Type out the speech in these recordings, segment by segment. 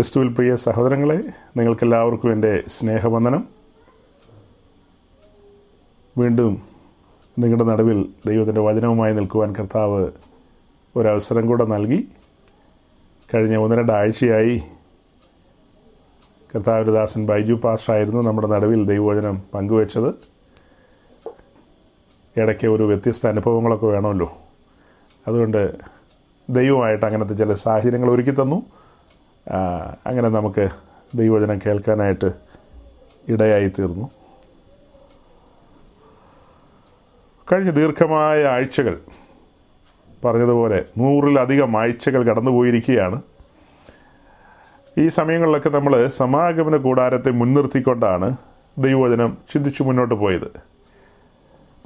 ക്രിസ്തുവിൽ പ്രിയ സഹോദരങ്ങളെ നിങ്ങൾക്കെല്ലാവർക്കും എന്റെ സ്നേഹവന്ദനം. വീണ്ടും നിങ്ങളുടെ നടുവിൽ ദൈവത്തിന്റെ വചനവുമായി നിൽക്കുവാൻ കർത്താവ് ഒരവസരം കൂടെ നൽകി. കഴിഞ്ഞ ഒന്ന് രണ്ടാഴ്ചയായി കർത്താവിന്റെ ദാസൻ ബൈജു പാസ്റ്ററായിരുന്നു നമ്മുടെ നടുവിൽ ദൈവവചനം പങ്കുവച്ചത്. ഇടയ്ക്ക് ഒരു വ്യത്യസ്ത അനുഭവങ്ങളൊക്കെ വേണമല്ലോ. അതുകൊണ്ട് ദൈവമായിട്ട് അങ്ങനത്തെ ചില സാഹചര്യങ്ങൾ ഒരുക്കി തന്നു. അങ്ങനെ നമുക്ക് ദൈവവചനം കേൾക്കാനായിട്ട് ഇടയായി തീർന്നു. കഴിഞ്ഞ ദീർഘമായ ആഴ്ചകൾ പറഞ്ഞതുപോലെ നൂറിലധികം ആഴ്ചകൾ കടന്നുപോയിരിക്കുകയാണ്. ഈ സമയങ്ങളിലൊക്കെ നമ്മൾ സമാഗമന കൂടാരത്തെ മുൻനിർത്തിക്കൊണ്ടാണ് ദൈവവചനം ചിന്തിച്ചു മുന്നോട്ട് പോയത്.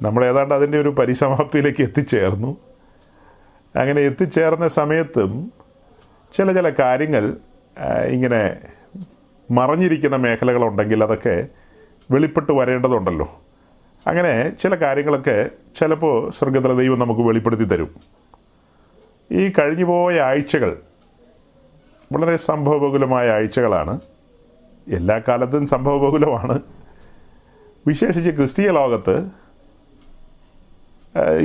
നമ്മൾ ഏതാണ്ട് അതിന്റെ ഒരു പരിസമാപ്തിയിലേക്ക് എത്തിച്ചേർന്നു. അങ്ങനെ എത്തിച്ചേർന്ന സമയത്തും ചില ചില കാര്യങ്ങൾ ഇങ്ങനെ മറഞ്ഞിരിക്കുന്ന മേഖലകളുണ്ടെങ്കിൽ അതൊക്കെ വെളിപ്പെട്ട് വരേണ്ടതുണ്ടല്ലോ. അങ്ങനെ ചില കാര്യങ്ങളൊക്കെ ചിലപ്പോൾ സ്വർഗത്തിലെ ദൈവം നമുക്ക് വെളിപ്പെടുത്തി തരും. ഈ കഴിഞ്ഞുപോയ ആഴ്ചകൾ വളരെ സംഭവബഹുലമായ ആഴ്ചകളാണ്. എല്ലാ കാലത്തും സംഭവബഹുലമാണ്. വിശേഷിച്ച് ക്രിസ്തീയ ലോകത്ത്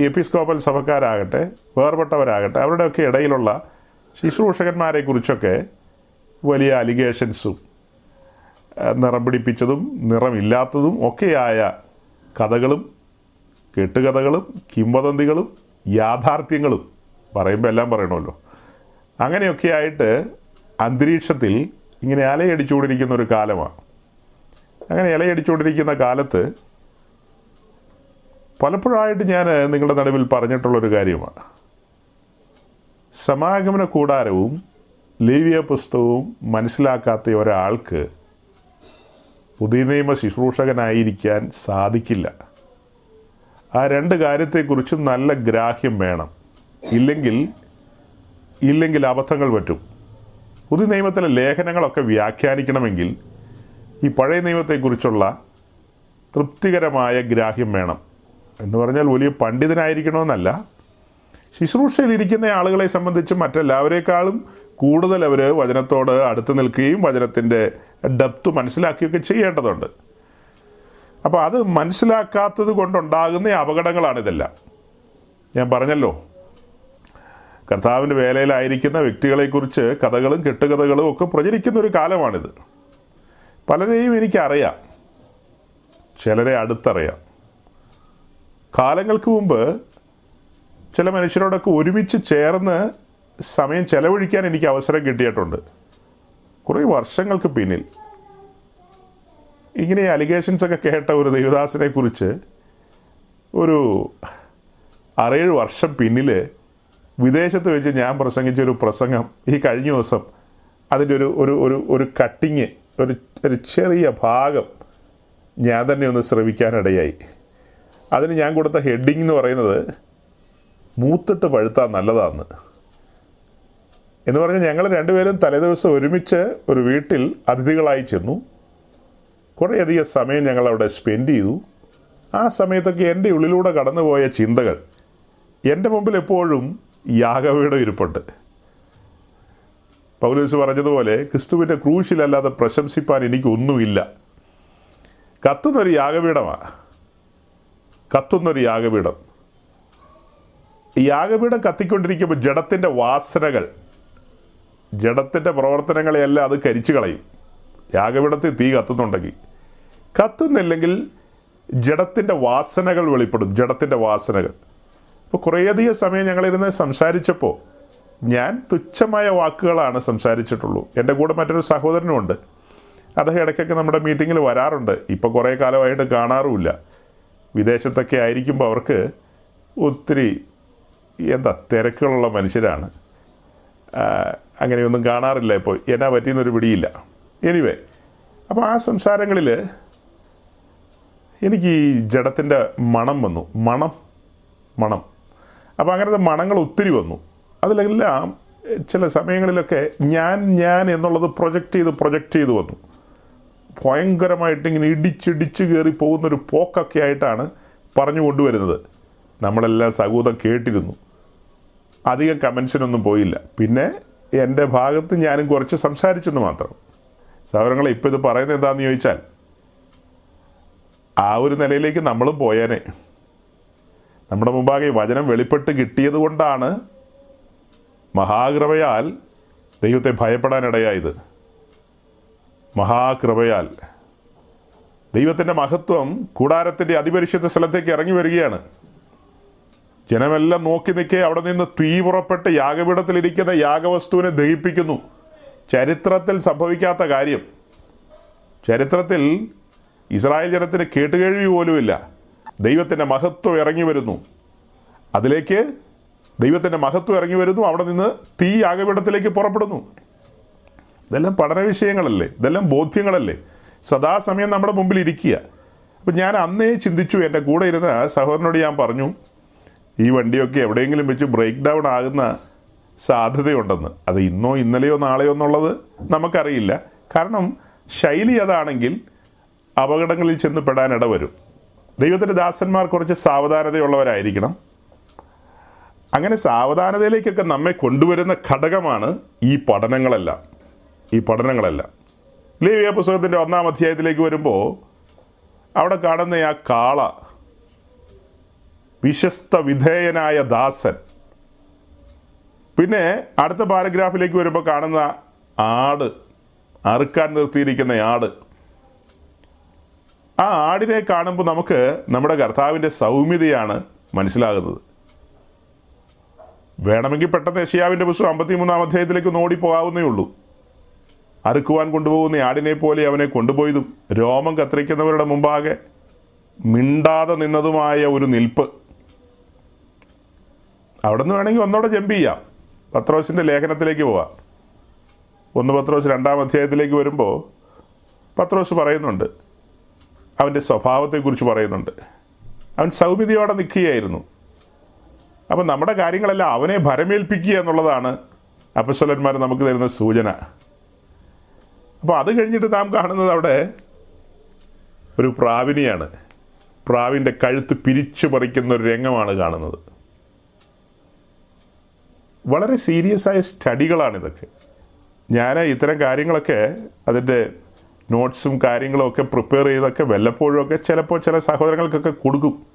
എപ്പിസ്കോപ്പൽ സഭക്കാരാകട്ടെ വേർപെട്ടവരാകട്ടെ അവരുടെയൊക്കെ ഇടയിലുള്ള ശുശ്രൂഷകന്മാരെ കുറിച്ചൊക്കെ വലിയ അലിഗേഷൻസും നിറം പിടിപ്പിച്ചതും നിറമില്ലാത്തതും ഒക്കെയായ കഥകളും കെട്ടുകഥകളും കിംവദന്തികളും യാഥാർത്ഥ്യങ്ങളും പറയുമ്പോൾ എല്ലാം പറയണമല്ലോ. അങ്ങനെയൊക്കെ ആയിട്ട് അന്തരീക്ഷത്തിൽ ഇങ്ങനെ അലയടിച്ചുകൊണ്ടിരിക്കുന്ന ഒരു കാലമാണ്. അങ്ങനെ ഇലയടിച്ചുകൊണ്ടിരിക്കുന്ന കാലത്ത് പലപ്പോഴായിട്ട് ഞാൻ നിങ്ങളുടെ നടുവിൽ പറഞ്ഞിട്ടുള്ളൊരു കാര്യമാണ്. സമാഗമന കൂടാരവും ലേവിയ പുസ്തകവും മനസ്സിലാക്കാത്ത ഒരാൾക്ക് പുതിയ നിയമ ശുശ്രൂഷകനായിരിക്കാൻ സാധിക്കില്ല. ആ രണ്ട് കാര്യത്തെക്കുറിച്ചും നല്ല ഗ്രാഹ്യം വേണം. ഇല്ലെങ്കിൽ ഇല്ലെങ്കിൽ അബദ്ധങ്ങൾ പറ്റും. പുതിയ നിയമത്തിലെ ലേഖനങ്ങളൊക്കെ വ്യാഖ്യാനിക്കണമെങ്കിൽ ഈ പഴയ നിയമത്തെക്കുറിച്ചുള്ള തൃപ്തികരമായ ഗ്രാഹ്യം വേണം. എന്ന് പറഞ്ഞാൽ വലിയ പണ്ഡിതനായിരിക്കണമെന്നല്ല. ശുശ്രൂഷയിലിരിക്കുന്ന ആളുകളെ സംബന്ധിച്ച് മറ്റെല്ലാവരെക്കാളും കൂടുതൽ അവർ വചനത്തോട് അടുത്ത് നിൽക്കുകയും വചനത്തിന്റെ ഡെപ്ത് മനസ്സിലാക്കുകയൊക്കെ ചെയ്യേണ്ടതുണ്ട്. അപ്പോൾ അത് മനസ്സിലാക്കാത്തത് കൊണ്ടുണ്ടാകുന്ന അപകടങ്ങളാണിതെല്ലാം ഞാൻ പറഞ്ഞല്ലോ. കർത്താവിന്റെ വേലയിലായിരിക്കുന്ന വ്യക്തികളെക്കുറിച്ച് കഥകളും കെട്ടുകഥകളും ഒക്കെ പ്രചരിക്കുന്ന ഒരു കാലമാണിത്. പലരെയും എനിക്കറിയാം. ചിലരെ അടുത്തറിയാം. കാലങ്ങൾക്ക് മുമ്പ് ചില മനുഷ്യരോടൊക്കെ ഒരുമിച്ച് ചേർന്ന് സമയം ചെലവഴിക്കാൻ എനിക്ക് അവസരം കിട്ടിയിട്ടുണ്ട്. കുറേ വർഷങ്ങൾക്ക് പിന്നിൽ. ഇങ്ങനെ അലിഗേഷൻസ് ഒക്കെ കേട്ട ഒരു ദേവദാസിനെ കുറിച്ച് ഒരു ആറേഴ് വർഷം പിന്നിൽ വിദേശത്ത് വെച്ച് ഞാൻ പ്രസംഗിച്ച ഒരു പ്രസംഗം ഈ കഴിഞ്ഞ ദിവസം അതിന്റെ ഒരു ഒരു ഒരു ഒരു കട്ടിങ് ഒരു ഒരു ചെറിയ ഭാഗം ഞാൻ തന്നെ ഒന്ന് ശ്രവിക്കാനിടയായി. അതിന് ഞാൻ കൊടുത്ത ഹെഡിങ് എന്ന് പറയുന്നത് മൂത്തിട്ട് പഴുത്താൽ നല്ലതാന്ന് എന്ന് പറഞ്ഞാൽ ഞങ്ങൾ രണ്ടുപേരും തലേദിവസം ഒരുമിച്ച് ഒരു വീട്ടിൽ അതിഥികളായി ചെന്നു. കുറേയധികം സമയം ഞങ്ങൾ അവിടെ സ്പെൻഡ് ചെയ്തു. ആ സമയത്തൊക്കെ എന്റെ ഉള്ളിലൂടെ കടന്നുപോയ ചിന്തകൾ. എന്റെ മുമ്പിൽ എപ്പോഴും യാഗവയുടെ ഇരിപ്പുണ്ട്. പൗലൂസ് പറഞ്ഞതുപോലെ ക്രിസ്തുവിന്റെ ക്രൂശിലല്ലാതെ പ്രശംസിപ്പാൻ എനിക്കൊന്നുമില്ല. കത്തുന്നൊരു യാഗപീഠമാണ് കത്തുന്നൊരു യാഗപീഠം. യാഗപീഠം കത്തിക്കൊണ്ടിരിക്കുമ്പോൾ ജഡത്തിന്റെ വാസനകൾ ജഡത്തിന്റെ പ്രവർത്തനങ്ങളെയെല്ലാം അത് കരിച്ചു കളയും. യാഗപീഠത്തിൽ തീ കത്തുന്നുണ്ടെങ്കിൽ. കത്തുന്നില്ലെങ്കിൽ ജഡത്തിന്റെ വാസനകൾ വെളിപ്പെടും. ജഡത്തിന്റെ വാസനകൾ. അപ്പോൾ കുറേയധികം സമയം ഞങ്ങളിരുന്ന് സംസാരിച്ചപ്പോൾ ഞാൻ തുച്ഛമായ വാക്കുകളാണ് സംസാരിച്ചിട്ടുള്ളൂ. എന്റെ കൂടെ മറ്റൊരു സഹോദരനുമുണ്ട്. അദ്ദേഹം ഇടയ്ക്കൊക്കെ നമ്മുടെ മീറ്റിങ്ങിൽ വരാറുണ്ട്. ഇപ്പോൾ കുറേ കാലമായിട്ട് കാണാറുമില്ല. വിദേശത്തൊക്കെ ആയിരിക്കുമ്പോൾ അവർക്ക് ഒത്തിരി എന്താ തിരക്കുകളുള്ള മനുഷ്യരാണ്. അങ്ങനെയൊന്നും കാണാറില്ല ഇപ്പോൾ. എന്നാ പറ്റിയെന്നൊരു പിടിയില്ല. എനിവേ അപ്പോൾ ആ സംസാരങ്ങളിൽ എനിക്ക് ഈ ജഡത്തിന്റെ മണം വന്നു. മണം. മണം. അപ്പോൾ അങ്ങനത്തെ മണങ്ങൾ ഒത്തിരി വന്നു. അതിലെല്ലാം ചില സമയങ്ങളിലൊക്കെ ഞാൻ ഞാൻ എന്നുള്ളത് പ്രൊജക്റ്റ് ചെയ്ത് പ്രൊജക്റ്റ് ചെയ്ത് വന്നു. ഭയങ്കരമായിട്ട് ഇങ്ങനെ ഇടിച്ചിടിച്ച് കയറി പോകുന്നൊരു പോക്കൊക്കെ ആയിട്ടാണ് പറഞ്ഞു കൊണ്ടുവരുന്നത്. നമ്മളെല്ലാം സകൂതം കേട്ടിരുന്നു. അധികം കമൻസിനൊന്നും പോയില്ല. പിന്നെ എന്റെ ഭാഗത്ത് ഞാനും കുറച്ച് സംസാരിച്ചെന്ന് മാത്രം. സഹോദരങ്ങളെ ഇപ്പോൾ ഇത് പറയുന്നത് എന്താണെന്ന് ചോദിച്ചാൽ ആ ഒരു നിലയിലേക്ക് നമ്മളും പോയേനെ. നമ്മുടെ മുമ്പാകെ വചനം വെളിപ്പെട്ട് കിട്ടിയത് കൊണ്ടാണ് മഹാകൃപയാൽ ദൈവത്തെ ഭയപ്പെടാനിടയായത്. മഹാകൃപയാൽ. ദൈവത്തിന്റെ മഹത്വം കൂടാരത്തിന്റെ അതിപരിശുദ്ധ സ്ഥലത്തേക്ക് ഇറങ്ങി വരികയാണ്. ജനമെല്ലാം നോക്കി നിൽക്കെ അവിടെ നിന്ന് തീ പുറപ്പെട്ട് യാഗപീഠത്തിലിരിക്കുന്ന യാഗവസ്തുവിനെ ദഹിപ്പിക്കുന്നു. ചരിത്രത്തിൽ സംഭവിക്കാത്ത കാര്യം. ചരിത്രത്തിൽ ഇസ്രായേൽ ജനത്തിന് കേട്ടുകേഴ്വി പോലുമില്ല. ദൈവത്തിന്റെ മഹത്വം ഇറങ്ങി വരുന്നു. അതിലേക്ക് ദൈവത്തിന്റെ മഹത്വം ഇറങ്ങി വരുന്നു അവിടെ നിന്ന് തീ യാഗപീഠത്തിലേക്ക് പുറപ്പെടുന്നു. ഇതെല്ലാം പഠന വിഷയങ്ങളല്ലേ? ഇതെല്ലാം ബോധ്യങ്ങളല്ലേ? സദാസമയം നമ്മുടെ മുമ്പിൽ ഇരിക്കുക. അപ്പം ഞാൻ അന്നേ ചിന്തിച്ചു എന്റെ കൂടെ ഇരുന്ന സഹോദരനോട് ഞാൻ പറഞ്ഞു ഈ വണ്ടിയൊക്കെ എവിടെയെങ്കിലും വെച്ച് ബ്രേക്ക് ഡൗൺ ആകുന്ന സാധ്യതയുണ്ടെന്ന്. അത് ഇന്നോ ഇന്നലെയോ നാളെയോ എന്നുള്ളത് നമുക്കറിയില്ല. കാരണം ശൈലി അതാണെങ്കിൽ അപകടങ്ങളിൽ ചെന്ന് പെടാൻ ഇടവരും. ദൈവത്തിന്റെ ദാസന്മാർ കുറച്ച് സാവധാനതയുള്ളവരായിരിക്കണം. അങ്ങനെ സാവധാനതയിലേക്കൊക്കെ നമ്മെ കൊണ്ടുവരുന്ന ഘടകമാണ് ഈ പഠനങ്ങളെല്ലാം. ഈ പഠനങ്ങളെല്ലാം. ലേവിയ പുസ്തകത്തിന്റെ ഒന്നാം അധ്യായത്തിലേക്ക് വരുമ്പോൾ അവിടെ കാണുന്ന ആ കാള വിശ്വസ്ത വിധേയനായ ദാസൻ. പിന്നെ അടുത്ത പാരഗ്രാഫിലേക്ക് വരുമ്പോൾ കാണുന്ന ആട് അറുക്കാൻ നിർത്തിയിരിക്കുന്ന ആട്. ആ ആടിനെ കാണുമ്പോൾ നമുക്ക് നമ്മുടെ കർത്താവിന്റെ സൗമ്യതയാണ് മനസ്സിലാകുന്നത്. വേണമെങ്കിൽ പെട്ടെന്ന് യഷിയാവിന്റെ പുസ്തകം അമ്പത്തിമൂന്നാം അധ്യായത്തിലേക്ക് ഓടി ഓടിപ്പോകാവുന്നേ ഉള്ളൂ. അറുക്കുവാൻ കൊണ്ടുപോകുന്ന ആടിനെ പോലെ അവനെ കൊണ്ടുപോയതും രോമം കത്തിരിക്കുന്നവരുടെ മുമ്പാകെ മിണ്ടാതെ നിന്നതുമായ ഒരു നിൽപ്പ്. അവിടെ നിന്ന് വേണമെങ്കിൽ ഒന്നോടെ ജമ്പ് ചെയ്യാം. പത്രോസിന്റെ ലേഖനത്തിലേക്ക് പോവാം. ഒന്ന് പത്രോസ് രണ്ടാം അധ്യായത്തിലേക്ക് വരുമ്പോൾ പത്രോസ് പറയുന്നുണ്ട്. അവന്റെ സ്വഭാവത്തെക്കുറിച്ച് പറയുന്നുണ്ട്. അവൻ സൗമ്യതയോടെ നിൽക്കുകയായിരുന്നു. അപ്പം നമ്മുടെ കാര്യങ്ങളെല്ലാം അവനെ ഭരമേൽപ്പിക്കുക എന്നുള്ളതാണ് അപ്പസ്വലന്മാർ നമുക്ക് തരുന്ന സൂചന. അപ്പോൾ അത് കഴിഞ്ഞിട്ട് നാം കാണുന്നത് അവിടെ ഒരു പ്രാവിനെയാണ്. പ്രാവിന്റെ കഴുത്ത് പിരിച്ചു പറിക്കുന്ന ഒരു രംഗമാണ് കാണുന്നത്. വളരെ സീരിയസ് ആയ സ്റ്റഡികളാണ് ഇതൊക്കെ. ഞാൻ ഇത്തരം കാര്യങ്ങളൊക്കെ അതിന്റെ നോട്ട്സും കാര്യങ്ങളും ഒക്കെ പ്രിപ്പയർ ചെയ്തൊക്കെ വല്ലപ്പോഴുമൊക്കെ ചിലപ്പോൾ ചില സഹോദരങ്ങൾക്കൊക്കെ കൊടുക്കും.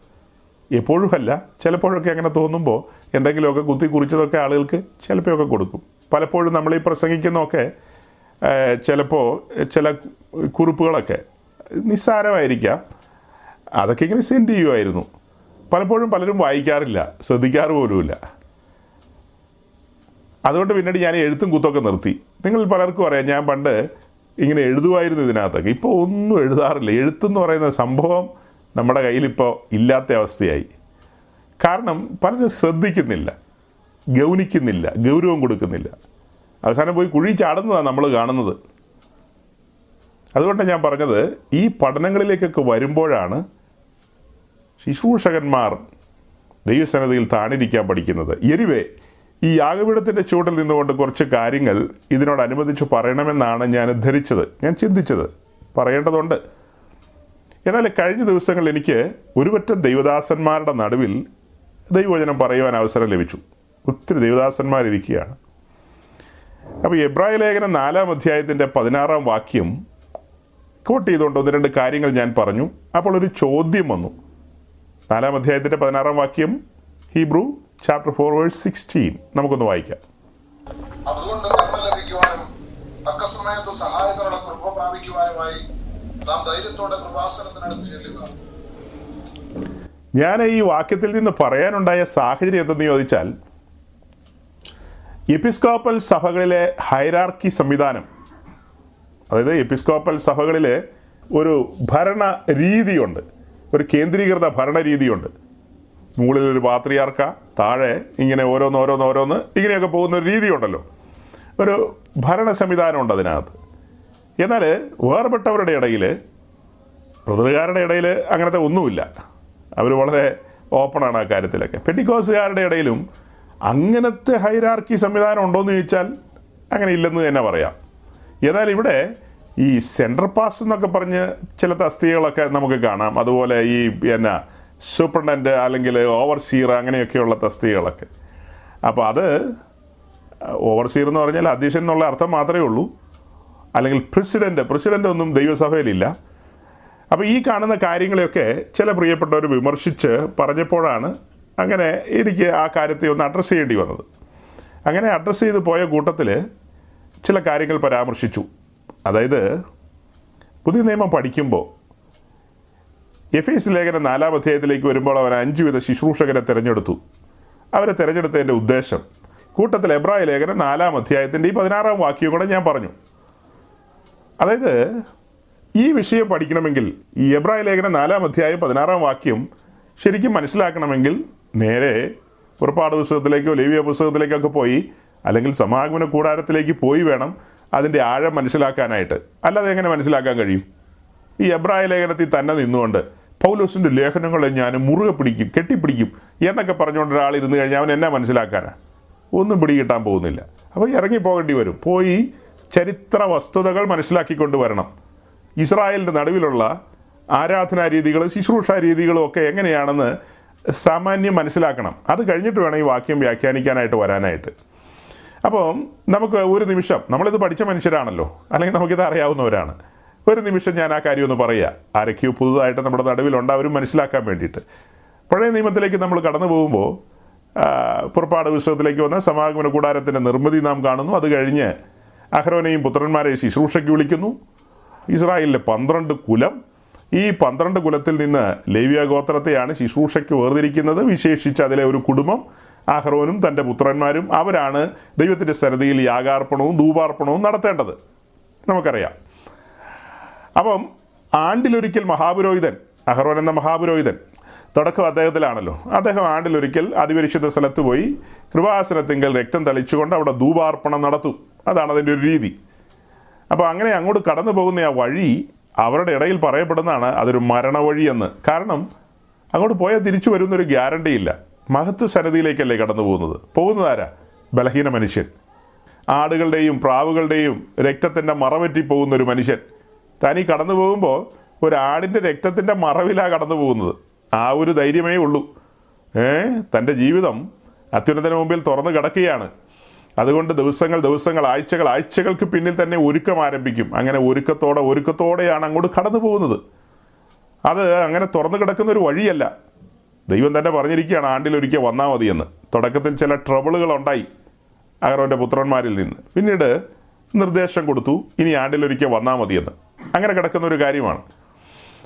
എപ്പോഴും അല്ല ചിലപ്പോഴൊക്കെ അങ്ങനെ തോന്നുമ്പോൾ എന്തെങ്കിലുമൊക്കെ കുത്തി കുറിച്ചതൊക്കെ ആളുകൾക്ക് ചിലപ്പോഴൊക്കെ കൊടുക്കും. പലപ്പോഴും നമ്മൾ ഈ പ്രസംഗിക്കുന്നതൊക്കെ ചിലപ്പോൾ ചില കുറിപ്പുകളൊക്കെ നിസ്സാരമായിരിക്കാം. അതൊക്കെ ഇങ്ങനെ സെൻഡ് ചെയ്യുമായിരുന്നു. പലപ്പോഴും പലരും വായിക്കാറില്ല ശ്രദ്ധിക്കാറ് പോലുമില്ല. അതുകൊണ്ട് പിന്നീട് ഞാൻ എഴുത്തും കുത്തൊക്കെ നിർത്തി. നിങ്ങൾ പലർക്കും അറിയാം ഞാൻ പണ്ട് ഇങ്ങനെ എഴുതുമായിരുന്നു ഇതിനകത്തൊക്കെ. ഇപ്പോൾ ഒന്നും എഴുതാറില്ല. എഴുത്തെന്ന് പറയുന്ന സംഭവം നമ്മുടെ കയ്യിലിപ്പോൾ ഇല്ലാത്ത അവസ്ഥയായി. കാരണം പലരും ശ്രദ്ധിക്കുന്നില്ല ഗൗനിക്കുന്നില്ല ഗൗരവം കൊടുക്കുന്നില്ല. അവസാനം പോയി കുഴി ചാടുന്നതാണ് നമ്മൾ കാണുന്നത്. അതുകൊണ്ടാണ് ഞാൻ പറഞ്ഞത് ഈ പഠനങ്ങളിലേക്കൊക്കെ വരുമ്പോഴാണ് ശുശ്രൂഷകന്മാർ ദൈവസന്നതയിൽ താണിരിക്കാൻ പഠിക്കുന്നത്. എനിവേ ഈ യാഗപീഠത്തിന്റെ ചൂടിൽ നിന്നുകൊണ്ട് കുറച്ച് കാര്യങ്ങൾ ഇതിനോടനുബന്ധിച്ച് പറയണമെന്നാണ് ഞാൻ ധരിച്ചത്. ഞാൻ ചിന്തിച്ചത്. പറയേണ്ടതുണ്ട്. എന്നാൽ കഴിഞ്ഞ ദിവസങ്ങളിൽ എനിക്ക് ഒരുപറ്റം ദൈവദാസന്മാരുടെ നടുവിൽ ദൈവവചനം പറയുവാൻ അവസരം ലഭിച്ചു. ഒത്തിരി ദൈവദാസന്മാരിരിക്കുകയാണ്. അപ്പോൾ എബ്രായ ലേഖനം നാലാം അധ്യായത്തിന്റെ പതിനാറാം വാക്യം കോട്ട് ചെയ്തുകൊണ്ട് ഒന്ന് രണ്ട് കാര്യങ്ങൾ ഞാൻ പറഞ്ഞു. അപ്പോൾ ഒരു ചോദ്യം വന്നു. നാലാം അധ്യായത്തിന്റെ പതിനാറാം വാക്യം Hebrew chapter four verse sixteen നമുക്കൊന്ന് വായിക്കാം. അതുകൊണ്ട് നന്മ ലഭിക്കുവാനും തക്ക സമയത്ത് സഹായത്തിനുള്ള കൃപ പ്രാപിക്കുവാനുമായി നാം ധൈര്യത്തോടെ കൃപാസനത്തിനടുത്ത് ചെല്ലുക. ഞാൻ ഈ വാക്യത്തിൽ നിന്ന് പറയാനുണ്ടായ സാഹചര്യം എന്തെന്ന് ചോദിച്ചാൽ എപ്പിസ്കോപ്പൽ സഭകളിലെ ഹൈറാർക്കി സംവിധാനം അതായത് എപ്പിസ്കോപ്പൽ സഭകളിലെ ഒരു ഭരണ രീതിയുണ്ട് ഒരു കേന്ദ്രീകൃത ഭരണ രീതിയുണ്ട് മുകളിൽ ഒരു പാത്രിയാർക്ക താഴെ ഇങ്ങനെ ഓരോന്ന് ഓരോന്ന് ഓരോന്ന് ഇങ്ങനെയൊക്കെ പോകുന്ന ഒരു രീതിയുണ്ടല്ലോ. ഒരു ഭരണ സംവിധാനമുണ്ട് അതിനകത്ത്. എന്നാൽ വേർപെട്ടവരുടെ ഇടയിൽ പ്രതികാരുടെ ഇടയിൽ അങ്ങനത്തെ ഒന്നുമില്ല. അവർ വളരെ ഓപ്പണാണ് ആ കാര്യത്തിലൊക്കെ. പെട്ടിക്കോസുകാരുടെ ഇടയിലും അങ്ങനത്തെ ഹൈരാർക്കി സംവിധാനം ഉണ്ടോയെന്ന് ചോദിച്ചാൽ അങ്ങനെ ഇല്ലെന്ന് തന്നെ പറയാം. എന്നാൽ ഇവിടെ ഈ സെൻട്രൽ പാസ് എന്നൊക്കെ പറഞ്ഞ് ചില തസ്തികകളൊക്കെ നമുക്ക് കാണാം. അതുപോലെ ഈ പിന്നെ സൂപ്രണ്ടന്റ് അല്ലെങ്കിൽ ഓവർസീർ അങ്ങനെയൊക്കെയുള്ള തസ്തികകളൊക്കെ. അപ്പോൾ അത് ഓവർസീർ എന്ന് പറഞ്ഞാൽ അധ്യക്ഷൻ എന്നുള്ള അർത്ഥം മാത്രമേ ഉള്ളൂ. അല്ലെങ്കിൽ പ്രസിഡന്റ് പ്രസിഡന്റ് ഒന്നും ദൈവസഭയിലില്ല. അപ്പോൾ ഈ കാണുന്ന കാര്യങ്ങളെയൊക്കെ ചില പ്രിയപ്പെട്ടവർ വിമർശിച്ച് പറഞ്ഞപ്പോഴാണ് അങ്ങനെ എനിക്ക് ആ കാര്യത്തെ ഒന്ന് അഡ്രസ്സ് ചെയ്യേണ്ടി വന്നത്. അങ്ങനെ അഡ്രസ്സ് ചെയ്ത് പോയ കൂട്ടത്തിൽ ചില കാര്യങ്ങൾ പരാമർശിച്ചു. അതായത് പുതിയ നിയമം പഠിക്കുമ്പോൾ എഫ് എസ് ലേഖനം നാലാം അധ്യായത്തിലേക്ക് വരുമ്പോൾ അവൻ അഞ്ചു വിധ ശുശ്രൂഷകരെ തിരഞ്ഞെടുത്തു. അവരെ തിരഞ്ഞെടുത്തതിന്റെ ഉദ്ദേശം കൂട്ടത്തിൽ എബ്രായ ലേഖന നാലാം അധ്യായത്തിന്റെ ഈ പതിനാറാം വാക്യവും കൂടെ ഞാൻ പറഞ്ഞു. അതായത് ഈ വിഷയം പഠിക്കണമെങ്കിൽ ഈ എബ്രായ ലേഖന നാലാം അധ്യായം പതിനാറാം വാക്യം ശരിക്കും മനസ്സിലാക്കണമെങ്കിൽ നേരെ പുറപ്പാട് പുസ്തകത്തിലേക്കോ ലേവിയ പുസ്തകത്തിലേക്കൊക്കെ പോയി അല്ലെങ്കിൽ സമാഗമന കൂടാരത്തിലേക്ക് പോയി വേണം അതിന്റെ ആഴം മനസ്സിലാക്കാനായിട്ട്. അല്ലാതെ എങ്ങനെ മനസ്സിലാക്കാൻ കഴിയും? ഈ എബ്രായ ലേഖനത്തിൽ തന്നെ നിന്നുകൊണ്ട് പൗലോസിന്റെ ലേഖനങ്ങളെ ഞാൻ മുറുകെ പിടിക്കും കെട്ടിപ്പിടിക്കും എന്നൊക്കെ പറഞ്ഞുകൊണ്ട് ഒരാൾ ഇരുന്ന് കഴിഞ്ഞാൽ അവൻ എന്നാ മനസ്സിലാക്കാനാണ് ഒന്നും പിടികിട്ടാൻ പോകുന്നില്ല. അപ്പോൾ ഇറങ്ങി പോകേണ്ടി വരും. പോയി ചരിത്ര വസ്തുതകൾ മനസ്സിലാക്കിക്കൊണ്ട് വരണം. ഇസ്രായേലിന്റെ നടുവിലുള്ള ആരാധനാ രീതികളും ശുശ്രൂഷാ രീതികളും ഒക്കെ എങ്ങനെയാണെന്ന് സാമാന്യം മനസ്സിലാക്കണം. അത് കഴിഞ്ഞിട്ട് വേണം ഈ വാക്യം വ്യാഖ്യാനിക്കാനായിട്ട് വരാനായിട്ട്. അപ്പം നമുക്ക് ഒരു നിമിഷം നമ്മളിത് പഠിച്ച മനുഷ്യരാണല്ലോ. അല്ലെങ്കിൽ നമുക്കിത് അറിയാവുന്നവരാണ്. ഒരു നിമിഷം ഞാൻ ആ കാര്യം ഒന്ന് പറയുക ആരൊക്കെയോ പുതുതായിട്ട് നമ്മുടെ നടുവിലുണ്ട് അവരും മനസ്സിലാക്കാൻ വേണ്ടിയിട്ട്. പഴയ നിയമത്തിലേക്ക് നമ്മൾ കടന്നു പോകുമ്പോൾ പുറപ്പാട് പുസ്തകത്തിലേക്ക് വന്ന സമാഗമന കൂടാരത്തിന്റെ നിർമ്മിതി നാം കാണുന്നു. അത് കഴിഞ്ഞ് അഹ്റോനെയും പുത്രന്മാരെ ശുശ്രൂഷയ്ക്ക് വിളിക്കുന്നു. ഇസ്രായേലിലെ പന്ത്രണ്ട് കുലം. ഈ പന്ത്രണ്ട് കുലത്തിൽ നിന്ന് ലേവ്യ ഗോത്രത്തെയാണ് ശുശ്രൂഷയ്ക്ക് വേർതിരിക്കുന്നത്. വിശേഷിച്ച് അതിലെ ഒരു കുടുംബം അഹ്റോനും തന്റെ പുത്രന്മാരും അവരാണ് ദൈവത്തിന്റെ സരതിയിൽ യാഗാർപ്പണവും ധൂപാർപ്പണവും നടത്തേണ്ടത്. നമുക്കറിയാം. അപ്പം ആണ്ടിലൊരിക്കൽ മഹാപുരോഹിതൻ അഹ്റോൻ എന്ന മഹാപുരോഹിതൻ തുടക്കം അദ്ദേഹത്തിലാണല്ലോ. അദ്ദേഹം ആണ്ടിലൊരിക്കൽ അതിപരിശുദ്ധ സ്ഥലത്ത് പോയി കൃപാസനത്തിങ്കൽ രക്തം തളിച്ചുകൊണ്ട് അവിടെ ധൂപാർപ്പണം നടത്തും. അതാണ് അതിന്റെ ഒരു രീതി. അപ്പോൾ അങ്ങനെ അങ്ങോട്ട് കടന്നു പോകുന്ന ആ വഴി അവരുടെ ഇടയിൽ പറയപ്പെടുന്നതാണ് അതൊരു മരണവഴി എന്ന് കാരണം അങ്ങോട്ട് പോയാൽ തിരിച്ചു വരുന്നൊരു ഗ്യാരണ്ടി ഇല്ല. മഹത്വ സന്നദ്ധിയിലേക്കല്ലേ കടന്നു പോകുന്നത്? പോകുന്നതാരാ ബലഹീന മനുഷ്യൻ. ആടുകളുടെയും പ്രാവുകളുടെയും രക്തത്തിന്റെ മറവറ്റി പോകുന്ന ഒരു താനീ കടന്നു പോകുമ്പോൾ ഒരാടിന്റെ രക്തത്തിന്റെ മറവിലാണ് കടന്നു പോകുന്നത്. ആ ഒരു ധൈര്യമേ ഉള്ളൂ. ഏ? തന്റെ ജീവിതം അത്യുന്നതന് മുമ്പിൽ തുറന്നു കിടക്കുകയാണ്. അതുകൊണ്ട് ദിവസങ്ങൾ ദിവസങ്ങൾ ആഴ്ചകൾ ആഴ്ചകൾക്ക് പിന്നിൽ തന്നെ ഒരുക്കം ആരംഭിക്കും. അങ്ങനെ ഒരുക്കത്തോടെ ഒരുക്കത്തോടെയാണ് അങ്ങോട്ട് കടന്നു പോകുന്നത്. അത് അങ്ങനെ തുറന്നു കിടക്കുന്ന ഒരു വഴിയല്ല. ദൈവം തന്നെ പറഞ്ഞിരിക്കുകയാണ് ആണ്ടിലൊരിക്കൽ വന്നാൽ മതിയെന്ന്. തുടക്കത്തിൽ ചില ട്രബിളുകൾ ഉണ്ടായി അഗറോന്റെ പുത്രന്മാരിൽ നിന്ന്. പിന്നീട് നിർദ്ദേശം കൊടുത്തു ഇനി ആണ്ടിലൊരിക്കൽ വന്നാൽ മതിയെന്ന്. അങ്ങനെ കിടക്കുന്ന ഒരു കാര്യമാണ്.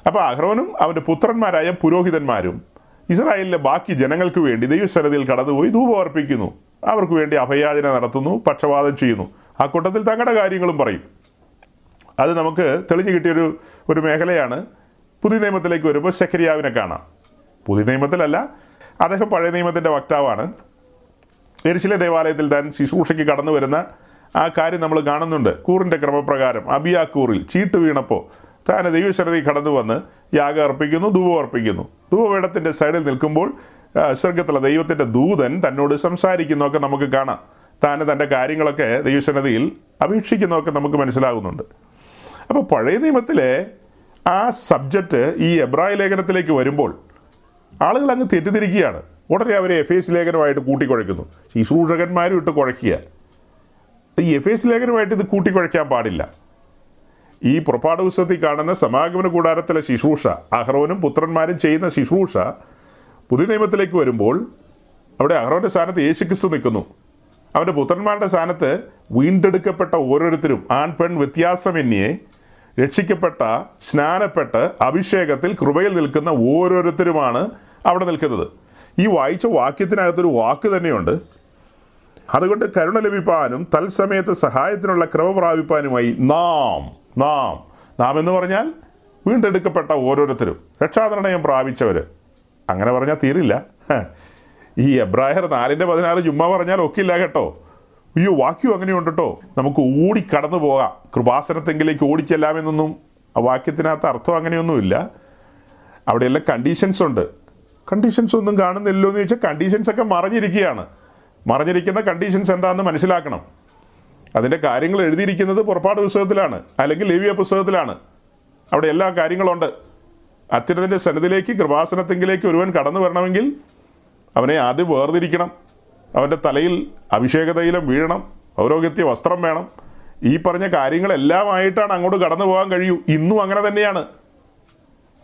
അപ്പോൾ അഹ്റോനും അവന്റെ പുത്രന്മാരായ പുരോഹിതന്മാരും ഇസ്രായേലിലെ ബാക്കി ജനങ്ങൾക്ക് വേണ്ടി ദൈവസ്ഥലത്തിൽ കടന്നുപോയി ധൂപം അർപ്പിക്കുന്നു. അവർക്ക് വേണ്ടി അഭയാചന നടത്തുന്നു പക്ഷപാതം ചെയ്യുന്നു. ആ കൂട്ടത്തിൽ തങ്ങളുടെ കാര്യങ്ങളും പറയും. അത് നമുക്ക് തെളിഞ്ഞു കിട്ടിയൊരു ഒരു മേഖലയാണ്. പുതിയ നിയമത്തിലേക്ക് വരുമ്പോൾ ശക്കരിയാവിനെ കാണാം. പുതിയ നിയമത്തിലല്ല അദ്ദേഹം പഴയ നിയമത്തിന്റെ വക്താവാണ്. എരിശിലെ ദേവാലയത്തിൽ താൻ ശുശ്രൂഷയ്ക്ക് കടന്നു വരുന്ന ആ കാര്യം നമ്മൾ കാണുന്നുണ്ട്. കൂറിന്റെ ക്രമപ്രകാരം അബിയാക്കൂറിൽ ചീട്ട് വീണപ്പോൾ താൻ ദൈവശരതി കടന്നു വന്ന് യാഗം അർപ്പിക്കുന്നു ധൂപം അർപ്പിക്കുന്നു. ധൂപവേടത്തിന്റെ സൈഡിൽ നിൽക്കുമ്പോൾ സ്വർഗത്തിലെ ദൈവത്തിന്റെ ദൂതൻ തന്നോട് സംസാരിക്കുന്നതൊക്കെ നമുക്ക് കാണാം. താൻ തന്റെ കാര്യങ്ങളൊക്കെ ദൈവസന്നതിയിൽ അപേക്ഷിക്കുന്നതൊക്കെ നമുക്ക് മനസ്സിലാകുന്നുണ്ട്. അപ്പോൾ പഴയ നിയമത്തിലെ ആ സബ്ജക്റ്റ് ഈ എബ്രായ ലേഖനത്തിലേക്ക് വരുമ്പോൾ ആളുകൾ അങ്ങ് തെറ്റിദ്ധരിക്കുകയാണ്. ഉടനെ അവരെ എഫ് എസ് ലേഖനമായിട്ട് കൂട്ടിക്കുഴയ്ക്കുന്നു. ശുശ്രൂഷകന്മാരും ഇട്ട് കുഴയ്ക്കുക. ഈ എഫ് എസ് ലേഖനമായിട്ട് ഇത് കൂട്ടിക്കുഴയ്ക്കാൻ പാടില്ല. ഈ പുറപ്പാട് പുസ്തകത്തിൽ കാണുന്ന സമാഗമന കൂടാരത്തിലെ ശുശ്രൂഷ അഹ്റോനും പുത്രന്മാരും ചെയ്യുന്ന ശുശ്രൂഷ പുതിയ നിയമത്തിലേക്ക് വരുമ്പോൾ അവിടെ അഹ്റോന്റെ സ്ഥാനത്ത് യേശുക്രിസ്തു നിൽക്കുന്നു. അവന്റെ പുത്രന്മാരുടെ സ്ഥാനത്ത് വീണ്ടെടുക്കപ്പെട്ട ഓരോരുത്തരും ആൺ പെൺ വ്യത്യാസമെന്നിയെ രക്ഷിക്കപ്പെട്ട സ്നാനപ്പെട്ട് അഭിഷേകത്തിൽ കൃപയിൽ നിൽക്കുന്ന ഓരോരുത്തരുമാണ് അവിടെ നിൽക്കുന്നത്. ഈ വായിച്ച വാക്യത്തിനകത്തൊരു വാക്ക് തന്നെയുണ്ട്. അതുകൊണ്ട് കരുണ ലഭിപ്പാനും തത്സമയത്ത് സഹായത്തിനുള്ള ക്രമ പ്രാപിപ്പാനുമായി നാം നാം നാം എന്ന് പറഞ്ഞാൽ വീണ്ടെടുക്കപ്പെട്ട ഓരോരുത്തരും രക്ഷാനിർണയം പ്രാപിച്ചവർ അങ്ങനെ പറഞ്ഞാൽ തീരില്ല. ഈ എബ്രായർ നാലിന്റെ പതിനാറ് ചുമ്മാ പറഞ്ഞാൽ ഒക്കില്ല കേട്ടോ. അയ്യോ വാക്യം അങ്ങനെയുണ്ട് കേട്ടോ നമുക്ക് ഓടി കടന്നു പോകാം. കൃപാസനത്തെങ്കിലേക്ക് ഓടിച്ചെല്ലാമെന്നൊന്നും ആ വാക്യത്തിനകത്ത് അർത്ഥം അങ്ങനെയൊന്നുമില്ല. അവിടെയെല്ലാം കണ്ടീഷൻസ് ഉണ്ട്. കണ്ടീഷൻസ് ഒന്നും കാണുന്നില്ലോ എന്ന് ചോദിച്ചാൽ കണ്ടീഷൻസ് ഒക്കെ മറഞ്ഞിരിക്കുകയാണ്. മറഞ്ഞിരിക്കുന്ന കണ്ടീഷൻസ് എന്താണെന്ന് മനസ്സിലാക്കണം. അതിന്റെ കാര്യങ്ങൾ എഴുതിയിരിക്കുന്നത് പുറപ്പാട് പുസ്തകത്തിലാണ് അല്ലെങ്കിൽ ലേവിയ പുസ്തകത്തിലാണ്. അവിടെ എല്ലാ കാര്യങ്ങളുണ്ട്. അത്യുന്നതിന്റെ സന്നിധിയിലേക്ക് കൃപാസനത്തെങ്കിലേക്ക് ഒരുവൻ കടന്നു വരണമെങ്കിൽ അവനെ ആദ്യം വേർതിരിക്കണം. അവന്റെ തലയിൽ അഭിഷേക തൈലം വീഴണം. ഔരോഗ്യത്തെ വസ്ത്രം വേണം. ഈ പറഞ്ഞ കാര്യങ്ങളെല്ലാമായിട്ടാണ് അങ്ങോട്ട് കടന്നു പോകാൻ കഴിയൂ. ഇന്നും അങ്ങനെ തന്നെയാണ്.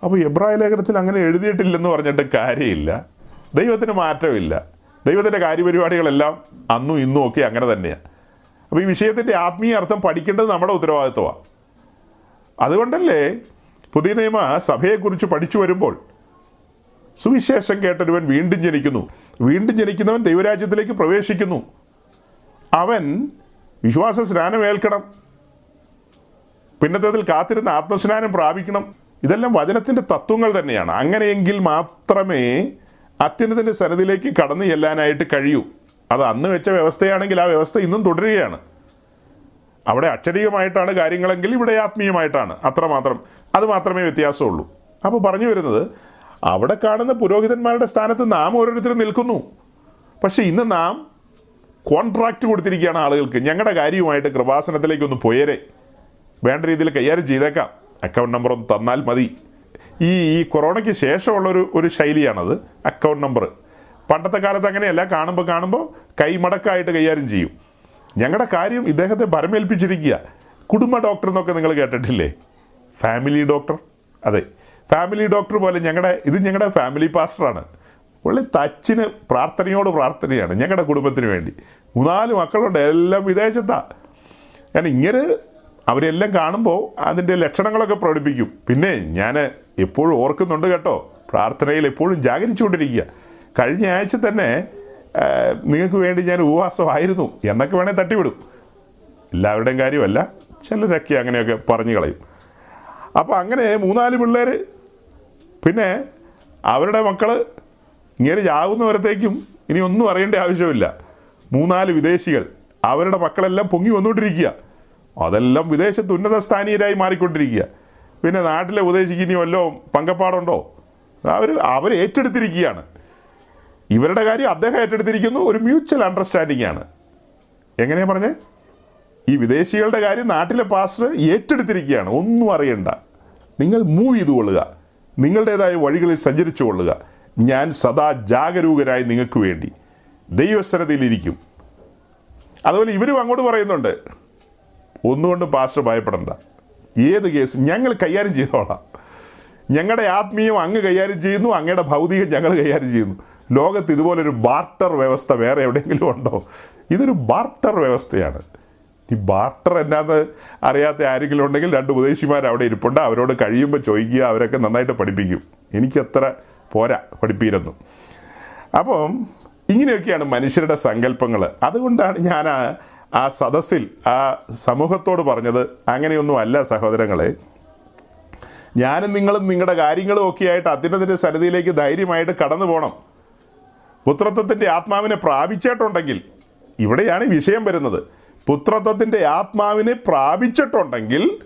അപ്പോൾ എബ്രായ ലേഖനത്തിൽ അങ്ങനെ എഴുതിയിട്ടില്ലെന്ന് പറഞ്ഞിട്ട് കാര്യമില്ല. ദൈവത്തിന് മാറ്റമില്ല. ദൈവത്തിന്റെ കാര്യപരിപാടികളെല്ലാം അന്നും ഇന്നും ഒക്കെ അങ്ങനെ തന്നെയാണ് അപ്പോൾ ഈ വിഷയത്തിന്റെ ആത്മീയ അർത്ഥം പഠിക്കേണ്ടത് നമ്മുടെ ഉത്തരവാദിത്വമാണ് അതുകൊണ്ടല്ലേ പുതിയ നിയമ സഭയെക്കുറിച്ച് പഠിച്ചു വരുമ്പോൾ സുവിശേഷം കേട്ടൊരുവൻ വീണ്ടും ജനിക്കുന്നു. വീണ്ടും ജനിക്കുന്നവൻ ദൈവരാജ്യത്തിലേക്ക് പ്രവേശിക്കുന്നു. അവൻ വിശ്വാസ സ്നാനം ഏൽക്കണം. പിന്നത്തേതിൽ കാത്തിരുന്ന ആത്മസ്നാനം പ്രാപിക്കണം. ഇതെല്ലാം വചനത്തിന്റെ തത്വങ്ങൾ തന്നെയാണ്. അങ്ങനെയെങ്കിൽ മാത്രമേ അത്യുന്നതിന്റെ സന്നിധിയിലേക്ക് കടന്നു ചെല്ലാനായിട്ട് കഴിയൂ. അത് അന്ന് വെച്ച വ്യവസ്ഥയാണെങ്കിൽ ആ വ്യവസ്ഥ ഇന്നും തുടരുകയാണ്. അവിടെ അക്ഷരീയമായിട്ടാണ് കാര്യങ്ങളെങ്കിൽ ഇവിടെ ആത്മീയമായിട്ടാണ്. അത്രമാത്രം അത് മാത്രമേ വ്യത്യാസമുള്ളൂ. അപ്പോൾ പറഞ്ഞു വരുന്നത് അവിടെ കാണുന്ന പുരോഹിതന്മാരുടെ സ്ഥാനത്ത് നാം ഓരോരുത്തരും നിൽക്കുന്നു. പക്ഷെ ഇന്ന് നാം കോൺട്രാക്റ്റ് കൊടുത്തിരിക്കുകയാണ് ആളുകൾക്ക്. ഞങ്ങളുടെ കാര്യവുമായിട്ട് കൃപാസനത്തിലേക്കൊന്ന് പോയേരെ. വേണ്ട രീതിയിൽ കൈകാര്യം ചെയ്തേക്കാം. അക്കൗണ്ട് നമ്പർ ഒന്ന് തന്നാൽ മതി. ഈ ഈ കൊറോണയ്ക്ക് ശേഷമുള്ളൊരു ഒരു ശൈലിയാണത്. Account number. പണ്ടത്തെ കാലത്ത് അങ്ങനെയല്ല. കാണുമ്പോൾ കാണുമ്പോൾ കൈമടക്കായിട്ട് കൈകാര്യം ചെയ്യും. ഞങ്ങളുടെ കാര്യം ഇദ്ദേഹത്തെ ഭരമേൽപ്പിച്ചിരിക്കുക. കുടുംബ ഡോക്ടർ എന്നൊക്കെ നിങ്ങൾ കേട്ടിട്ടില്ലേ? Family doctor. അതെ. ഫാമിലി ഡോക്ടർ പോലെ ഞങ്ങളുടെ ഇത് ഞങ്ങളുടെ ഫാമിലി പാസ്റ്ററാണ്. പുള്ളി തച്ചിന് പ്രാർത്ഥനയോട് പ്രാർത്ഥനയാണ് ഞങ്ങളുടെ കുടുംബത്തിന് വേണ്ടി. മൂന്നാൽ മക്കളുണ്ട്. എല്ലാം വിദേശത്താണ് ഞാൻ ഇങ്ങനെ അവരെല്ലാം കാണുമ്പോൾ അതിന്റെ ലക്ഷണങ്ങളൊക്കെ പ്രകടിപ്പിക്കും. പിന്നെ ഞാൻ എപ്പോഴും ഓർക്കുന്നുണ്ട് കേട്ടോ. പ്രാർത്ഥനയിൽ എപ്പോഴും ജാഗരിച്ചുകൊണ്ടിരിക്കുക. കഴിഞ്ഞ ആഴ്ച തന്നെ നിങ്ങൾക്ക് വേണ്ടി ഞാൻ ഉപവാസമായിരുന്നു എന്നൊക്കെ വേണേൽ തട്ടിവിടും. എല്ലാവരുടെയും കാര്യമല്ല ചിലരൊക്കെ അങ്ങനെയൊക്കെ പറഞ്ഞു കളയും. അപ്പോൾ അങ്ങനെ മൂന്നാൽ പിള്ളേർ പിന്നെ അവരുടെ മക്കൾ ഇങ്ങനെ ചാവുന്നവരത്തേക്കും ഇനി ഒന്നും അറിയേണ്ട ആവശ്യമില്ല. മൂന്നാൽ വിദേശികൾ അവരുടെ മക്കളെല്ലാം പൊങ്ങി വന്നുകൊണ്ടിരിക്കുക. അതെല്ലാം വിദേശത്ത് ഉന്നത സ്ഥാനീയരായി മാറിക്കൊണ്ടിരിക്കുക. പിന്നെ നാട്ടിലെ ഉപദേശിക്ക് ഇനി വല്ലതും പങ്കപ്പാടുണ്ടോ? അവർ അവർ ഏറ്റെടുത്തിരിക്കുകയാണ്. ഇവരുടെ കാര്യം അദ്ദേഹം ഏറ്റെടുത്തിരിക്കുന്നു ഒരു മ്യൂച്വൽ അണ്ടർസ്റ്റാൻഡിംഗ് ആണ്. എങ്ങനെയാ പറഞ്ഞേ? ഈ വിദേശികളുടെ കാര്യം നാട്ടിലെ പാസ്റ്റർ ഏറ്റെടുത്തിരിക്കുകയാണ്. ഒന്നും അറിയണ്ട. നിങ്ങൾ മൂവ് ചെയ്തു കൊള്ളുക. നിങ്ങളുടേതായ വഴികളിൽ സഞ്ചരിച്ചു കൊള്ളുക. ഞാൻ സദാ ജാഗരൂകരായി നിങ്ങൾക്ക് വേണ്ടി. ദൈവസ്ഥരതയിലിരിക്കും അതുപോലെ ഇവരും അങ്ങോട്ട് പറയുന്നുണ്ട്. ഒന്നുകൊണ്ടും പാസ്റ്റർ ഭയപ്പെടണ്ട. ഏത് കേസ്? ഞങ്ങൾ കൈകാര്യം ചെയ്തോളാം. ഞങ്ങളുടെ ആത്മീയം അങ്ങ് കൈകാര്യം ചെയ്യുന്നു അങ്ങയുടെ ഭൗതികം ഞങ്ങൾ കൈകാര്യം ചെയ്യുന്നു. ലോകത്ത് ഇതുപോലൊരു ബാർട്ടർ വ്യവസ്ഥ വേറെ എവിടെയെങ്കിലും ഉണ്ടോ? ഇതൊരു ബാർട്ടർ വ്യവസ്ഥയാണ്. ഈ ബാർട്ടർ എന്നാന്ന് അറിയാത്ത ആരെങ്കിലും ഉണ്ടെങ്കിൽ രണ്ട് ഉപദേശിമാർ അവിടെ ഇരിപ്പുണ്ട്. അവരോട് കഴിയുമ്പോൾ ചോദിക്കുക അവരൊക്കെ നന്നായിട്ട് പഠിപ്പിക്കും. എനിക്കത്ര പോരാ പഠിപ്പിയിരുന്നു അപ്പം ഇങ്ങനെയൊക്കെയാണ് മനുഷ്യരുടെ സങ്കല്പങ്ങൾ അതുകൊണ്ടാണ് ഞാൻ ആ സദസ്സിൽ ആ സമൂഹത്തോട് പറഞ്ഞത് അങ്ങനെയൊന്നും അല്ല സഹോദരങ്ങളെ. ഞാനും നിങ്ങളും നിങ്ങളുടെ കാര്യങ്ങളും ഒക്കെ ആയിട്ട് അത്യുന്നതിന്റെ സന്നിധിയിലേക്ക് ധൈര്യമായിട്ട് കടന്നു പോകണം പുത്രത്വത്തിന്റെ ആത്മാവിനെ പ്രാപിച്ചിട്ടുണ്ടെങ്കിൽ ഇവിടെയാണ് വിഷയം വരുന്നത്. പുത്രത്വത്തിന്റെ ആത്മാവിനെ പ്രാപിച്ചിട്ടുണ്ടെങ്കിൽ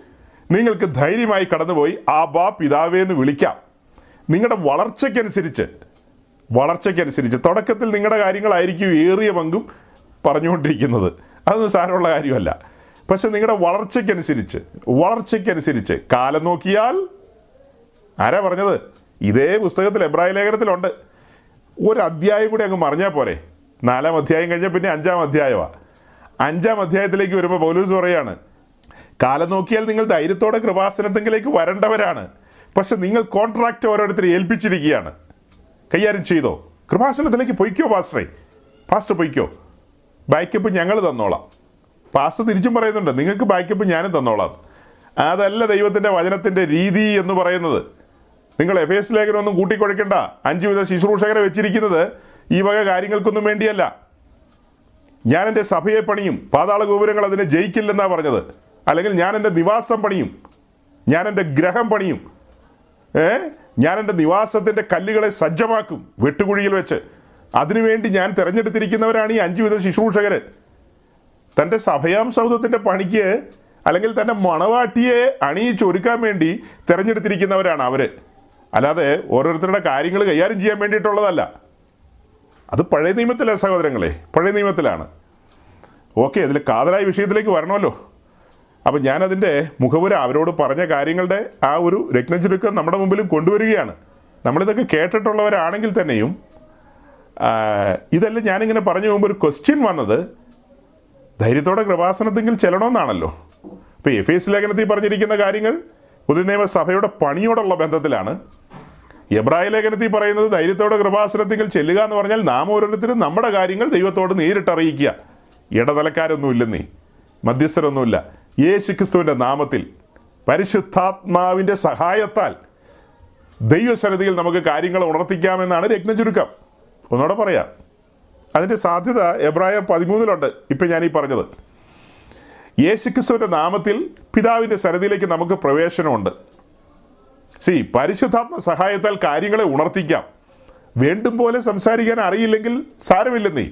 നിങ്ങൾക്ക് ധൈര്യമായി കടന്നുപോയി ആ ബാ പിതാവേ എന്ന് വിളിക്കാം. നിങ്ങളുടെ വളർച്ചയ്ക്കനുസരിച്ച് വളർച്ചയ്ക്കനുസരിച്ച് തുടക്കത്തിൽ നിങ്ങളുടെ കാര്യങ്ങളായിരിക്കും ഏറിയ പങ്കും പറഞ്ഞുകൊണ്ടിരിക്കുന്നത്. അതൊന്നും സാരമുള്ള കാര്യമല്ല. പക്ഷെ നിങ്ങളുടെ വളർച്ചയ്ക്കനുസരിച്ച് വളർച്ചയ്ക്കനുസരിച്ച് കാലം നോക്കിയാൽ ആരാ പറഞ്ഞത്? ഇതേ പുസ്തകത്തിൽ എബ്രാഹിം ലേഖനത്തിലുണ്ട്. ഒരു അധ്യായം കൂടി അങ്ങ് മറിഞ്ഞാൽ പോരെ. നാലാം അധ്യായം കഴിഞ്ഞാൽ പിന്നെ അഞ്ചാം അധ്യായമാണ് അഞ്ചാം അധ്യായത്തിലേക്ക് വരുമ്പോൾ പൗലൂസ് പറയാണ് കാലം നോക്കിയാൽ നിങ്ങൾ ധൈര്യത്തോടെ കൃപാസനത്തെങ്കിലേക്ക് വരേണ്ടവരാണ്. പക്ഷെ നിങ്ങൾ കോൺട്രാക്റ്റ് ഓരോരുത്തരെ ഏൽപ്പിച്ചിരിക്കുകയാണ്. കൈകാര്യം ചെയ്തോ? കൃപാസനത്തിലേക്ക് പൊയ്ക്കോ പാസ്റ്ററെ പാസ്റ്റർ പൊയ്ക്കോ? ബാക്കപ്പ് ഞങ്ങൾ തന്നോളാം. പാസ്റ്റർ തിരിച്ചും പറയുന്നുണ്ട് നിങ്ങൾക്ക് ബാക്കപ്പ് ഞാനും തന്നോളാം. അതല്ല ദൈവത്തിന്റെ വചനത്തിന്റെ രീതി എന്ന് പറയുന്നത്. നിങ്ങൾ എഫ് എസ് ലേഖനമൊന്നും കൂട്ടിക്കൊടുക്കണ്ട. അഞ്ച് വിധ ശുശ്രൂഷകരെ വെച്ചിരിക്കുന്നത് ഈ വക കാര്യങ്ങൾക്കൊന്നും വേണ്ടിയല്ല. ഞാൻ എന്റെ സഭയെ പണിയും പാതാള ഗോപുരങ്ങൾ അതിനെ ജയിക്കില്ലെന്നാണ് പറഞ്ഞത്. അല്ലെങ്കിൽ ഞാൻ എന്റെ നിവാസം പണിയും ഞാൻ എന്റെ ഗ്രഹം പണിയും ഏ? ഞാൻ എന്റെ നിവാസത്തിന്റെ കല്ലുകളെ സജ്ജമാക്കും വെട്ടുകുഴിയിൽ വെച്ച്. അതിനുവേണ്ടി ഞാൻ തിരഞ്ഞെടുത്തിരിക്കുന്നവരാണ് ഈ അഞ്ചുവിധ ശുശ്രൂഷകർ തന്റെ സഭയാം സൗദത്തിന്റെ പണിക്ക് അല്ലെങ്കിൽ തന്റെ മണവാട്ടിയെ അണിയിച്ചൊരുക്കാൻ വേണ്ടി തിരഞ്ഞെടുത്തിരിക്കുന്നവരാണ് അവർ അല്ലാതെ ഓരോരുത്തരുടെ കാര്യങ്ങൾ കൈകാര്യം ചെയ്യാൻ വേണ്ടിയിട്ടുള്ളതല്ല. അത് പഴയ നിയമത്തിലെ സഹോദരങ്ങളെ പഴയ നിയമത്തിലാണ്. ഓക്കെ അതിൽ കാതലായ വിഷയത്തിലേക്ക് വരണമല്ലോ. അപ്പം ഞാനതിന്റെ മുഖപുര അവരോട് പറഞ്ഞ കാര്യങ്ങളുടെ ആ ഒരു രത്നചുരുക്കം നമ്മുടെ മുമ്പിലും കൊണ്ടുവരികയാണ്. നമ്മളിതൊക്കെ കേട്ടിട്ടുള്ളവരാണെങ്കിൽ തന്നെയും ഇതെല്ലാം ഞാനിങ്ങനെ പറഞ്ഞു പോകുമ്പോൾ ഒരു ക്വസ്റ്റ്യൻ വന്നത് ധൈര്യത്തോടെ കൃപാസനത്തെങ്കിൽ ചെല്ലണമെന്നാണല്ലോ ഇപ്പോൾ എഫ് എസ് ലേഖനത്തിൽ പറഞ്ഞിരിക്കുന്ന കാര്യങ്ങൾ പുതിയ നിയമസഭയുടെ പണിയോടുള്ള ബന്ധത്തിലാണ്. എബ്രായ ലേഖനത്തിൽ പറയുന്നത് ധൈര്യത്തോടെ കൃപാസനത്തിൽ ചെല്ലുക എന്ന് പറഞ്ഞാൽ നാം ഓരോരുത്തരും നമ്മുടെ കാര്യങ്ങൾ ദൈവത്തോട് നേരിട്ട് അറിയിക്കുക ഇടനിലക്കാരൊന്നുമില്ലെന്നേ മധ്യസ്ഥരൊന്നുമില്ല. യേശു ക്രിസ്തുവിന്റെ നാമത്തിൽ പരിശുദ്ധാത്മാവിന്റെ സഹായത്താൽ ദൈവസന്നിധിയിൽ നമുക്ക് കാര്യങ്ങൾ ഉണർത്തിക്കാമെന്നാണ് രത്ന ഒന്നുകൂടെ പറയാം. അതിന്റെ സാധ്യത എബ്രായ പതിമൂന്നിലുണ്ട്. ഇപ്പം ഞാൻ ഈ പറഞ്ഞത്. യേശുക്രിസ്തുവിന്റെ നാമത്തിൽ പിതാവിന്റെ സരതിയിലേക്ക് നമുക്ക് പ്രവേശനമുണ്ട്. സി പരിശുദ്ധാത്മ സഹായത്താൽ കാര്യങ്ങളെ ഉണർത്തിക്കാം. വേണ്ടും പോലെ സംസാരിക്കാൻ അറിയില്ലെങ്കിൽ സാരമില്ലെന്നേ.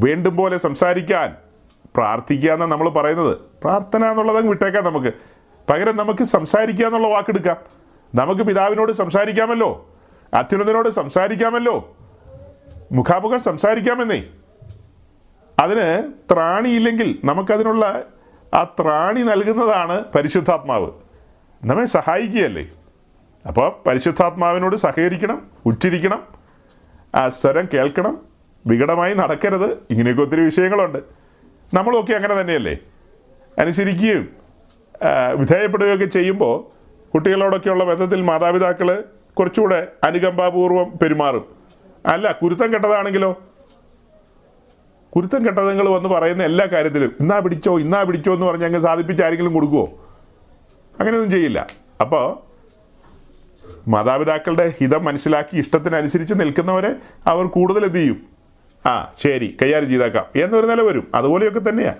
വേണ്ടും പോലെ സംസാരിക്കാൻ പ്രാർത്ഥിക്കുക എന്നാണ് നമ്മൾ പറയുന്നത്. പ്രാർത്ഥന എന്നുള്ളത് അങ്ങ് വിട്ടേക്കാം നമുക്ക്. പകരം നമുക്ക് സംസാരിക്കുക എന്നുള്ള വാക്കെടുക്കാം. നമുക്ക് പിതാവിനോട് സംസാരിക്കാമല്ലോ. അത്യുന്നതനോട് സംസാരിക്കാമല്ലോ. മുഖാമുഖം സംസാരിക്കാമെന്നേ. അതിന് ത്രാണിയില്ലെങ്കിൽ നമുക്കതിനുള്ള ആ ത്രാണി നൽകുന്നതാണ് പരിശുദ്ധാത്മാവ്. നമ്മെ സഹായിക്കുകയല്ലേ? അപ്പോൾ പരിശുദ്ധാത്മാവിനോട് സഹകരിക്കണം ഉറ്റിരിക്കണം ആ സ്വരം കേൾക്കണം വികടമായി നടക്കരുത്. ഇങ്ങനെയൊക്കെ ഒത്തിരി വിഷയങ്ങളുണ്ട്. നമ്മളൊക്കെ അങ്ങനെ തന്നെയല്ലേ? അനുസരിക്കുകയും വിധേയപ്പെടുകയൊക്കെ ചെയ്യുമ്പോൾ കുട്ടികളോടൊക്കെയുള്ള ബന്ധത്തിൽ മാതാപിതാക്കൾ കുറച്ചുകൂടെ അനുകമ്പാപൂർവം പെരുമാറും. അല്ല കുരുത്തം കെട്ടതാണെങ്കിലോ? കുരുത്തം കെട്ടതുങ്ങൾ വന്ന് പറയുന്ന എല്ലാ കാര്യത്തിലും. ഇന്നാ പിടിച്ചോ ഇന്നാ പിടിച്ചോ എന്ന് പറഞ്ഞ് അങ്ങ് സാധിപ്പിച്ച് ആരെങ്കിലും കൊടുക്കുമോ അങ്ങനെയൊന്നും ചെയ്യില്ല. അപ്പോൾ മാതാപിതാക്കളുടെ ഹിതം മനസ്സിലാക്കി ഇഷ്ടത്തിനനുസരിച്ച് നിൽക്കുന്നവരെ അവർ കൂടുതൽ എന്ത് ചെയ്യും? ആ ശരി കൈകാര്യം ചെയ്തേക്കാം. എന്നൊരു നില വരും. അതുപോലെയൊക്കെ തന്നെയാണ്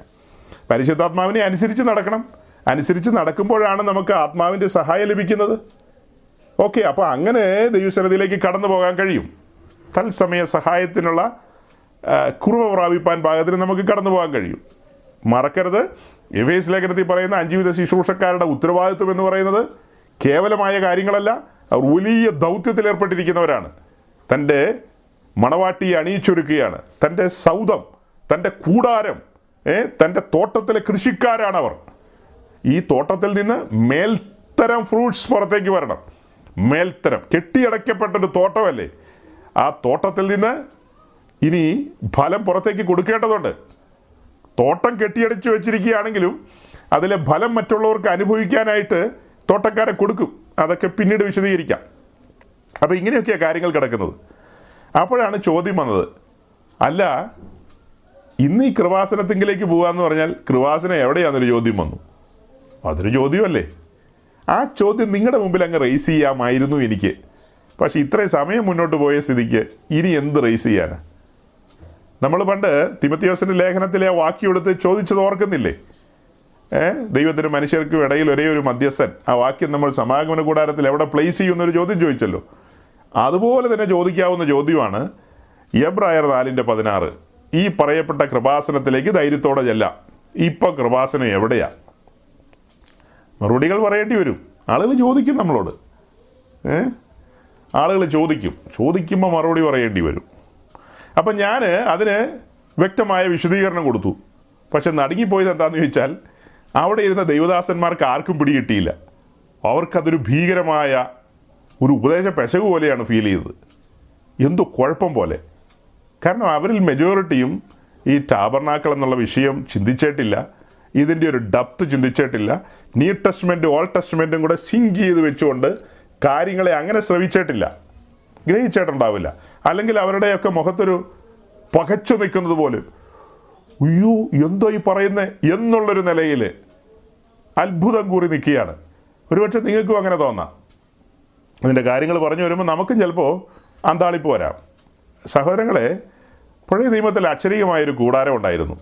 പരിശുദ്ധാത്മാവിനെ അനുസരിച്ച് നടക്കണം. അനുസരിച്ച് നടക്കുമ്പോഴാണ് നമുക്ക് ആത്മാവിന്റെ സഹായം ലഭിക്കുന്നത്. ഓക്കെ അപ്പോൾ അങ്ങനെ ദൈവസന്നിധിയിലേക്ക് കടന്നു പോകാൻ കഴിയും. തത്സമയ സഹായത്തിനുള്ള കുറവ് പ്രാപിപ്പാൻ പാകത്തിന് നമുക്ക് കടന്നു പോകാൻ കഴിയും. മറക്കരുത്. എവേസ് ലേഖനത്തിൽ പറയുന്ന അഞ്ചുവിധ ശുശ്രൂഷക്കാരുടെ ഉത്തരവാദിത്വം എന്ന് പറയുന്നത് കേവലമായ കാര്യങ്ങളല്ല അവർ വലിയ ദൗത്യത്തിൽ ഏർപ്പെട്ടിരിക്കുന്നവരാണ്. തന്റെ മണവാട്ടിയെ അണിയിച്ചൊരുക്കുകയാണ്. തന്റെ സൗദം തന്റെ കൂടാരം തന്റെ തോട്ടത്തിലെ കൃഷിക്കാരാണവർ. ഈ തോട്ടത്തിൽ നിന്ന് മേൽത്തരം ഫ്രൂട്ട്സ് പുറത്തേക്ക് വരണം. മേൽത്തരം കെട്ടിയടയ്ക്കപ്പെട്ടൊരു തോട്ടമല്ലേ? ആ തോട്ടത്തിൽ നിന്ന് ഇനി ഫലം പുറത്തേക്ക് കൊടുക്കേണ്ടതുണ്ട്. തോട്ടം കെട്ടിയടിച്ചു വെച്ചിരിക്കുകയാണെങ്കിലും അതിലെ ഫലം മറ്റുള്ളവർക്ക് അനുഭവിക്കാനായിട്ട് തോട്ടക്കാരെ കൊടുക്കും. അതൊക്കെ പിന്നീട് വിശദീകരിക്കാം. അപ്പോൾ ഇങ്ങനെയൊക്കെയാണ് കാര്യങ്ങൾ കിടക്കുന്നത്. അപ്പോഴാണ് ചോദ്യം വന്നത്. അല്ല ഇന്ന് ഈ കൃപാസനത്തിങ്കിലേക്ക് പോകാമെന്ന് പറഞ്ഞാൽ കൃപാസനം എവിടെയാണെന്നൊരു ചോദ്യം വന്നു. അതൊരു ചോദ്യമല്ലേ? ആ ചോദ്യം നിങ്ങളുടെ മുമ്പിൽ അങ്ങ് റേസ് ചെയ്യാമായിരുന്നു എനിക്ക്. പക്ഷെ ഇത്രയും സമയം മുന്നോട്ട് പോയ സ്ഥിതിക്ക് ഇനി എന്ത് റേസ് ചെയ്യാനാണ് നമ്മൾ പണ്ട് തിമത്തിയോസിന്റെ ലേഖനത്തിലെ ആ വാക്യം എടുത്ത് ചോദിച്ചത് ഓർക്കുന്നില്ലേ? ഏ? ദൈവത്തിന് മനുഷ്യർക്കും ഇടയിൽ ഒരേ ഒരു മധ്യസ്ഥൻ. ആ വാക്യം നമ്മൾ സമാഗമന കൂടാരത്തിൽ എവിടെ പ്ലേസ് ചെയ്യുമെന്നൊരു ചോദ്യം ചോദിച്ചല്ലോ. അതുപോലെ തന്നെ ചോദിക്കാവുന്ന ചോദ്യമാണ് എബ്രായർ നാലിന്റെ പതിനാറ്. ഈ പറയപ്പെട്ട കൃപാസനത്തിലേക്ക് ധൈര്യത്തോടെ ചെല്ലാം. ഇപ്പം കൃപാസനം എവിടെയാ? മറുപടികൾ പറയേണ്ടി വരും. ആളുകൾ ചോദിക്കും നമ്മളോട്. ഏ? ആളുകൾ ചോദിക്കും. ചോദിക്കുമ്പോൾ മറുപടി പറയേണ്ടി വരും. അപ്പം ഞാൻ അതിന് വ്യക്തമായ വിശദീകരണം കൊടുത്തു. പക്ഷെ നടുങ്ങിപ്പോയത് എന്താണെന്ന് ചോദിച്ചാൽ അവിടെ ഇരുന്ന ദൈവദാസന്മാർക്ക് ആർക്കും പിടികിട്ടിയില്ല. അവർക്കതൊരു ഭീകരമായ ഒരു ഉപദേശ പെശക് പോലെയാണ് ഫീൽ ചെയ്തത്. എന്തോ കുഴപ്പം പോലെ. കാരണം അവരിൽ മെജോറിറ്റിയും ഈ ടാബർനാക്കൾ എന്നുള്ള വിഷയം ചിന്തിച്ചിട്ടില്ല. ഇതിന്റെ ഒരു ഡപ്ത് ചിന്തിച്ചിട്ടില്ല. ന്യൂ ടെസ്റ്റ്മെന്റും ഓൾഡ് ടെസ്റ്റ്മെന്റും കൂടെ സിങ്ക് ചെയ്ത് വെച്ചുകൊണ്ട് കാര്യങ്ങളെ അങ്ങനെ ശ്രവിച്ചിട്ടില്ല. ഗ്രഹിച്ചിട്ടുണ്ടാവില്ല. അല്ലെങ്കിൽ അവരുടെയൊക്കെ മുഖത്തൊരു പകച്ചു നിൽക്കുന്നത് പോലും. അയ്യോ എന്തോ ഈ പറയുന്നത് എന്നുള്ളൊരു നിലയിൽ അത്ഭുതം കൂറി നിൽക്കുകയാണ്. ഒരുപക്ഷെ നിങ്ങൾക്കും അങ്ങനെ തോന്നാം. അതിന്റെ കാര്യങ്ങൾ പറഞ്ഞു വരുമ്പോൾ നമുക്കും ചിലപ്പോൾ അന്താളിപ്പ് വരാം. സഹോദരങ്ങളെ പഴയ നിയമത്തിൽ അക്ഷരീയമായൊരു കൂടാരം ഉണ്ടായിരുന്നു.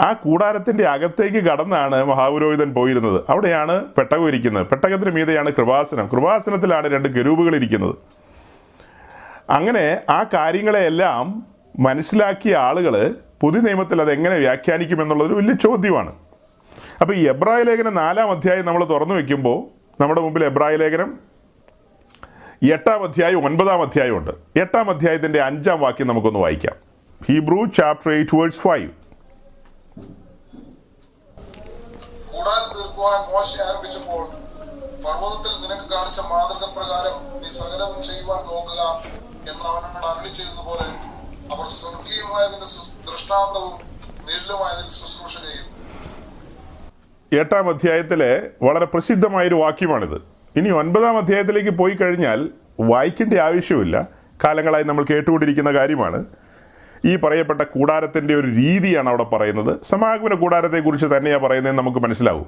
ആ കൂടാരത്തിന്റെ അകത്തേക്ക് കടന്നാണ് മഹാപുരോഹിതൻ പോയിരുന്നത്. അവിടെയാണ് പെട്ടകം ഇരിക്കുന്നത്. പെട്ടകത്തിന് മീതെയാണ് കൃപാസനം. കൃപാസനത്തിലാണ് രണ്ട് കരൂപുകൾ ഇരിക്കുന്നത്. അങ്ങനെ ആ കാര്യങ്ങളെയെല്ലാം മനസ്സിലാക്കിയ ആളുകൾ പുതിയ നിയമത്തിൽ അതെങ്ങനെ എങ്ങനെ വ്യാഖ്യാനിക്കും എന്നുള്ളതൊരു വലിയ ചോദ്യമാണ്. അപ്പോൾ ഈ എബ്രായ ലേഖനം നാലാം അധ്യായം നമ്മൾ തുറന്നു വയ്ക്കുമ്പോൾ നമ്മുടെ മുമ്പിൽ എബ്രായ ലേഖനം എട്ടാം അധ്യായം ഒൻപതാം അധ്യായം ഉണ്ട്. എട്ടാം അധ്യായത്തിന്റെ അഞ്ചാം വാക്യം നമുക്കൊന്ന് വായിക്കാം. Hebrew chapter eight words five. കൂടാൻ തീർക്കുവാൻ മോശ ആരംഭിച്ചപ്പോൾ പർവതത്തിൽ നിനക്ക് കാണിച്ച മാതൃക പ്രകാരം നീ സകലവും ചെയ്യുവാൻ നോക്കുക എന്ന് അവനോട് അരളി ചെയ്തതുപോലെ അവർ സ്വർഗീയമായതിന്റെ ദൃഷ്ടാന്തവും നിഴലുമായതിൽ ശുശ്രൂഷ ചെയ്യുന്നു. എട്ടാം അധ്യായത്തിലെ വളരെ പ്രസിദ്ധമായൊരു വാക്യമാണിത്. ഇനി ഒൻപതാം അധ്യായത്തിലേക്ക് പോയി കഴിഞ്ഞാൽ വായിക്കേണ്ട ആവശ്യമില്ല. കാലങ്ങളായി നമ്മൾ കേട്ടുകൊണ്ടിരിക്കുന്ന കാര്യമാണ്. ഈ പറയപ്പെട്ട കൂടാരത്തിന്റെ ഒരു രീതിയാണ് അവിടെ പറയുന്നത്. സമാഗമന കൂടാരത്തെക്കുറിച്ച് തന്നെയാണ് പറയുന്നതെന്ന് നമുക്ക് മനസ്സിലാവും.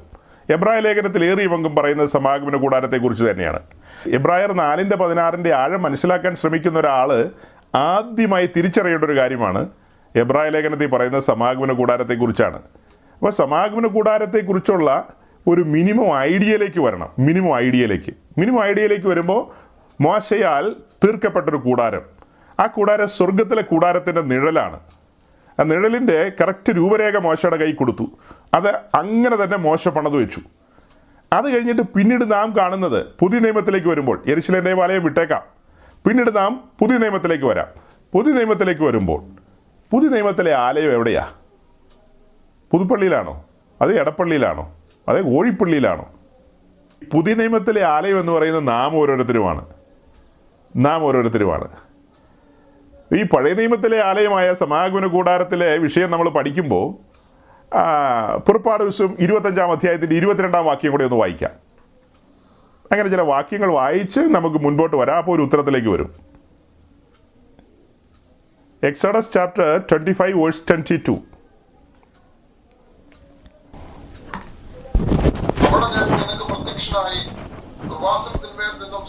എബ്രായ ലേഖനത്തിൽ ഏറിയ പങ്കും പറയുന്നത് സമാഗമന കൂടാരത്തെക്കുറിച്ച് തന്നെയാണ്. എബ്രായർ നാലിന്റെ പതിനാറിന്റെ ആഴം മനസ്സിലാക്കാൻ ശ്രമിക്കുന്ന ഒരാൾ ആദ്യമായി തിരിച്ചറിയേണ്ട ഒരു കാര്യമാണ് എബ്രായ ലേഖനത്തിൽ പറയുന്ന സമാഗമന കൂടാരത്തെക്കുറിച്ചാണ്. അപ്പോൾ സമാഗമന കൂടാരത്തെക്കുറിച്ചുള്ള ഒരു മിനിമം ഐഡിയയിലേക്ക് വരണം. മിനിമം ഐഡിയയിലേക്ക്. മിനിമം ഐഡിയയിലേക്ക് വരുമ്പോൾ മോശയാൽ തീർക്കപ്പെട്ടൊരു കൂടാരം. ആ കൂടാരം സ്വർഗത്തിലെ കൂടാരത്തിന്റെ നിഴലാണ്. ആ നിഴലിന്റെ കറക്റ്റ് രൂപരേഖ മോശയുടെ കൈ കൊടുത്തു. അത് അങ്ങനെ തന്നെ മോശ പണത് വെച്ചു. അത് കഴിഞ്ഞിട്ട് പിന്നീട് നാം കാണുന്നത് പുതിയ നിയമത്തിലേക്ക് വരുമ്പോൾ യരിശിലെ ദേവാലയം വിട്ടേക്കാം. പിന്നീട് നാം പുതിയ നിയമത്തിലേക്ക് വരാം. പുതിയ നിയമത്തിലേക്ക് വരുമ്പോൾ പുതിയ നിയമത്തിലെ ആലയം എവിടെയാ? പുതുപ്പള്ളിയിലാണോ? അതേ എടപ്പള്ളിയിലാണോ? അതേ കോഴിപ്പള്ളിയിലാണോ? പുതിയ നിയമത്തിലെ ആലയം എന്ന് പറയുന്നത് നാം ഓരോരുത്തരുമാണ്. നാം ഓരോരുത്തരുമാണ്. ഈ പഴയ നിയമത്തിലെ ആലയമായ സമാഗമന കൂടാരത്തിലെ വിഷയം നമ്മൾ പഠിക്കുമ്പോൾ പുറപ്പാട് ദിവസം ഇരുപത്തഞ്ചാം അധ്യായത്തിന്റെ ഇരുപത്തിരണ്ടാം വാക്യം കൂടെ ഒന്ന് വായിക്കാം. അങ്ങനെ ചില വാക്യങ്ങൾ വായിച്ച് നമുക്ക് മുൻപോട്ട് വരാം. അപ്പോൾ ഒരു ഉത്തരത്തിലേക്ക് വരും. Exodus chapter twenty five verse twenty two.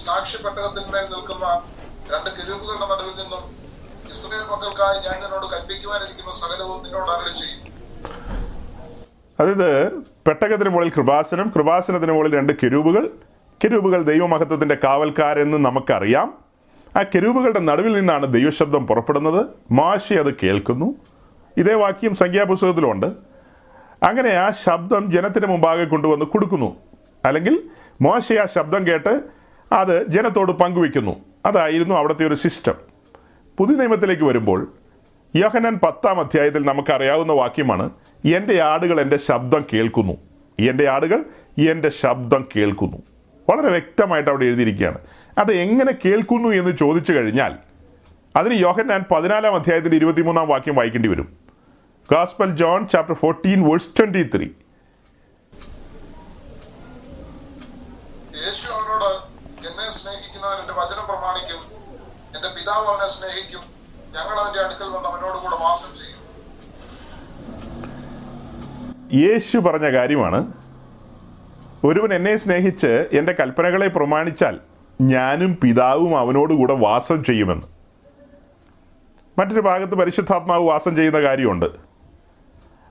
സാക്ഷ്യപ്പെട്ടകത്തിന്മേൽ നിൽക്കുന്ന രണ്ട് കെരൂബുകളുടെ നടുവിൽ നിന്നും അതായത് പെട്ടകത്തിന് മുകളിൽ കൃപാസനം കൃപാസനത്തിന് മുകളിൽ രണ്ട് കിരൂപുകൾ കിരൂപുകൾ ദൈവമഹത്വത്തിന്റെ കാവൽക്കാരെന്ന് നമുക്കറിയാം. ആ കിരൂപുകളുടെ നടുവിൽ നിന്നാണ് ദൈവശബ്ദം പുറപ്പെടുന്നത്. മാഷി അത് കേൾക്കുന്നു. ഇതേ വാക്യം സംഖ്യാപുസ്തകത്തിലുണ്ട്. അങ്ങനെ ആ ശബ്ദം ജനത്തിന് മുമ്പാകെ കൊണ്ടുവന്ന് കൊടുക്കുന്നു. അല്ലെങ്കിൽ മോശ ആ ശബ്ദം കേട്ട് അത് ജനത്തോട് പങ്കുവെക്കുന്നു അതായിരുന്നു അവിടുത്തെ ഒരു സിസ്റ്റം. പുതിയ നിയമത്തിലേക്ക് വരുമ്പോൾ യോഹനാൻ പത്താം അധ്യായത്തിൽ നമുക്കറിയാവുന്ന വാക്യമാണ് എന്റെ ആടുകൾ എന്റെ ശബ്ദം കേൾക്കുന്നു. എന്റെ ആടുകൾ എന്റെ ശബ്ദം കേൾക്കുന്നു. വളരെ വ്യക്തമായിട്ട് അവിടെ എഴുതിയിരിക്കുകയാണ്. അത് എങ്ങനെ കേൾക്കുന്നു എന്ന് ചോദിച്ചു കഴിഞ്ഞാൽ അതിന് യോഹന്നാൻ പതിനാലാം അധ്യായത്തിന്റെ ഇരുപത്തിമൂന്നാം വാക്യം വായിക്കേണ്ടി വരും. Gospel John chapter fourteen verse twenty three. യേശു അവനോട് എന്നെ സ്നേഹിക്കുന്നവൻ എന്റെ വചനം പിതാവ് അവനെ സ്നേഹിക്കും. ഞങ്ങൾ അവന്റെ അടുക്കൽ വന്ന് അവനോട് കൂടെ വാസം ചെയ്യും. യേശു പറഞ്ഞ കാര്യമാണ് ഒരുവൻ എന്നെ സ്നേഹിച്ച് എന്റെ കൽപ്പനകളെ പ്രമാണിച്ചാൽ ഞാനും പിതാവും അവനോടുകൂടെ വാസം ചെയ്യുമെന്ന്. മറ്റൊരു ഭാഗത്ത് പരിശുദ്ധാത്മാവ് വാസം ചെയ്യുന്ന കാര്യമുണ്ട്.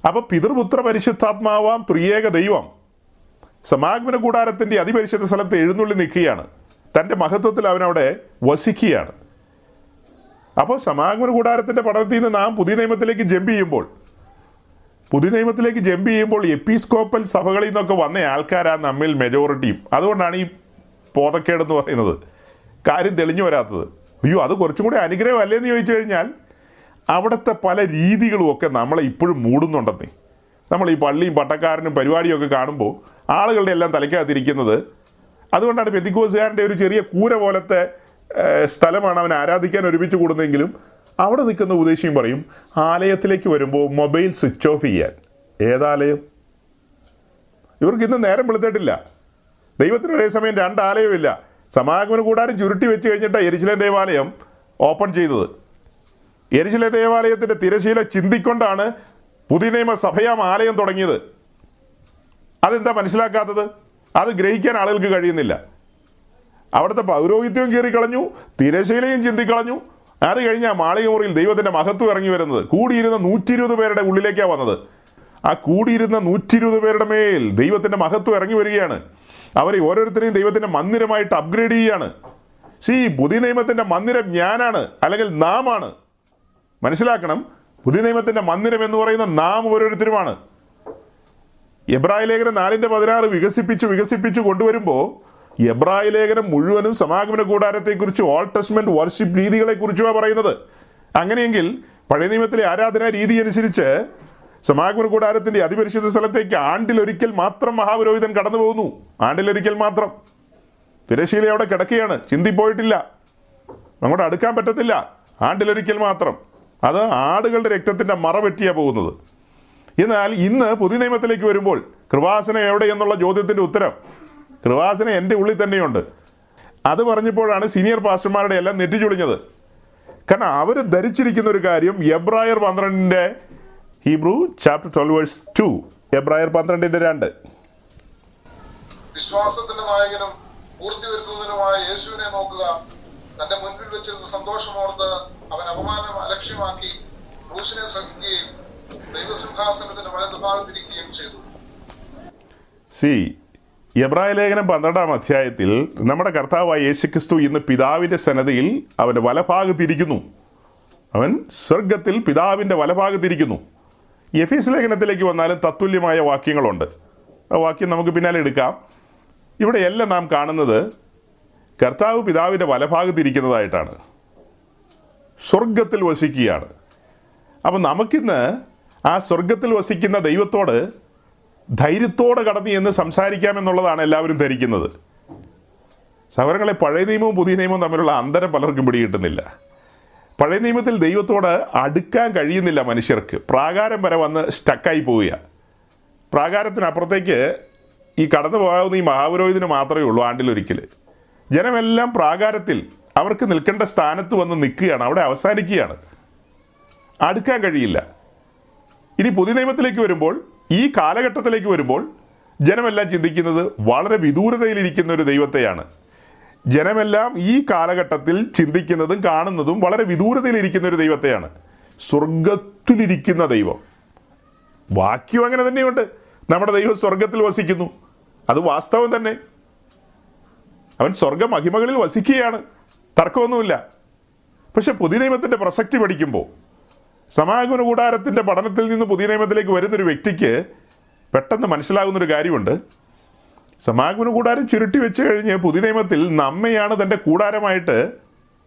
അപ്പോൾ പിതൃപുത്ര പരിശുദ്ധാത്മാവാം ത്രിയേക ദൈവം സമാഗമന കൂടാരത്തിന്റെ അതിപരിശുദ്ധ സ്ഥലത്ത് എഴുന്നള്ളി നിൽക്കുകയാണ്. തന്റെ മഹത്വത്തിൽ അവനവിടെ വസിക്കുകയാണ്. അപ്പോൾ സമാഗമന കൂടാരത്തിന്റെ പഠനത്തിൽ നിന്ന് നാം പുതിയ നിയമത്തിലേക്ക് ജമ്പ് ചെയ്യുമ്പോൾ പുതിയ നിയമത്തിലേക്ക് ജമ്പ് ചെയ്യുമ്പോൾ എപ്പിസ്കോപ്പൽ സഭകളിൽ നിന്നൊക്കെ വന്ന ആൾക്കാരാണ് നമ്മിൽ മെജോറിറ്റിയും അതുകൊണ്ടാണ് ഈ പോതക്കേടെന്ന് പറയുന്നത്. കാര്യം തെളിഞ്ഞു വരാത്തത്. അയ്യോ അത് കുറച്ചും കൂടി അനുഗ്രഹം അല്ലേന്ന് ചോദിച്ചു കഴിഞ്ഞാൽ അവിടുത്തെ പല രീതികളും ഒക്കെ നമ്മളെ ഇപ്പോഴും മൂടുന്നുണ്ടെന്നേ. നമ്മൾ ഈ പള്ളിയും പട്ടക്കാരനും പരിപാടിയും ഒക്കെ കാണുമ്പോൾ ആളുകളുടെ എല്ലാം തലയ്ക്കകത്തിരിക്കുന്നത് അതുകൊണ്ടാണ് പെത്തിക്കോസുകാരന്റെ ഒരു ചെറിയ കൂര പോലത്തെ സ്ഥലമാണ് അവൻ ആരാധിക്കാൻ ഒരുമിച്ച് കൂടുന്നതെങ്കിലും അവിടെ നിൽക്കുന്ന ഉപദേശിയും പറയും ആലയത്തിലേക്ക് വരുമ്പോൾ മൊബൈൽ സ്വിച്ച് ഓഫ് ചെയ്യാൻ. ഏതാലയം ഇവർക്ക് ഇന്ന് നേരം വെളുത്തിട്ടില്ല. ദൈവത്തിന് ഒരേ സമയം രണ്ട് ആലയമില്ല സമാഗമന കൂടാരം ചുരുട്ടി വെച്ച് കഴിഞ്ഞിട്ടാണ് എരിശിലൻ ദേവാലയം ഓപ്പൺ ചെയ്തത്. എരിശിലെ ദേവാലയത്തിന്റെ തിരശീല ചിന്തിക്കൊണ്ടാണ് പുതിയ നിയമ സഭയാം ആലയം തുടങ്ങിയത്. അതെന്താ മനസ്സിലാക്കാത്തത്? അത് ഗ്രഹിക്കാൻ ആളുകൾക്ക് കഴിയുന്നില്ല. അവിടുത്തെ പൗരോഹിത്യവും കീറിക്കളഞ്ഞു തിരശീലയും ചിന്തിക്കളഞ്ഞു അത് കഴിഞ്ഞാൽ മാളികമുറിയിൽ ദൈവത്തിന്റെ മഹത്വം ഇറങ്ങി വരുന്നത്. കൂടിയിരുന്ന നൂറ്റി ഇരുപത് പേരുടെ ഉള്ളിലേക്കാണ് വന്നത്. ആ കൂടിയിരുന്ന നൂറ്റി ഇരുപത് പേരുടെ മേൽ ദൈവത്തിന്റെ മഹത്വം ഇറങ്ങി വരികയാണ്. അവരെ ഓരോരുത്തരെയും ദൈവത്തിന്റെ മന്ദിരമായിട്ട് അപ്ഗ്രേഡ് ചെയ്യുകയാണ് സി പുതിയ നിയമത്തിന്റെ മന്ദിരം ഞാനാണ് അല്ലെങ്കിൽ നാമാണ്. മനസ്സിലാക്കണം പുതിയ നിയമത്തിന്റെ മന്ദിരം എന്ന് പറയുന്ന നാം ഓരോരുത്തരുമാണ്. എബ്രാഹിം ലേഖനം നാലിന്റെ പതിനാറ് വികസിപ്പിച്ച് വികസിപ്പിച്ച് കൊണ്ടുവരുമ്പോൾ എബ്രായ ലേഖനം മുഴുവനും സമാഗമന കൂടാരത്തെക്കുറിച്ച് ഓൾ ടെസ്റ്റ്മെന്റ് വർഷിപ്പ് രീതികളെക്കുറിച്ചുമാണ് പറയുന്നത്. അങ്ങനെയെങ്കിൽ പഴയ നിയമത്തിലെ ആരാധനാ രീതി അനുസരിച്ച് സമാഗമന കൂടാരത്തിന്റെ അതിപരിശുദ്ധ സ്ഥലത്തേക്ക് ആണ്ടിലൊരിക്കൽ മാത്രം മഹാപുരോഹിതൻ കടന്നു പോകുന്നു. ആണ്ടിലൊരിക്കൽ മാത്രം. തിരശീല അവിടെ കിടക്കുകയാണ്. ചിന്തിപ്പോയിട്ടില്ല. അങ്ങോട്ട് അടുക്കാൻ പറ്റത്തില്ല. ആണ്ടിലൊരിക്കൽ മാത്രം. അത് ആടുകളുടെ രക്തത്തിന്റെ മറ വെട്ടിയാ പോകുന്നത്. എന്നാൽ ഇന്ന് പുതിയ നിയമത്തിലേക്ക് വരുമ്പോൾ കൃപാസന എവിടെ എന്നുള്ള ചോദ്യത്തിന്റെ ഉത്തരം കൃപാസനം എന്റെ ഉള്ളിൽ തന്നെയുണ്ട്. അത് പറഞ്ഞപ്പോഴാണ് സീനിയർ പാസ്റ്റർമാരുടെ എല്ലാം നെറ്റിച്ചൊളിഞ്ഞത് കാരണം അവർ ധരിച്ചിരിക്കുന്ന ഒരു കാര്യം എബ്രായർ പന്ത്രണ്ടിന്റെ Hebrew chapter twelve verse two എബ്രായർ പന്ത്രണ്ടിന്റെ രണ്ട്. വിശ്വാസത്തിന്റെ നായകനും പൂർത്തി വരുത്തുന്നതിനുമായ യേശുവിനെ നോക്കുക. തന്റെ മുൻപിൽ വെച്ചിരുന്ന സന്തോഷമോർത്ത് അവൻ അപമാനം അലക്ഷ്യമാക്കി ക്രൂശിനെ സഹിക്കുകയും ദൈവസിംഹാസനത്തിന്റെ വലതു ഭാഗത്തിരിക്കുകയും ചെയ്തു. സി എബ്രായ ലേഖനം പന്ത്രണ്ടാം അധ്യായത്തിൽ നമ്മുടെ കർത്താവായ യേശുക്രിസ്തു ഇന്ന് പിതാവിന്റെ സന്നദ്ധയിൽ അവന്റെ വലഭാഗത്തിരിക്കുന്നു. അവൻ സ്വർഗത്തിൽ പിതാവിന്റെ വലഭാഗത്തിരിക്കുന്നു. എഫീസ് ലേഖനത്തിലേക്ക് വന്നാലും തത്തുല്യമായ വാക്യങ്ങളുണ്ട്. ആ വാക്യം നമുക്ക് പിന്നാലെ എടുക്കാം. ഇവിടെ എല്ലാം നാം കാണുന്നത് കർത്താവ് പിതാവിന്റെ വലഭാഗത്തിരിക്കുന്നതായിട്ടാണ്. സ്വർഗത്തിൽ വസിക്കുകയാണ്. അപ്പം നമുക്കിന്ന് ആ സ്വർഗത്തിൽ വസിക്കുന്ന ദൈവത്തോട് ധൈര്യത്തോടെ കടന്നു എന്ന് സംസാരിക്കാമെന്നുള്ളതാണ് എല്ലാവരും ധരിക്കുന്നത്. സഹോദരങ്ങളെ പഴയ നിയമവും പുതിയ നിയമവും തമ്മിലുള്ള അന്തരം പലർക്കും പിടികിട്ടുന്നില്ല. പഴയ നിയമത്തിൽ ദൈവത്തോട് അടുക്കാൻ കഴിയുന്നില്ല മനുഷ്യർക്ക്. പ്രാകാരം വരെ വന്ന് സ്റ്റക്കായി പോവുക പ്രാകാരത്തിനപ്പുറത്തേക്ക് ഈ കടന്നു പോകാവുന്ന ഈ മഹാപുരോഹിതന് മാത്രമേ ഉള്ളൂ ആണ്ടിലൊരിക്കൽ. ജനമെല്ലാം പ്രാകാരത്തിൽ അവർക്ക് നിൽക്കേണ്ട സ്ഥാനത്ത് വന്ന് നിൽക്കുകയാണ്. അവിടെ അവസാനിക്കുകയാണ്. അടുക്കാൻ കഴിയില്ല. ഇനി പുതിയ നിയമത്തിലേക്ക് വരുമ്പോൾ ഈ കാലഘട്ടത്തിലേക്ക് വരുമ്പോൾ ജനമെല്ലാം ചിന്തിക്കുന്നത് വളരെ വിദൂരതയിലിരിക്കുന്ന ഒരു ദൈവത്തെയാണ്. ജനമെല്ലാം ഈ കാലഘട്ടത്തിൽ ചിന്തിക്കുന്നതും കാണുന്നതും വളരെ വിദൂരതയിലിരിക്കുന്ന ഒരു ദൈവത്തെയാണ്. സ്വർഗത്തിലിരിക്കുന്ന ദൈവം. വാക്യം അങ്ങനെ തന്നെയുണ്ട്. നമ്മുടെ ദൈവം സ്വർഗത്തിൽ വസിക്കുന്നു. അത് വാസ്തവം തന്നെ. അവൻ സ്വർഗ മഹിമകളിൽ വസിക്കുകയാണ്. തർക്കമൊന്നുമില്ല. പക്ഷെ പുതിയ നിയമത്തിന്റെ പ്രസക്തി പഠിക്കുമ്പോൾ സമാഗമന കൂടാരത്തിന്റെ പഠനത്തിൽ നിന്ന് പുതിയ നിയമത്തിലേക്ക് വരുന്നൊരു വ്യക്തിക്ക് പെട്ടെന്ന് മനസ്സിലാകുന്നൊരു കാര്യമുണ്ട്. സമാഗമന കൂടാരം ചുരുട്ടി വെച്ച് കഴിഞ്ഞ് പുതിയ നിയമത്തിൽ നമ്മയാണ് തന്റെ കൂടാരമായിട്ട്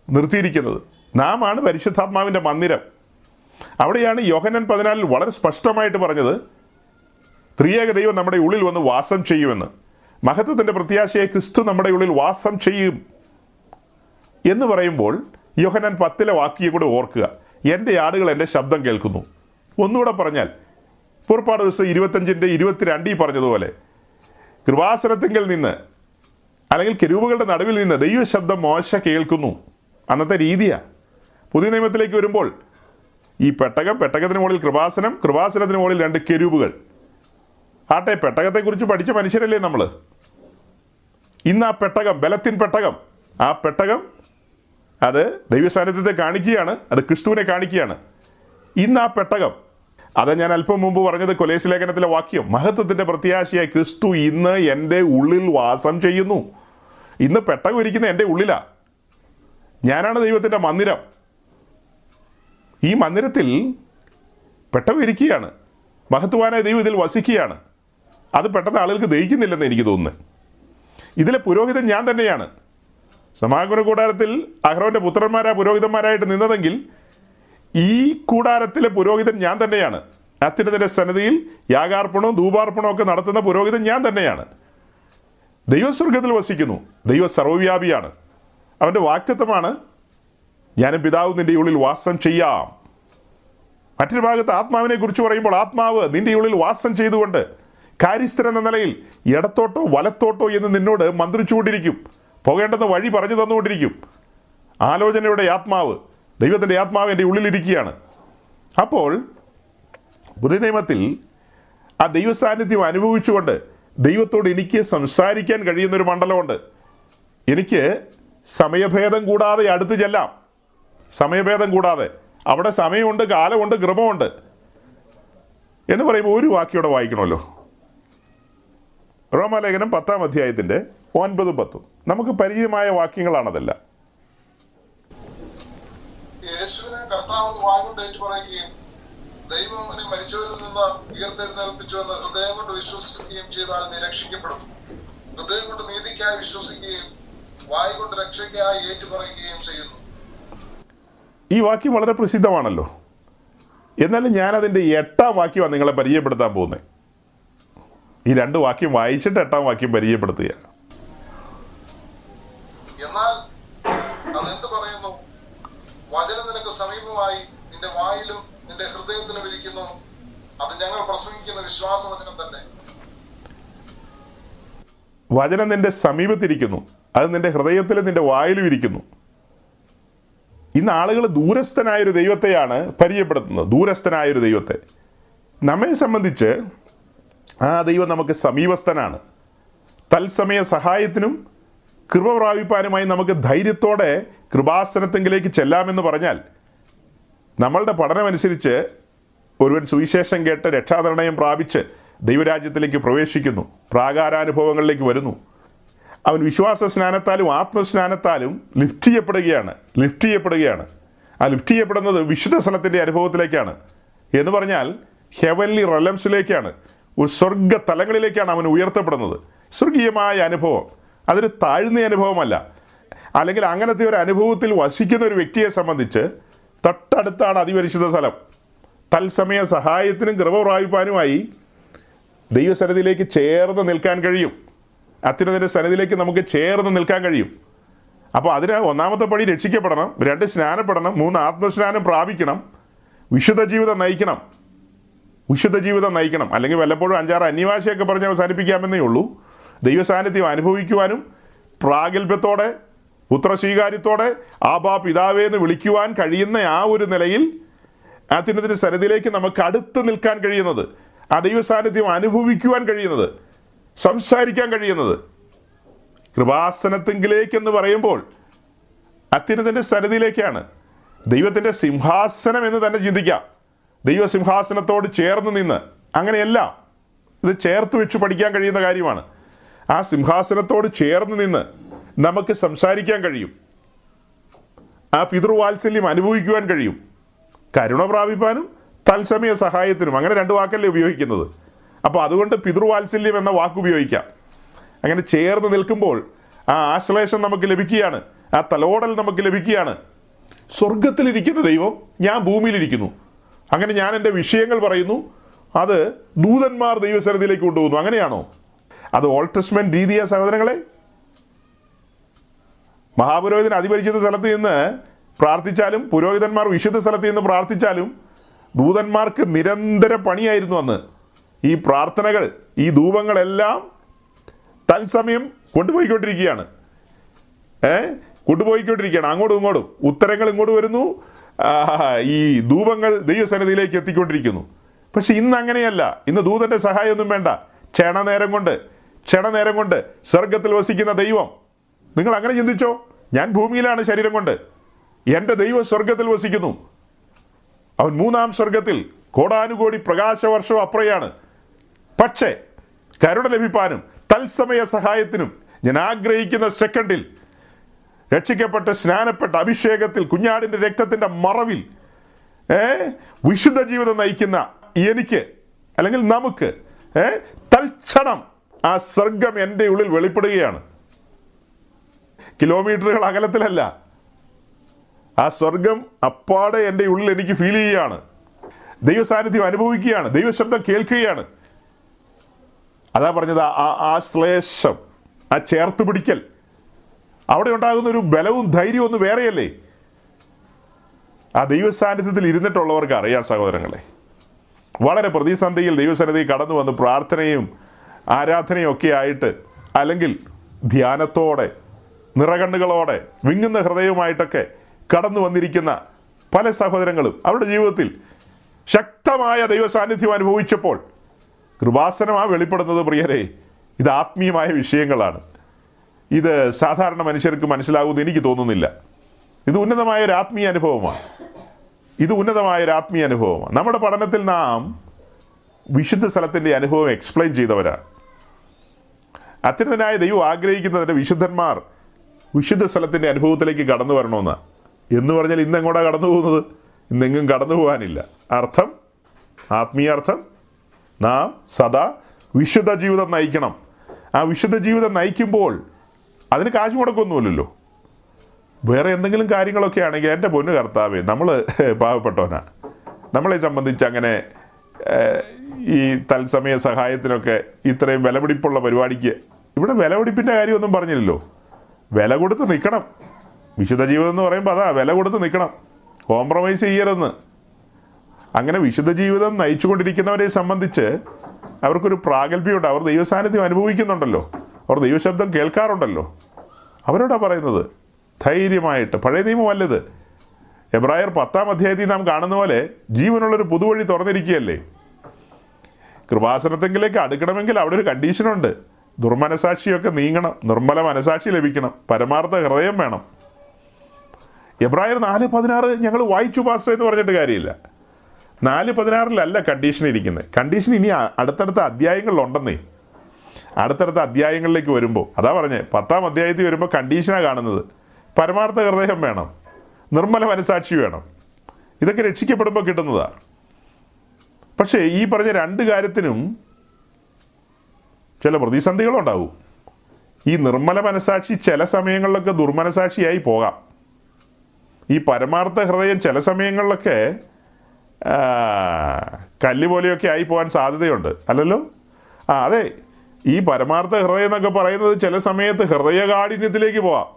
നിർത്തിയിരിക്കുന്നത്. നാം ആണ് പരിശുദ്ധാത്മാവിന്റെ മന്ദിരം. അവിടെയാണ് യോഹനൻ പതിനാലിൽ വളരെ സ്പഷ്ടമായിട്ട് പറഞ്ഞത് ത്രിയേക ദൈവം നമ്മുടെ ഉള്ളിൽ വന്ന് വാസം ചെയ്യുമെന്ന്. മഹത്വത്തിന്റെ പ്രത്യാശയെ ക്രിസ്തു നമ്മുടെ ഉള്ളിൽ വാസം ചെയ്യും. എന്ന് പറയുമ്പോൾ യോഹനൻ പത്തിലെ വാക്കിയെ കൂടെ ഓർക്കുക. എന്റെ ആടുകൾ എന്റെ ശബ്ദം കേൾക്കുന്നു. ഒന്നുകൂടെ പറഞ്ഞാൽ പുറപ്പാട് ദിവസം ഇരുപത്തഞ്ചിന്റെ ഇരുപത്തിരണ്ടിൽ പറഞ്ഞതുപോലെ കൃപാസനത്തിങ്കിൽ നിന്ന് അല്ലെങ്കിൽ കെരൂപുകളുടെ നടുവിൽ നിന്ന് ദൈവശബ്ദം മോശ കേൾക്കുന്നു. അന്നത്തെ രീതിയാണ് പുതിയ നിയമത്തിലേക്ക് വരുമ്പോൾ ഈ പെട്ടകം പെട്ടകത്തിന് മുകളിൽ കൃപാസനം കൃപാസനത്തിന് മുകളിൽ രണ്ട് കെരൂപുകൾ. ആട്ടെ പെട്ടകത്തെക്കുറിച്ച് പഠിച്ച മനുഷ്യരല്ലേ നമ്മൾ ഇന്ന് ആ പെട്ടകം ബലത്തിൻ പെട്ടകം ആ പെട്ടകം അത് ദൈവസാന്നിധ്യത്തെ കാണിക്കുകയാണ് അത് ക്രിസ്തുവിനെ കാണിക്കുകയാണ്. ഇന്ന് ആ പെട്ടകം അത് ഞാൻ അല്പം മുമ്പ് പറഞ്ഞത് കൊലേശലേഖനത്തിലെ വാക്യം മഹത്വത്തിന്റെ പ്രത്യാശയായി ക്രിസ്തു ഇന്ന് എന്റെ ഉള്ളിൽ വാസം ചെയ്യുന്നു. ഇന്ന് പെട്ടകം ഇരിക്കുന്ന എന്റെ ഉള്ളിലാ. ഞാനാണ് ദൈവത്തിന്റെ മന്ദിരം. ഈ മന്ദിരത്തിൽ പെട്ടകം ഇരിക്കുകയാണ്. മഹത്വാനായ ദൈവം ഇതിൽ വസിക്കുകയാണ്. അത് പെട്ടെന്ന് ആളുകൾക്ക് ദഹിക്കുന്നില്ലെന്ന് എനിക്ക് തോന്നുന്നു. ഇതിലെ പുരോഹിതൻ ഞാൻ തന്നെയാണ്. സമാഗമന കൂടാരത്തിൽ അഹ്റോന്റെ പുത്രന്മാരാ പുരോഹിതന്മാരായിട്ട് നിന്നതെങ്കിൽ ഈ കൂടാരത്തിലെ പുരോഹിതൻ ഞാൻ തന്നെയാണ്. അത്യുന്നതിന്റെ സന്നദ്ധിയിൽ യാഗാർപ്പണവും ധൂപാർപ്പണവും ഒക്കെ നടത്തുന്ന പുരോഹിതൻ ഞാൻ തന്നെയാണ്. ദൈവസ്വർഗത്തിൽ വസിക്കുന്നു. ദൈവ സർവവ്യാപിയാണ്. അവന്റെ വാക്തത്വമാണ് ഞാനും പിതാവ് നിന്റെ ഉള്ളിൽ വാസം ചെയ്യാം. മറ്റൊരു ഭാഗത്ത് ആത്മാവിനെ കുറിച്ച് പറയുമ്പോൾ ആത്മാവ് നിന്റെ ഉള്ളിൽ വാസം ചെയ്തുകൊണ്ട് കാര്യസ്ഥൻ എന്ന നിലയിൽ ഇടത്തോട്ടോ വലത്തോട്ടോ എന്ന് നിന്നോട് മന്ത്രിച്ചുകൊണ്ടിരിക്കും. പോകേണ്ടെന്ന വഴി പറഞ്ഞു തന്നുകൊണ്ടിരിക്കും. ആലോചനയുടെ ആത്മാവ് ദൈവത്തിന്റെ ആത്മാവ് എന്റെ ഉള്ളിലിരിക്കുകയാണ്. അപ്പോൾ പുതിയ നിയമത്തിൽ ആ ദൈവസാന്നിധ്യം അനുഭവിച്ചുകൊണ്ട് ദൈവത്തോട് എനിക്ക് സംസാരിക്കാൻ കഴിയുന്നൊരു മണ്ഡലമുണ്ട്. എനിക്ക് സമയഭേദം കൂടാതെ അടുത്ത് ചെല്ലാം. സമയഭേദം കൂടാതെ. അവിടെ സമയമുണ്ട് കാലമുണ്ട് ക്രമമുണ്ട്. എന്ന് പറയുമ്പോൾ ഒരു വാക്കിയോടെ വായിക്കണമല്ലോ. റോമാലേഖനം പത്താം അധ്യായത്തിന്റെ ഒൻപതും പത്തും. നമുക്ക് പരിചയമായ വാക്യങ്ങളാണതെല്ലാം. യേശുവിനെ കർത്താവെന്ന് വാഗുകൊണ്ട് ഏറ്റുപറയുകയും ദൈവം അവനെ മരിച്ചവരിൽ നിന്ന് ഉയർത്തെഴുന്നേൽപ്പിച്ചു ഹൃദയം കൊണ്ട് വിശ്വസിക്കുകയും ചെയ്താൽ നീ രക്ഷിക്കപ്പെടും. ഹൃദയം കൊണ്ട് നീതിക്കായി വിശ്വസിക്കുകയും വായ് കൊണ്ട് രക്ഷയ്ക്കായി ഏറ്റുപറയുകയും ചെയ്യുന്നു. ഈ വാക്യം വളരെ പ്രസിദ്ധമാണല്ലോ. എന്നാലും അതിന്റെ എട്ടാം വാക്യമാണ് നിങ്ങളെ പരിചയപ്പെടുത്താൻ പോകുന്നത്. ഈ രണ്ട് വാക്യം വായിച്ചിട്ട് എട്ടാം വാക്യം പരിചയപ്പെടുത്തുക എന്നാൽ അതെന്ത് പറയുന്നു? വചനം നിനക്ക് സമീപമായി നിന്റെ വായിലും നിന്റെ ഹൃദയത്തിലും ഇരിക്കുന്നു. അത് ഞങ്ങൾ പ്രസംഗിക്കുന്ന വിശ്വാസവചനം തന്നെ. വചനം നിന്റെ സമീപത്തിരിക്കുന്നു. അത് നിന്റെ ഹൃദയത്തിലും നിന്റെ വായിലും ഇരിക്കുന്നു. ഇന്ന് ആളുകൾ ദൂരസ്ഥനായൊരു ദൈവത്തെയാണ് പരിചയപ്പെടുത്തുന്നത്. ദൂരസ്ഥനായൊരു ദൈവത്തെ. നമ്മെ സംബന്ധിച്ച് ആ ദൈവം നമുക്ക് സമീപസ്ഥനാണ്. തത്സമയ സഹായത്തിനും കൃപ പ്രാപിപ്പാനുമായി നമുക്ക് ധൈര്യത്തോടെ കൃപാസനത്തെങ്കിലേക്ക് ചെല്ലാമെന്ന് പറഞ്ഞാൽ നമ്മളുടെ പഠനമനുസരിച്ച് ഒരുവൻ സുവിശേഷം കേട്ട് രക്ഷാനിർണയം പ്രാപിച്ച് ദൈവരാജ്യത്തിലേക്ക് പ്രവേശിക്കുന്നു. പ്രാകാരാനുഭവങ്ങളിലേക്ക് വരുന്നു. അവൻ വിശ്വാസ സ്നാനത്താലും ആത്മസ്നാനത്താലും ലിഫ്റ്റ് ചെയ്യപ്പെടുകയാണ്. ലിഫ്റ്റ് ചെയ്യപ്പെടുകയാണ്. ആ ലിഫ്റ്റ് ചെയ്യപ്പെടുന്നത് വിശുദ്ധ സ്ഥലത്തിന്റെ അനുഭവത്തിലേക്കാണ്. എന്ന് പറഞ്ഞാൽ ഹെവൻലി റലംസിലേക്കാണ്. ഒരു സ്വർഗ തലങ്ങളിലേക്കാണ് അവൻ ഉയർത്തപ്പെടുന്നത്. സ്വർഗീയമായ അനുഭവം. അതൊരു താഴ്ന്ന അനുഭവമല്ല. അല്ലെങ്കിൽ അങ്ങനത്തെ ഒരു അനുഭവത്തിൽ വസിക്കുന്ന ഒരു വ്യക്തിയെ സംബന്ധിച്ച് തൊട്ടടുത്താണ് അതിപരിശുദ്ധ സ്ഥലം. തത്സമയ സഹായത്തിനും കൃപ പ്രാപിപ്പാനുമായി ദൈവസന്നിധിയിലേക്ക് ചേർന്ന് നിൽക്കാൻ കഴിയും. അത്യുന്നതിന്റെ സന്നിധിയിലേക്ക് നമുക്ക് ചേർന്ന് നിൽക്കാൻ കഴിയും. അപ്പോൾ അതിന് ഒന്നാമത്തെ പടി രക്ഷിക്കപ്പെടണം രണ്ട് സ്നാനപ്പെടണം മൂന്ന് ആത്മസ്നാനം പ്രാപിക്കണം വിശുദ്ധ ജീവിതം നയിക്കണം വിശുദ്ധ ജീവിതം നയിക്കണം. അല്ലെങ്കിൽ വല്ലപ്പോഴും അഞ്ചാറ് അന്യഭാഷയൊക്കെ പറഞ്ഞ് അവസാനിപ്പിക്കാമെന്നേ ഉള്ളൂ. ദൈവസാന്നിധ്യം അനുഭവിക്കുവാനും പ്രാഗൽഭ്യത്തോടെ പുത്രസ്വീകാര്യത്തോടെ ആബാ പിതാവേ എന്ന് വിളിക്കുവാൻ കഴിയുന്ന ആ ഒരു നിലയിൽ അത്യുന്നതിന്റെ സന്നിധിയിലേക്ക് നമുക്ക് അടുത്ത് നിൽക്കാൻ കഴിയുന്നത് ആ ദൈവസാന്നിധ്യം അനുഭവിക്കുവാൻ കഴിയുന്നത് സംസാരിക്കാൻ കഴിയുന്നത്. കൃപാസനത്തെങ്കിലേക്കെന്ന് പറയുമ്പോൾ അത്യുന്നതിന്റെ സന്നിധിയിലേക്കാണ്. ദൈവത്തിന്റെ സിംഹാസനം എന്ന് തന്നെ ചിന്തിക്കാം. ദൈവസിംഹാസനത്തോട് ചേർന്ന് നിന്ന് അങ്ങനെയല്ല ഇത് ചേർത്ത് വെച്ച് പഠിക്കാൻ കഴിയുന്ന കാര്യമാണ്. ആ സിംഹാസനത്തോട് ചേർന്ന് നിന്ന് നമുക്ക് സംസാരിക്കാൻ കഴിയും. ആ പിതൃവാത്സല്യം അനുഭവിക്കുവാൻ കഴിയും. കരുണ പ്രാപിപ്പാനും തത്സമയ സഹായത്തിനും. അങ്ങനെ രണ്ട് വാക്കല്ലേ ഉപയോഗിക്കുന്നത്. അപ്പോൾ അതുകൊണ്ട് പിതൃവാത്സല്യം എന്ന വാക്ക് ഉപയോഗിക്കാം. അങ്ങനെ ചേർന്ന് നിൽക്കുമ്പോൾ ആ ആശ്ലേഷം നമുക്ക് ലഭിക്കുകയാണ്. ആ തലോടൽ നമുക്ക് ലഭിക്കുകയാണ്. സ്വർഗത്തിലിരിക്കുന്ന ദൈവം ഞാൻ ഭൂമിയിലിരിക്കുന്നു. അങ്ങനെ ഞാൻ എന്റെ വിഷയങ്ങൾ പറയുന്നു. അത് ദൂതന്മാർ ദൈവസന്നിധിയിലേക്ക് കൊണ്ടുപോകുന്നു. അങ്ങനെയാണോ? അത് ഓൾഡ് ടെസ്റ്റ്മെന്റ് രീതിയ സഹോദരങ്ങളെ. മഹാപുരോഹിതൻ അതിപരിചിത സ്ഥലത്ത് നിന്ന് പ്രാർത്ഥിച്ചാലും പുരോഹിതന്മാർ വിശുദ്ധ സ്ഥലത്ത് നിന്ന് പ്രാർത്ഥിച്ചാലും ദൂതന്മാർക്ക് നിരന്തര പണിയായിരുന്നു അന്ന്. ഈ പ്രാർത്ഥനകൾ ഈ ധൂപങ്ങളെല്ലാം തത്സമയം കൊണ്ടുപോയിക്കൊണ്ടിരിക്കുകയാണ്. ഏ? കൊണ്ടുപോയിക്കൊണ്ടിരിക്കുകയാണ്. അങ്ങോട്ടും ഇങ്ങോട്ടും. ഉത്തരങ്ങൾ ഇങ്ങോട്ട് വരുന്നു. ഈ ധൂപങ്ങൾ ദൈവസന്നിധിയിലേക്ക് എത്തിക്കൊണ്ടിരിക്കുന്നു. പക്ഷെ ഇന്ന് അങ്ങനെയല്ല. ഇന്ന് ദൂതന്റെ സഹായമൊന്നും വേണ്ട. ക്ഷണനേരം കൊണ്ട് ക്ഷണനേരം കൊണ്ട് സ്വർഗത്തിൽ വസിക്കുന്ന ദൈവം. നിങ്ങൾ അങ്ങനെ ചിന്തിച്ചോ? ഞാൻ ഭൂമിയിലാണ് ശരീരം കൊണ്ട്. എന്റെ ദൈവം സ്വർഗത്തിൽ വസിക്കുന്നു. അവൻ മൂന്നാം സ്വർഗത്തിൽ കോടാനുകോടി പ്രകാശവർഷവും അപ്പുറയാണ്. പക്ഷേ കരുണ ലഭിപ്പാനും തത്സമയ സഹായത്തിനും ഞാൻ ആഗ്രഹിക്കുന്ന സെക്കൻഡിൽ രക്ഷിക്കപ്പെട്ട് സ്നാനപ്പെട്ട അഭിഷേകത്തിൽ കുഞ്ഞാടിന്റെ രക്തത്തിന്റെ മറവിൽ ഏ വിശുദ്ധ ജീവിതം നയിക്കുന്ന എനിക്ക് അല്ലെങ്കിൽ നമുക്ക് ഏ തൽക്ഷണം ആ സ്വർഗം എന്റെ ഉള്ളിൽ വെളിപ്പെടുകയാണ്. കിലോമീറ്ററുകൾ അകലത്തിലല്ല. ആ സ്വർഗം അപ്പാടെ എന്റെ ഉള്ളിൽ എനിക്ക് ഫീൽ ചെയ്യുകയാണ്. ദൈവ സാന്നിധ്യം അനുഭവിക്കുകയാണ്. ദൈവശബ്ദം കേൾക്കുകയാണ്. അതാ പറഞ്ഞത് ആ ആശ്ലേഷം ആ ചേർത്ത് പിടിക്കൽ. അവിടെ ഉണ്ടാകുന്ന ഒരു ബലവും ധൈര്യവും ഒന്ന് വേറെയല്ലേ? ആ ദൈവസാന്നിധ്യത്തിൽ ഇരുന്നിട്ടുള്ളവർക്ക് അറിയാം സഹോദരങ്ങളെ. വളരെ പ്രതിസന്ധിയിൽ ദൈവസന്നിധി കടന്നു വന്ന് പ്രാർത്ഥനയും ആരാധനയും ഒക്കെ ആയിട്ട് അല്ലെങ്കിൽ ധ്യാനത്തോടെ നിറകണ്ണുകളോടെ വിങ്ങുന്ന ഹൃദയവുമായിട്ടൊക്കെ കടന്നു വന്നിരിക്കുന്ന പല സഹോദരങ്ങളും അവരുടെ ജീവിതത്തിൽ ശക്തമായ ദൈവസാന്നിധ്യം അനുഭവിച്ചപ്പോൾ കൃപാസനമാണ് വെളിപ്പെടുന്നത് പ്രിയരെ ഇത് ആത്മീയമായ വിഷയങ്ങളാണ്. ഇത് സാധാരണ മനുഷ്യർക്ക് മനസ്സിലാകുമെന്ന് എനിക്ക് തോന്നുന്നില്ല. ഇത് ഉന്നതമായ ഒരു ആത്മീയ അനുഭവമാണ്. ഇത് ഉന്നതമായ ഒരു ആത്മീയ അനുഭവമാണ്. നമ്മുടെ പഠനത്തിൽ നാം വിശുദ്ധ സ്ഥലത്തിന്റെ അനുഭവം എക്സ്പ്ലെയിൻ ചെയ്തവരാണ്. അത്യുന്നതനായ ദൈവം ആഗ്രഹിക്കുന്നതിന്റെ വിശുദ്ധന്മാർ വിശുദ്ധ സ്ഥലത്തിന്റെ അനുഭവത്തിലേക്ക് കടന്നു വരണമെന്ന്. എന്ന് പറഞ്ഞാൽ ഇന്ന് എങ്ങോട്ടാണ് കടന്നു പോകുന്നത്? ഇന്നെങ്ങും കടന്നു പോകാനില്ല. അർത്ഥം? ആത്മീയാർത്ഥം നാം സദാ വിശുദ്ധ ജീവിതം നയിക്കണം. ആ വിശുദ്ധ ജീവിതം നയിക്കുമ്പോൾ അതിന് കാശ് മുടക്കൊന്നുമില്ലല്ലോ. വേറെ എന്തെങ്കിലും കാര്യങ്ങളൊക്കെ ആണെങ്കിൽ എന്റെ പൊന്നു കർത്താവേ നമ്മൾ പാവപ്പെട്ടവനാണ് നമ്മളെ സംബന്ധിച്ച് അങ്ങനെ ഈ തത്സമയ സഹായത്തിനൊക്കെ ഇത്രയും വിലപിടിപ്പുള്ള പരിപാടിക്ക് ഇവിടെ വിലപിടിപ്പിന്റെ കാര്യമൊന്നും പറഞ്ഞില്ലല്ലോ. വില കൊടുത്ത് നിൽക്കണം വിശുദ്ധ ജീവിതം എന്ന് പറയുമ്പോൾ അതാ വില കൊടുത്ത് നിൽക്കണം കോംപ്രമൈസ് ചെയ്യരുതെന്ന്. അങ്ങനെ വിശുദ്ധ ജീവിതം നയിച്ചുകൊണ്ടിരിക്കുന്നവരെ സംബന്ധിച്ച് അവർക്കൊരു പ്രാഗൽഭ്യമുണ്ട്. അവർ ദൈവസാന്നിധ്യം അനുഭവിക്കുന്നുണ്ടല്ലോ. അവർ ദൈവശബ്ദം കേൾക്കാറുണ്ടല്ലോ. അവരോടാ പറയുന്നത്? ധൈര്യമായിട്ട്. പഴയ നിയമമല്ലത്. എബ്രായർ പത്താം അധ്യായത്തിൽ നാം കാണുന്ന പോലെ ജീവനുള്ളൊരു പുതുവഴി തുറന്നിരിക്കുകയല്ലേ? കൃപാസനത്തെങ്കിലേക്ക് അടുക്കണമെങ്കിൽ അവിടെ ഒരു കണ്ടീഷനുണ്ട് ദുർമനസാക്ഷിയൊക്കെ നീങ്ങണം നിർമ്മല മനസാക്ഷി ലഭിക്കണം പരമാർത്ഥ ഹൃദയം വേണം. എബ്രായർ നാല് പതിനാറ് ഞങ്ങൾ വായിച്ചു പാസ്റ്റർ എന്ന് പറഞ്ഞിട്ട് കാര്യമില്ല. നാല് പതിനാറിലല്ല കണ്ടീഷൻ ഇരിക്കുന്നത്. കണ്ടീഷൻ ഇനി അടുത്തടുത്ത അധ്യായങ്ങളിലുണ്ടെന്നേ. അടുത്തടുത്ത അധ്യായങ്ങളിലേക്ക് വരുമ്പോൾ അതാ പറഞ്ഞേ പത്താം അധ്യായത്തിൽ വരുമ്പോൾ കണ്ടീഷനാണ് കാണുന്നത്. പരമാർത്ഥ ഹൃദയം വേണം നിർമ്മല മനസാക്ഷി വേണം. ഇതൊക്കെ രക്ഷിക്കപ്പെടുമ്പോൾ കിട്ടുന്നതാണ് പക്ഷേ ഈ പറഞ്ഞ രണ്ട് കാര്യത്തിനും ചില പ്രതിസന്ധികളുണ്ടാവും ഈ നിർമ്മല മനസാക്ഷി ചില സമയങ്ങളിലൊക്കെ ദുർമനസാക്ഷിയായി പോകാം. ഈ പരമാർത്ഥ ഹൃദയം ചില സമയങ്ങളിലൊക്കെ കല്ല് പോലെയൊക്കെ ആയി പോകാൻ സാധ്യതയുണ്ട്. അല്ലല്ലോ? ആ അതെ. ഈ പരമാർത്ഥ ഹൃദയം എന്നൊക്കെ പറയുന്നത് ചില സമയത്ത് ഹൃദയകാഠിന്യത്തിലേക്ക് പോവാം.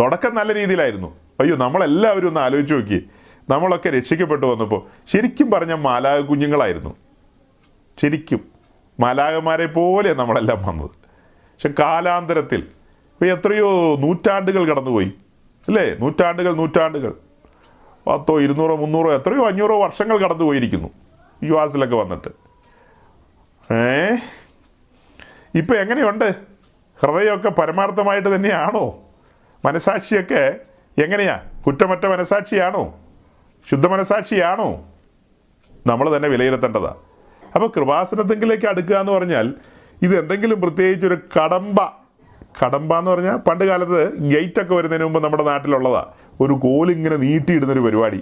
തുടക്കം നല്ല രീതിയിലായിരുന്നു. അയ്യോ നമ്മളെല്ലാവരും ഒന്ന് ആലോചിച്ച് നോക്കി നമ്മളൊക്കെ രക്ഷിക്കപ്പെട്ടു വന്നപ്പോൾ ശരിക്കും പറഞ്ഞ മാലാക കുഞ്ഞുങ്ങളായിരുന്നു. ശരിക്കും. മാലാകന്മാരെ പോലെ നമ്മളെല്ലാം വന്നത്. പക്ഷെ കാലാന്തരത്തിൽ ഇപ്പോൾ എത്രയോ നൂറ്റാണ്ടുകൾ കടന്നുപോയി. അല്ലേ? നൂറ്റാണ്ടുകൾ നൂറ്റാണ്ടുകൾ. പത്തോ ഇരുന്നൂറോ മുന്നൂറോ എത്രയോ അഞ്ഞൂറോ വർഷങ്ങൾ കടന്നു പോയിരിക്കുന്നു യു എസിലൊക്കെ വന്നിട്ട്. ഏ? ഇപ്പം എങ്ങനെയുണ്ട്? ഹൃദയമൊക്കെ പരമാർത്ഥമായിട്ട് തന്നെയാണോ? മനസാക്ഷിയൊക്കെ എങ്ങനെയാ? കുറ്റമറ്റ മനസാക്ഷിയാണോ? ശുദ്ധ മനസാക്ഷിയാണോ? നമ്മൾ തന്നെ വിലയിരുത്തേണ്ടതാ. അപ്പോൾ കൃപാസനത്തെങ്കിലേക്ക് അടുക്കുക എന്ന് പറഞ്ഞാൽ ഇത് എന്തെങ്കിലും പ്രത്യേകിച്ച് ഒരു കടമ്പ. കടമ്പ എന്ന് പറഞ്ഞാൽ പണ്ട് കാലത്ത് ഗേറ്റ് ഒക്കെ വരുന്നതിന് മുമ്പ് നമ്മുടെ നാട്ടിലുള്ളതാ. ഒരു കോലിങ്ങനെ നീട്ടിയിടുന്നൊരു പരിപാടി.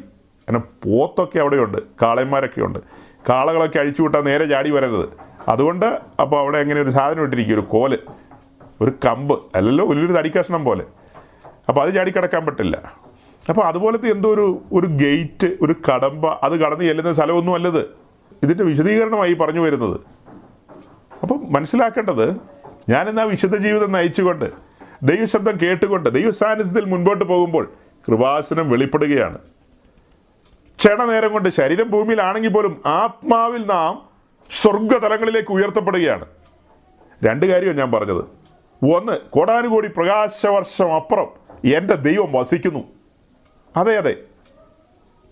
അങ്ങനെ പോത്തൊക്കെ അവിടെയുണ്ട്. കാളന്മാരൊക്കെ ഉണ്ട് കാളകളൊക്കെ അഴിച്ചു വിട്ടാൽ നേരെ ചാടി വരരുത്. അതുകൊണ്ട് അപ്പോൾ അവിടെ എങ്ങനെ ഒരു സാധനം ഇട്ടിരിക്കും ഒരു കോൽ. ഒരു കമ്പ്. അല്ലല്ലോ വലിയൊരു തടിക്കഷ്ണം പോലെ. അപ്പോൾ അത് ചാടി കിടക്കാൻ പറ്റില്ല. അപ്പോൾ അതുപോലത്തെ എന്തോ ഒരു ഒരു ഗേറ്റ് ഒരു കടമ്പ. അത് കടന്ന് ചെല്ലുന്ന സ്ഥലമൊന്നും അല്ലത്. ഇതിന്റെ വിശദീകരണമായി പറഞ്ഞു വരുന്നത്. അപ്പം മനസ്സിലാക്കേണ്ടത് ഞാനിന്ന് വിശുദ്ധ ജീവിതം നയിച്ചുകൊണ്ട് ദൈവശബ്ദം കേട്ടുകൊണ്ട് ദൈവ സാന്നിധ്യത്തിൽ മുൻപോട്ട് പോകുമ്പോൾ കൃപാസനം വെളിപ്പെടുകയാണ്. ക്ഷണനേരം കൊണ്ട് ശരീരം ഭൂമിയിലാണെങ്കിൽ പോലും ആത്മാവിൽ നാം സ്വർഗതലങ്ങളിലേക്ക് ഉയർത്തപ്പെടുകയാണ്. രണ്ട് കാര്യമാണ് ഞാൻ പറഞ്ഞത്. ഒന്ന് കോടാനുകോടി പ്രകാശവർഷം അപ്പുറം എന്റെ ദൈവം വസിക്കുന്നു. അതെ അതെ.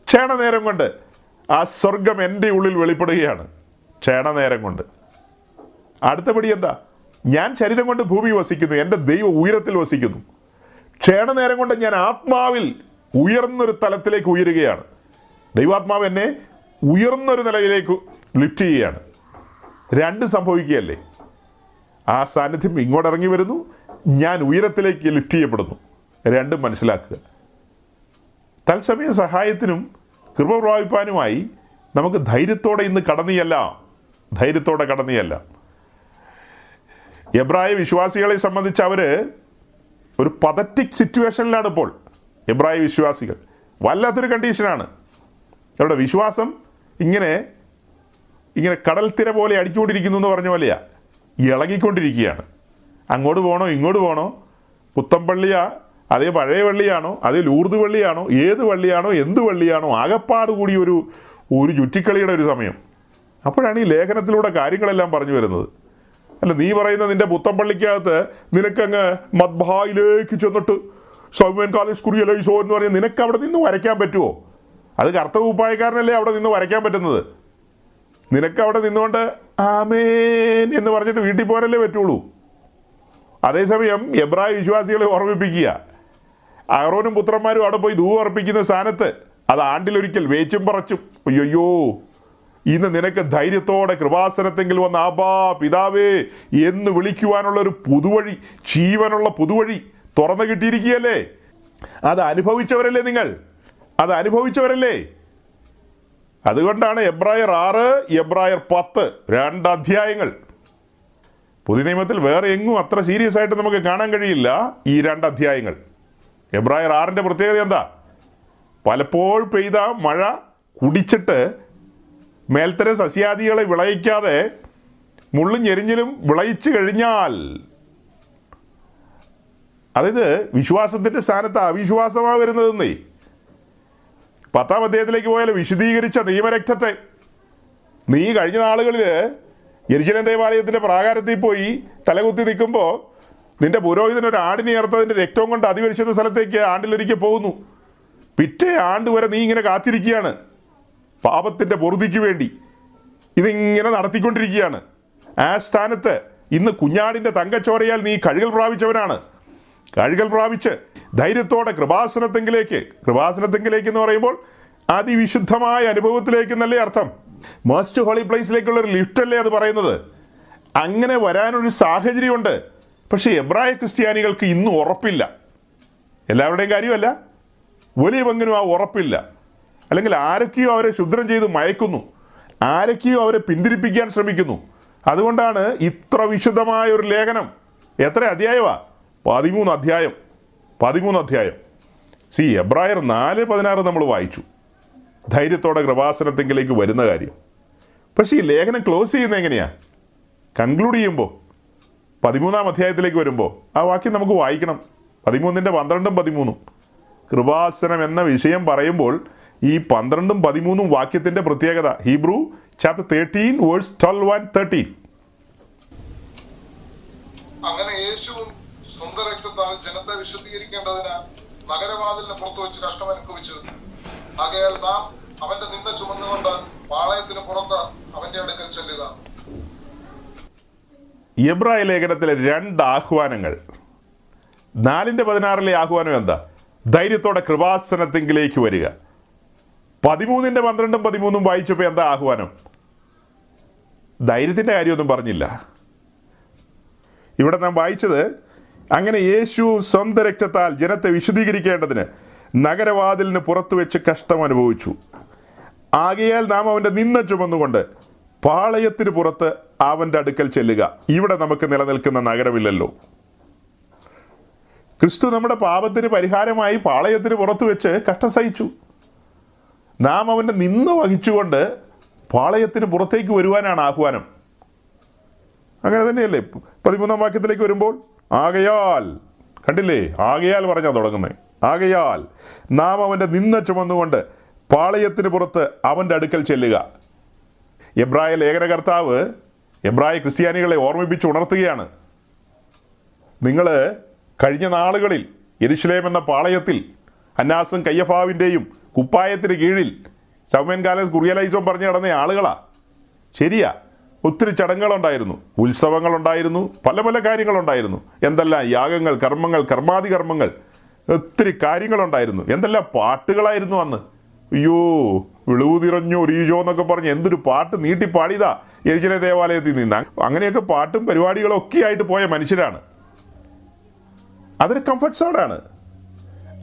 ക്ഷണനേരം കൊണ്ട് ആ സ്വർഗം എന്റെ ഉള്ളിൽ വെളിപ്പെടുകയാണ് ക്ഷണനേരം കൊണ്ട്. അടുത്തപടി എന്താ? ഞാൻ ശരീരം കൊണ്ട് ഭൂമി വസിക്കുന്നു എന്റെ ദൈവം ഉയരത്തിൽ വസിക്കുന്നു. ക്ഷേണ നേരം കൊണ്ട് ഞാൻ ആത്മാവിൽ ഉയർന്നൊരു തലത്തിലേക്ക് ഉയരുകയാണ്. ദൈവാത്മാവ് എന്നെ ഉയർന്നൊരു നിലയിലേക്ക് ലിഫ്റ്റ് ചെയ്യുകയാണ്. രണ്ട് സംഭവിക്കുകയല്ലേ? ആ സാന്നിധ്യം ഇങ്ങോട്ട് ഇറങ്ങി വരുന്നു ഞാൻ ഉയരത്തിലേക്ക് ലിഫ്റ്റ് ചെയ്യപ്പെടുന്നു. രണ്ടും മനസ്സിലാക്കുക. തത്സമയ സഹായത്തിനും കൃപ പ്രാപിപ്പാനുമായി നമുക്ക് ധൈര്യത്തോടെ ഇന്ന് കടന്നിയല്ല. ധൈര്യത്തോടെ കടന്നിയല്ല. എബ്രായ വിശ്വാസികളെ സംബന്ധിച്ച് അവർ ഒരു പതറ്റിക് സിറ്റുവേഷനിലാണ് ഇപ്പോൾ എബ്രായ വിശ്വാസികൾ. വല്ലാത്തൊരു കണ്ടീഷനാണ്. അവരുടെ വിശ്വാസം ഇങ്ങനെ ഇങ്ങനെ കടൽ തിര പോലെ അടിച്ചുകൊണ്ടിരിക്കുന്നു എന്ന് പറഞ്ഞ പോലെയാ. ഇളകിക്കൊണ്ടിരിക്കുകയാണ്. അങ്ങോട്ട് പോകണോ ഇങ്ങോട്ട് പോകണോ പുത്തമ്പള്ളിയാ അതേ പഴയ വള്ളിയാണോ? അതേ ലൂർദ് വള്ളിയാണോ? ഏത് വള്ളിയാണോ? എന്ത് വള്ളിയാണോ? ആകപ്പാട് കൂടി ഒരു ഒരു ചുറ്റിക്കളിയുടെ ഒരു സമയം. അപ്പോഴാണ് ഈ ലേഖനത്തിലൂടെ കാര്യങ്ങളെല്ലാം പറഞ്ഞു വരുന്നത്. അല്ല നീ പറയുന്ന നിന്റെ പുത്തമ്പള്ളിക്കകത്ത് നിനക്കങ്ങ് മദ്ഭായിലേക്ക് ചെന്നിട്ട് സൗമ്യൻ കാലേജ് കുറിയലൈസോ എന്ന് പറഞ്ഞാൽ നിനക്ക് അവിടെ നിന്ന് വരയ്ക്കാൻ പറ്റുമോ അത് കറുത്ത ഉപ്പായക്കാരനല്ലേ അവിടെ നിന്ന് വരയ്ക്കാൻ പറ്റുന്നത്? നിനക്ക് അവിടെ നിന്നുകൊണ്ട് ആമേൻ എന്ന് പറഞ്ഞിട്ട് വീട്ടിൽ പോകാനല്ലേ പറ്റുള്ളൂ? അതേസമയം എബ്രായ വിശ്വാസികളെ ഓർമ്മിപ്പിക്കുക. അഹറോനും പുത്രന്മാരും അവിടെ പോയി ധൂവ് അർപ്പിക്കുന്ന സ്ഥാനത്ത് അത് ആണ്ടിലൊരിക്കൽ വേച്ചും പറച്ചും. അയ്യോ ഇന്ന് നിനക്ക് ധൈര്യത്തോടെ കൃപാസനത്തെങ്കിൽ വന്ന ആബാ പിതാവേ എന്ന് വിളിക്കുവാനുള്ള ഒരു പുതുവഴി ജീവനുള്ള പുതുവഴി തുറന്നു കിട്ടിയിരിക്കുകയല്ലേ? അത് അനുഭവിച്ചവരല്ലേ നിങ്ങൾ? അത് അനുഭവിച്ചവരല്ലേ? അതുകൊണ്ടാണ് എബ്രായർ ആറ് എബ്രായർ പത്ത് രണ്ട് അധ്യായങ്ങൾ പുതിയ നിയമത്തിൽ വേറെ എങ്ങും അത്ര സീരിയസ് ആയിട്ട് നമുക്ക് കാണാൻ കഴിയില്ല ഈ രണ്ട് അധ്യായങ്ങൾ എബ്രായർ ആറിന്റെ പ്രത്യേകത എന്താ? പലപ്പോഴും പെയ്ത മഴ കുടിച്ചിട്ട് മേൽത്തരം സസ്യാദികളെ വിളയിക്കാതെ മുള്ളും ഞെരിഞ്ഞിലും വിളയിച്ചു കഴിഞ്ഞാൽ അതായത് വിശ്വാസത്തിന്റെ സ്ഥാനത്ത് അവിശ്വാസമാണ് വരുന്നതെന്നേ പത്താം അദ്ദേഹത്തിലേക്ക് പോയാൽ വിശദീകരിച്ച നിയമരക്തത്തെ നീ കഴിഞ്ഞ നാളുകളിൽ യരിശന ദേവാലയത്തിന്റെ പ്രാകാരത്തിൽ പോയി തലകുത്തി നിൽക്കുമ്പോൾ നിന്റെ പുരോഹിതൻ ഒരു ആടിനെ ഇറത്തതിന്റെ രക്തവും കൊണ്ട് അതിവരിച്ചത് സ്ഥലത്തേക്ക് ആണ്ടിലൊരിക്കൽ പോകുന്നു. പിറ്റേ ആണ്ട് വരെ നീ ഇങ്ങനെ കാത്തിരിക്കുകയാണ്. പാപത്തിന്റെ പൊറുതിക്ക് വേണ്ടി. ഇതിങ്ങനെ നടത്തിക്കൊണ്ടിരിക്കുകയാണ്. ആ സ്ഥാനത്ത് ഇന്ന് കുഞ്ഞാടിന്റെ തങ്കച്ചോരയാൽ നീ കഴുകൽ പ്രാപിച്ചവനാണ്. കഴുകൽ പ്രാപിച്ച് ധൈര്യത്തോടെ കൃപാസനത്തെങ്കിലേക്ക് കൃപാസനത്തെങ്കിലേക്ക് എന്ന് പറയുമ്പോൾ അതിവിശുദ്ധമായ അനുഭവത്തിലേക്ക് എന്നല്ലേ അർത്ഥം? മോസ്റ്റ് ഹോളി പ്ലേസിലേക്കുള്ള ഒരു ലിഫ്റ്റ് അല്ലേ അത് പറയുന്നത്? അങ്ങനെ വരാനൊരു സാഹചര്യമുണ്ട്. പക്ഷേ എബ്രായ ക്രിസ്ത്യാനികൾക്ക് ഇന്നും ഉറപ്പില്ല. എല്ലാവരുടെയും കാര്യമല്ല. വലിയ പങ്കിനും ആ ഉറപ്പില്ല. അല്ലെങ്കിൽ ആരൊക്കെയോ അവരെ ശുദ്രം ചെയ്ത് മയക്കുന്നു. ആരൊക്കെയോ അവരെ പിന്തിരിപ്പിക്കാൻ ശ്രമിക്കുന്നു. അതുകൊണ്ടാണ് ഇത്ര വിശദമായ ഒരു ലേഖനം. എത്ര അധ്യായമാ? പതിമൂന്ന് അധ്യായം. പതിമൂന്ന് അധ്യായം. സി എബ്രായർ നാല് പതിനാറ് നമ്മൾ വായിച്ചു. ധൈര്യത്തോടെ കൃപാസനത്തെങ്കിലേക്ക് വരുന്ന കാര്യം. പക്ഷേ ഈ ലേഖനം ക്ലോസ് ചെയ്യുന്നത് എങ്ങനെയാ? കൺക്ലൂഡ് ചെയ്യുമ്പോൾ പതിമൂന്നാം അധ്യായത്തിലേക്ക് വരുമ്പോൾ ആ വാക്യം നമുക്ക് വായിക്കണം. പതിമൂന്നിന്റെ പന്ത്രണ്ടും പതിമൂന്നും. കൃപാസനം എന്ന വിഷയം പറയുമ്പോൾ ഈ പന്ത്രണ്ടും പതിമൂന്നും വാക്യത്തിന്റെ പ്രത്യേകത. Hebrew chapter thirteen verse twelve and thirteen അങ്ങനെ യേശുവും സ്വന്തം രക്തത്താൽ ജനത്തെ വിശുദ്ധീകരിക്കേണ്ടതിന് നഗരവാതിലിന് പുറത്തു വെച്ച് കഷ്ടം അനുഭവിച്ചു. ആകയാൽ നാം അവന്റെ നിന്ന ചുമന്നുകൊണ്ട് പാളയത്തിന് പുറത്ത് അവന്റെ അടുക്കൽ ചെല്ലുക. എബ്രായ ലേഖനത്തിലെ രണ്ട് ആഹ്വാനങ്ങൾ. നാലിന്റെ പതിനാറിലെ ആഹ്വാനം എന്താ? ധൈര്യത്തോടെ കൃപാസനത്തെങ്കിലേക്ക് വരിക. പതിമൂന്നിന്റെ പന്ത്രണ്ടും പതിമൂന്നും വായിച്ചപ്പോൾ എന്താ ആഹ്വാനം? ധൈര്യത്തിന്റെ കാര്യമൊന്നും പറഞ്ഞില്ല. ഇവിടെ നാം വായിച്ചത് അങ്ങനെ യേശു സ്വന്തം രക്തത്താൽ ജനത്തെ വിശദീകരിക്കേണ്ടതിന് നഗരവാതിലിന് പുറത്തു വെച്ച് കഷ്ടം അനുഭവിച്ചു. ആകയാൽ നാം അവന്റെ നിന്ന ചുമന്നുകൊണ്ട് പാളയത്തിന് പുറത്ത് അവന്റെ അടുക്കൽ ചെല്ലുക. ഇവിടെ നമുക്ക് നിലനിൽക്കുന്ന നഗരമില്ലല്ലോ. ക്രിസ്തു നമ്മുടെ പാപത്തിന് പരിഹാരമായി പാളയത്തിന് പുറത്തു വെച്ച് കഷ്ടം സഹിച്ചു. നാം അവന്റെ നിന്ന് വഹിച്ചുകൊണ്ട് പാളയത്തിന് പുറത്തേക്ക് വരുവാനാണ് ആഹ്വാനം. അങ്ങനെ തന്നെയല്ലേ? പതിമൂന്നാം വാക്യത്തിലേക്ക് വരുമ്പോൾ ആകയാൽ കണ്ടില്ലേ? ആകയാൽ പറഞ്ഞാൽ തുടങ്ങുന്നത് ആകയാൽ നാം അവന്റെ നിന്ന ചുമന്നുകൊണ്ട് പാളയത്തിന് പുറത്ത് അവന്റെ അടുക്കൽ ചെല്ലുക. എബ്രായ ലേഖനകർത്താവ് എബ്രായ ക്രിസ്ത്യാനികളെ ഓർമ്മിപ്പിച്ച് ഉണർത്തുകയാണ്. നിങ്ങൾ കഴിഞ്ഞ നാളുകളിൽ യെരുശലേം എന്ന പാളയത്തിൽ അന്നാസും കയ്യഫാവിന്റെയും കുപ്പായത്തിന് കീഴിൽ സൗമ്യൻ കാലസ് കുറിയലൈസോ പറഞ്ഞു നടന്ന ആളുകളാ. ശരിയാ ഒത്തിരി ചടങ്ങുകളുണ്ടായിരുന്നു. ഉത്സവങ്ങളുണ്ടായിരുന്നു പല പല കാര്യങ്ങളുണ്ടായിരുന്നു. എന്തെല്ലാം യാഗങ്ങൾ കർമ്മങ്ങൾ കർമാതി കർമ്മങ്ങൾ ഒത്തിരി കാര്യങ്ങളുണ്ടായിരുന്നു. എന്തെല്ലാം പാട്ടുകളായിരുന്നു അന്ന്. അയ്യോ വിളിവ് ഒരു ഒരീജോ എന്നൊക്കെ പറഞ്ഞ് എന്തൊരു പാട്ട് നീട്ടി പാടിയതാ. യെരുശലേം ദേവാലയത്തിൽ നിന്ന്. അങ്ങനെയൊക്കെ പാട്ടും പരിപാടികളും ഒക്കെ ആയിട്ട് പോയ മനുഷ്യരാണ്. അതൊരു കംഫർട്ട് സോണാണ്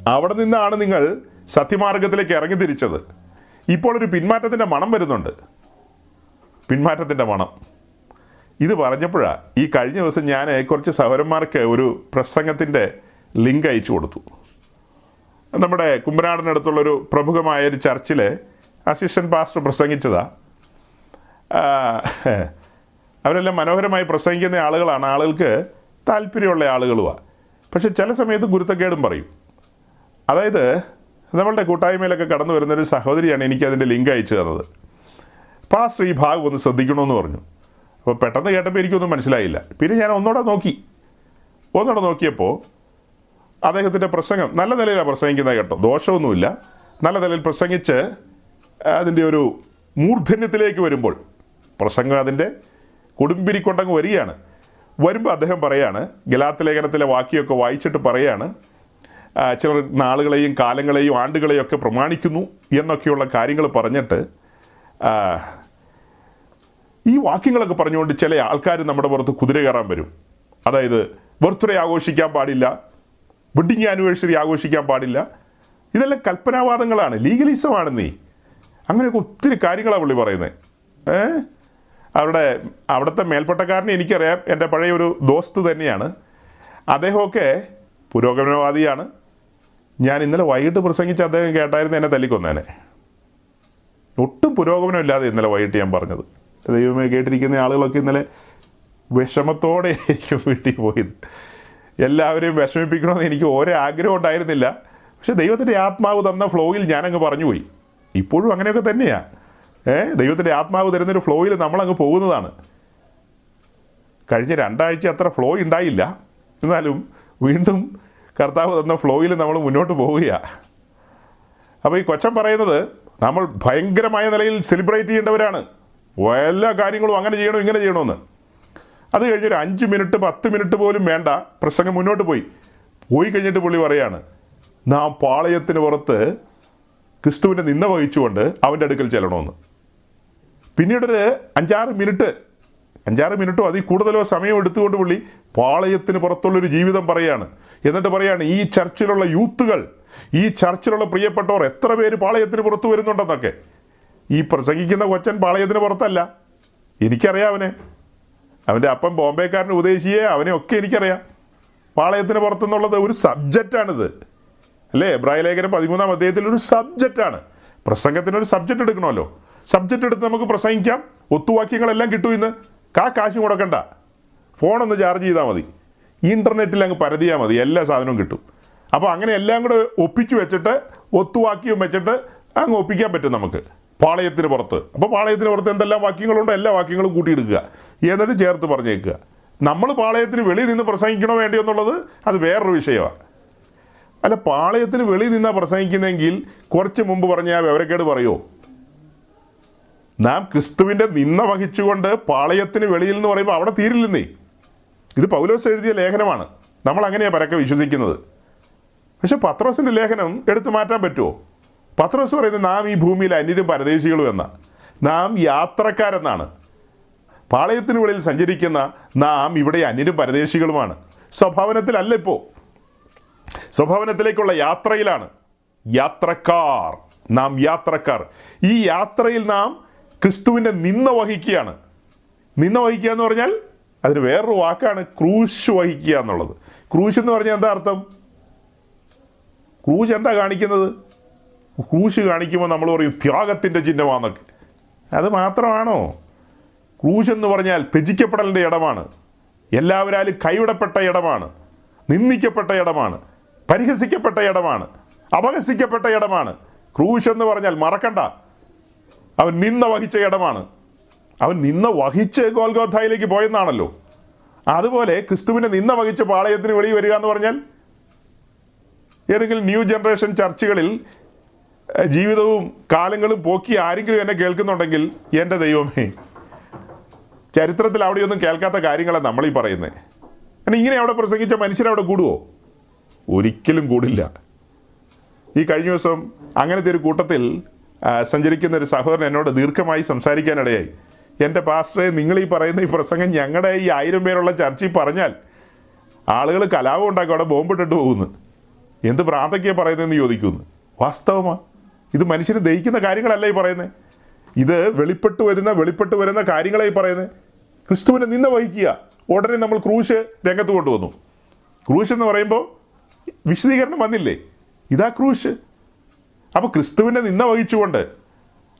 അവിടെ നിന്നാണ് നിങ്ങൾ സത്യമാർഗത്തിലേക്ക് ഇറങ്ങി തിരിച്ചത്. ഇപ്പോൾ ഒരു പിന്മാറ്റത്തിന്റെ മണം വരുന്നുണ്ട്. പിന്മാറ്റത്തിന്റെ മണം. ഇത് പറഞ്ഞപ്പോഴാണ് ഈ കഴിഞ്ഞ ദിവസം ഞാൻ കുറച്ച് സഹോദരന്മാർക്ക് ഒരു പ്രസംഗത്തിന്റെ ലിങ്ക് അയച്ചു കൊടുത്തു. നമ്മുടെ കുമ്പനാടിനടുത്തുള്ളൊരു പ്രമുഖമായ ഒരു ചർച്ചിലെ അസിസ്റ്റന്റ് പാസ്റ്റർ പ്രസംഗിച്ചതാ. ആ, അവരെല്ലാം മനോഹരമായി പ്രസംഗിക്കുന്ന ആളുകളാണ്. ആളുകൾക്ക് താല്പര്യമുള്ള ആളുകളുമാണ് പക്ഷെ ചില സമയത്ത് ഗുരുത്തക്കേടും പറയും. അതായത് നമ്മളുടെ കൂട്ടായ്മയിലൊക്കെ കടന്നു വരുന്നൊരു സഹോദരിയാണ് എനിക്ക് അതിന്റെ ലിങ്ക് അയച്ചു തന്നത്. പാസ്റ്റർ ഈ ഭാഗം ഒന്ന് ശ്രദ്ധിക്കണമെന്ന് പറഞ്ഞു. അപ്പോൾ പെട്ടെന്ന് കേട്ടപ്പോൾ എനിക്കൊന്നും മനസ്സിലായില്ല. പിന്നെ ഞാൻ ഒന്നുകൂടെ നോക്കി. ഒന്നുകൂടെ നോക്കിയപ്പോൾ അദ്ദേഹത്തിന്റെ പ്രസംഗം നല്ല നിലയിലാണ് പ്രസംഗിക്കുന്നത് കേട്ടോ. ദോഷമൊന്നുമില്ല. നല്ല നിലയിൽ പ്രസംഗിച്ച് അതിന്റെ ഒരു മൂർധന്യത്തിലേക്ക് വരുമ്പോൾ പ്രസംഗം അതിന്റെ കൊടുമ്പിരിക്കൊണ്ടങ്ങ് വരികയാണ്. വരുമ്പോൾ അദ്ദേഹം പറയാണ് ഗലാത്ത് ലേഖനത്തിലെ വാക്യമൊക്കെ വായിച്ചിട്ട് പറയാണ് ചിലർ നാളുകളെയും കാലങ്ങളെയും ആണ്ടുകളെയും ഒക്കെ പ്രമാണിക്കുന്നു എന്നൊക്കെയുള്ള കാര്യങ്ങൾ പറഞ്ഞിട്ട് ഈ വാക്യങ്ങളൊക്കെ പറഞ്ഞുകൊണ്ട് ചില ആൾക്കാർ നമ്മുടെ പുറത്ത് കുതിര കയറാൻ വരും. അതായത് ബർത്ത്ഡേ ആഘോഷിക്കാൻ പാടില്ല വെഡിങ് ആനിവേഴ്സറി ആഘോഷിക്കാൻ പാടില്ല. ഇതെല്ലാം കൽപ്പനാവാദങ്ങളാണ് ലീഗലിസമാണ് നീ അങ്ങനെയൊക്കെ ഒത്തിരി കാര്യങ്ങളാണ് പുള്ളി പറയുന്നത് ഏ? അവരുടെ അവിടുത്തെ മേൽപ്പട്ടക്കാരനെ എനിക്കറിയാം. എന്റെ പഴയ ഒരു ദോസ്ത് തന്നെയാണ്. അദ്ദേഹമൊക്കെ പുരോഗമനവാദിയാണ്. ഞാൻ ഇന്നലെ വൈകിട്ട് പ്രസംഗിച്ച് അദ്ദേഹം കേട്ടായിരുന്നു എന്നെ തല്ലിക്കൊന്നേനെ. ഒട്ടും പുരോഗമനമില്ലാതെ ഇന്നലെ വൈകിട്ട് ഞാൻ പറഞ്ഞത്. ദൈവമേ കേട്ടിരിക്കുന്ന ആളുകളൊക്കെ ഇന്നലെ വിഷമത്തോടെ ആയിരിക്കും വീട്ടിൽ പോയത്. എല്ലാവരെയും വിഷമിപ്പിക്കണമെന്ന് എനിക്ക് ഓരോ ആഗ്രഹം ഉണ്ടായിരുന്നില്ല. പക്ഷെ ദൈവത്തിന്റെ ആത്മാവ് തന്ന ഫ്ലോയിൽ ഞാനങ്ങ് പറഞ്ഞുപോയി ഇപ്പോഴും അങ്ങനെയൊക്കെ തന്നെയാണ് ഏ? ദൈവത്തിന്റെ ആത്മാവ് തരുന്നൊരു ഫ്ലോയിൽ നമ്മളങ്ങ് പോകുന്നതാണ്. കഴിഞ്ഞ രണ്ടാഴ്ച അത്ര ഫ്ലോ ഉണ്ടായില്ല. എന്നാലും വീണ്ടും കർത്താവ് തന്ന ഫ്ലോയിൽ നമ്മൾ മുന്നോട്ട് പോവുകയാണ് അപ്പോൾ ഈ കൊച്ചൻ പറയുന്നത് നമ്മൾ ഭയങ്കരമായ നിലയിൽ സെലിബ്രേറ്റ് ചെയ്യേണ്ടവരാണ്. എല്ലാ കാര്യങ്ങളും അങ്ങനെ ചെയ്യണോ ഇങ്ങനെ ചെയ്യണമെന്ന് അത് കഴിഞ്ഞൊരു അഞ്ച് മിനിറ്റ് പത്ത് മിനിറ്റ് പോലും വേണ്ട. പ്രസംഗം മുന്നോട്ട് പോയി. പോയി കഴിഞ്ഞിട്ട് പുള്ളി പറയാണ് നാം പാളയത്തിന് പുറത്ത് ക്രിസ്തുവിന്റെ നിന്ന വഹിച്ചുകൊണ്ട് അവന്റെ അടുക്കൽ ചെല്ലണമെന്ന് പിന്നീടൊരു അഞ്ചാറ് മിനിറ്റ് അഞ്ചാറ് മിനിറ്റോ അതിൽ കൂടുതലോ സമയം എടുത്തുകൊണ്ട് പുള്ളി പാളയത്തിന് പുറത്തുള്ളൊരു ജീവിതം പറയാണ്. എന്നിട്ട് പറയാണ് ഈ ചർച്ചിലുള്ള യൂത്തുകൾ ഈ ചർച്ചിലുള്ള പ്രിയപ്പെട്ടവർ എത്ര പേര് പാളയത്തിന് പുറത്ത് വരുന്നുണ്ടെന്നൊക്കെ. ഈ പ്രസംഗിക്കുന്ന കൊച്ചൻ പാളയത്തിന് പുറത്തല്ല. എനിക്കറിയാം അവനെ. അവന്റെ അപ്പം ബോംബെക്കാരൻ ഉപദേശിയെ അവനെ ഒക്കെ എനിക്കറിയാം. പാളയത്തിന് പുറത്തുനിന്നുള്ളത് ഒരു സബ്ജക്റ്റാണിത്. അല്ലേ? എബ്രായ ലേഖനം പതിമൂന്നാം അദ്ദേഹത്തിൽ ഒരു സബ്ജക്റ്റാണ്. പ്രസംഗത്തിന് ഒരു സബ്ജക്റ്റ് എടുക്കണമല്ലോ. സബ്ജക്റ്റ് എടുത്ത് നമുക്ക് പ്രസംഗിക്കാം. ഒത്തുവാക്യങ്ങളെല്ലാം കിട്ടും ഇന്ന്. കാ കാശ് മുടക്കണ്ട ഫോണൊന്ന് ചാർജ് ചെയ്താൽ മതി. ഇന്റർനെറ്റിൽ അങ്ങ് പരതിയാൽ മതി. എല്ലാ സാധനവും കിട്ടും. അപ്പോൾ അങ്ങനെ എല്ലാം കൂടെ ഒപ്പിച്ചു വെച്ചിട്ട് ഒത്തുവാക്യവും വെച്ചിട്ട് അങ്ങ് ഒപ്പിക്കാൻ പറ്റും നമുക്ക്. പാളയത്തിന് പുറത്ത്. അപ്പോൾ പാളയത്തിന് പുറത്ത് എന്തെല്ലാം വാക്യങ്ങളുണ്ടോ? എല്ലാ വാക്യങ്ങളും കൂട്ടിയെടുക്കുക എന്നിട്ട് ചേർത്ത് പറഞ്ഞേക്കുക. നമ്മൾ പാളയത്തിന് വെളിയിൽ നിന്ന് പ്രസംഗിക്കണോ വേണ്ടോ എന്നുള്ളത് അത് വേറൊരു വിഷയമാണ് അല്ല പാളയത്തിന് വെളിയിൽ നിന്നാണ് പ്രസംഗിക്കുന്നതെങ്കിൽ കുറച്ച് മുമ്പ് പറഞ്ഞ ആ വിവരക്കേട് പറയോ? നാം ക്രിസ്തുവിന്റെ നിന്ന വഹിച്ചുകൊണ്ട് പാളയത്തിന് വെളിയിൽ എന്ന് പറയുമ്പോൾ അവിടെ തീരില്ലെന്നേ. ഇത് പൗലോസ് എഴുതിയ ലേഖനമാണ്. നമ്മൾ അങ്ങനെയാണ് പരക്കെ വിശ്വസിക്കുന്നത്. പക്ഷെ പത്രോസിന്റെ ലേഖനം എടുത്തു മാറ്റാൻ പറ്റുമോ പത്രോസ് പറയുന്നത് നാം ഈ ഭൂമിയിൽ അന്യരും പരദേശികളും എന്ന. നാം യാത്രക്കാരെന്നാണ്. പാളയത്തിന് വെളിയിൽ സഞ്ചരിക്കുന്ന നാം ഇവിടെ അന്യരും പരദേശികളുമാണ്. സ്വഭാവനത്തിലല്ല ഇപ്പോൾ സ്വഭാവനത്തിലേക്കുള്ള യാത്രയിലാണ്. യാത്രക്കാർ. നാം യാത്രക്കാർ. ഈ യാത്രയിൽ നാം ക്രിസ്തുവിന്റെ നിന്ന വഹിക്കുകയാണ്. നിന്ന വഹിക്കുക എന്ന് പറഞ്ഞാൽ അതിന് വേറൊരു വാക്കാണ് ക്രൂശ് വഹിക്കുക എന്നുള്ളത്. ക്രൂശ് എന്ന് പറഞ്ഞാൽ എന്താ അർത്ഥം? ക്രൂശ് എന്താ കാണിക്കുന്നത്? ക്രൂശ് കാണിക്കുമ്പോൾ നമ്മൾ പറയും ത്യാഗത്തിന്റെ ചിഹ്നമാണെന്നൊക്കെ അത് മാത്രമാണോ? ക്രൂശ് എന്ന് പറഞ്ഞാൽ ത്യജിക്കപ്പെടലിന്റെ ഇടമാണ്. എല്ലാവരാലും കൈവിടപ്പെട്ട ഇടമാണ്. നിന്ദിക്കപ്പെട്ട ഇടമാണ്. പരിഹസിക്കപ്പെട്ട ഇടമാണ്. അപഹസിക്കപ്പെട്ട ഇടമാണ്. ക്രൂശ് എന്ന് പറഞ്ഞാൽ മറക്കണ്ട. അവൻ നിന്ന വഹിച്ച ഇടമാണ്. അവൻ നിന്ന വഹിച്ച് ഗോൽഗോഥായിലേക്ക് പോയെന്നാണല്ലോ. അതുപോലെ ക്രിസ്തുവിനെ നിന്ന വഹിച്ച പാളയത്തിന് വെളി വരിക എന്ന് പറഞ്ഞാൽ ഏതെങ്കിലും ന്യൂ ജനറേഷൻ ചർച്ചുകളിൽ ജീവിതവും കാലങ്ങളും പോക്കി ആരെങ്കിലും എന്നെ കേൾക്കുന്നുണ്ടെങ്കിൽ എന്റെ ദൈവമേ ചരിത്രത്തിൽ അവിടെയൊന്നും കേൾക്കാത്ത കാര്യങ്ങളാണ് നമ്മളീ പറയുന്നത് അങ്ങനെ ഇങ്ങനെ അവിടെ പ്രസംഗിച്ച മനുഷ്യരവിടെ കൂടുവോ? ഒരിക്കലും കൂടില്ല. ഈ കഴിഞ്ഞ ദിവസം അങ്ങനത്തെ ഒരു കൂട്ടത്തിൽ സഞ്ചരിക്കുന്ന ഒരു സഹോദരൻ എന്നോട് ദീർഘമായി സംസാരിക്കാനിടയായി. എന്റെ പാസ്റ്ററെ നിങ്ങൾ ഈ പറയുന്ന ഈ പ്രസംഗം ഞങ്ങളുടെ ഈ ആയിരം പേരുള്ള ചർച്ചയിൽ പറഞ്ഞാൽ ആളുകൾ കലാപം ഉണ്ടാക്കി അവിടെ ബോംബിട്ടിട്ട് പോകുന്നു. എന്ത് പ്രാന്തക്കെയാണ് പറയുന്നതെന്ന് ചോദിക്കുന്നു. വാസ്തവമാ? ഇത് മനുഷ്യർ ദഹിക്കുന്ന കാര്യങ്ങളല്ല ഈ പറയുന്നത് ഇത് വെളിപ്പെട്ട് വരുന്ന വെളിപ്പെട്ട് വരുന്ന കാര്യങ്ങളെ ഈ പറയുന്നത് ക്രിസ്തുവിനെ നിന്ന വഹിക്കുക. ഉടനെ നമ്മൾ ക്രൂശ് രംഗത്ത് കൊണ്ടുവന്നു. ക്രൂശ് എന്ന് പറയുമ്പോൾ വിശദീകരണം വന്നില്ലേ? ഇതാ ക്രൂശ്. അപ്പോൾ ക്രിസ്തുവിനെ നിന്ന വഹിച്ചുകൊണ്ട്.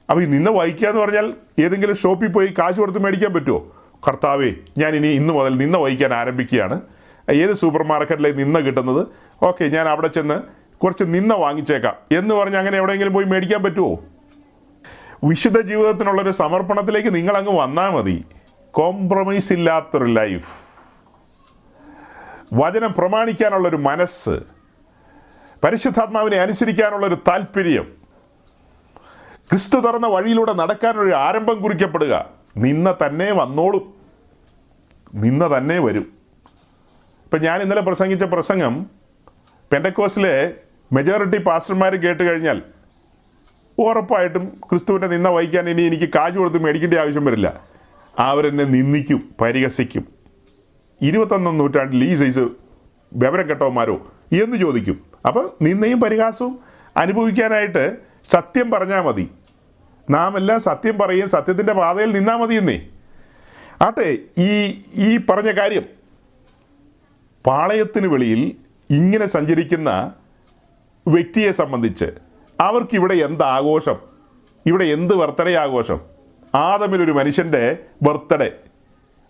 അപ്പോൾ ഈ നിന്ന വഹിക്കുക എന്ന് പറഞ്ഞാൽ ഏതെങ്കിലും ഷോപ്പിൽ പോയി കാശ് കൊടുത്ത് മേടിക്കാൻ പറ്റുമോ കർത്താവേ ഞാൻ ഇനി ഇന്ന് മുതൽ നിന്ന വഹിക്കാൻ ആരംഭിക്കുകയാണ്. ഏത് സൂപ്പർ മാർക്കറ്റിലേക്ക് നിന്ന കിട്ടുന്നത്? ഓക്കെ ഞാൻ അവിടെ ചെന്ന് കുറച്ച് നിന്ന വാങ്ങിച്ചേക്കാം. എന്ന് പറഞ്ഞ് അങ്ങനെ എവിടെയെങ്കിലും പോയി മേടിക്കാൻ പറ്റുമോ വിശുദ്ധ ജീവിതത്തിനുള്ളൊരു സമർപ്പണത്തിലേക്ക് നിങ്ങൾ അങ്ങ് വന്നാൽ മതി. കോംപ്രമൈസ് ഇല്ലാത്തൊരു ലൈഫ് വചനം പ്രമാണിക്കാനുള്ളൊരു മനസ്സ്. പരിശുദ്ധാത്മാവിനെ അനുസരിക്കാനുള്ളൊരു താല്പര്യം ക്രിസ്തു തുറന്ന വഴിയിലൂടെ നടക്കാനൊരു ആരംഭം കുറിക്കപ്പെടുക. നിന്ന തന്നെ വന്നോളും. നിന്ന തന്നെ വരും. ഇപ്പം ഞാൻ ഇന്നലെ പ്രസംഗിച്ച പ്രസംഗം പെൻഡക്കോസിലെ മെജോറിറ്റി പാസ്റ്റർമാർ കേട്ട് കഴിഞ്ഞാൽ ഉറപ്പായിട്ടും ക്രിസ്തുവിന്റെ നിന്ന വഹിക്കാൻ ഇനി എനിക്ക് കാശ് കൊടുത്ത് മേടിക്കേണ്ട ആവശ്യം വരില്ല. അവരെന്നെ നിന്ദിക്കും പരിഹസിക്കും. ഇരുപത്തൊന്നാം നൂറ്റാണ്ടിൽ ഈ സൈസ് വിവരം കെട്ടവന്മാരോ എന്ന് ചോദിക്കും. അപ്പം നിന്നയും പരിഹാസവും അനുഭവിക്കാനായിട്ട് സത്യം പറഞ്ഞാൽ മതി. നാം എല്ലാം സത്യം പറയും സത്യത്തിന്റെ പാതയിൽ നിന്നാൽ മതി എന്നേ. ആട്ടെ ഈ ഈ പറഞ്ഞ കാര്യം പാളയത്തിന് വെളിയിൽ ഇങ്ങനെ സഞ്ചരിക്കുന്ന വ്യക്തിയെ സംബന്ധിച്ച് അവർക്കിവിടെ എന്ത് ആഘോഷം? ഇവിടെ എന്ത് ബർത്ത്ഡേ ആഘോഷം? ആദമിൽ ഒരു മനുഷ്യന്റെ ബർത്ത്ഡേ.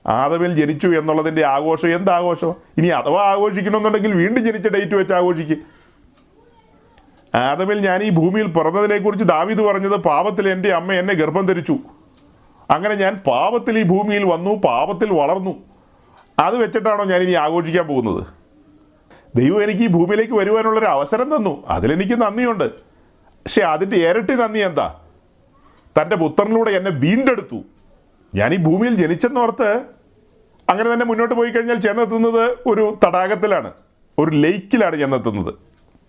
ആദമിൽ ജനിച്ചു എന്നുള്ളതിന്റെ ആഘോഷം എന്ത് ആഘോഷം ഇനി അഥവാ ആഘോഷിക്കണമെന്നുണ്ടെങ്കിൽ വീണ്ടും ജനിച്ച ഡേറ്റ് വെച്ച് ആഘോഷിക്കും. ആദമിൽ ഞാൻ ഈ ഭൂമിയിൽ പിറന്നതിനെക്കുറിച്ച് ദാവീദ് പറഞ്ഞത് പാപത്തിൽ എന്റെ അമ്മ എന്നെ ഗർഭം ധരിച്ചു. അങ്ങനെ ഞാൻ പാപത്തിൽ ഈ ഭൂമിയിൽ വന്നു പാപത്തിൽ വളർന്നു. അത് വെച്ചിട്ടാണോ ഞാൻ ഇനി ആഘോഷിക്കാൻ പോകുന്നത്? ദൈവം എനിക്ക് ഈ ഭൂമിയിലേക്ക് വരുവാനുള്ളൊരു അവസരം തന്നു. അതിലെനിക്ക് നന്ദിയുണ്ട്. പക്ഷെ അതിന്റെ ഇരട്ടി നന്ദി എന്താ? തന്റെ പുത്രനിലൂടെ എന്നെ വീണ്ടെടുത്തു. ഞാൻ ഈ ഭൂമിയിൽ ജനിച്ചെന്നോർത്ത് അങ്ങനെ തന്നെ മുന്നോട്ട് പോയി കഴിഞ്ഞാൽ ചെന്നെത്തുന്നത് ഒരു തടാകത്തിലാണ്. ഒരു ലേക്കിലാണ് ചെന്നെത്തുന്നത്.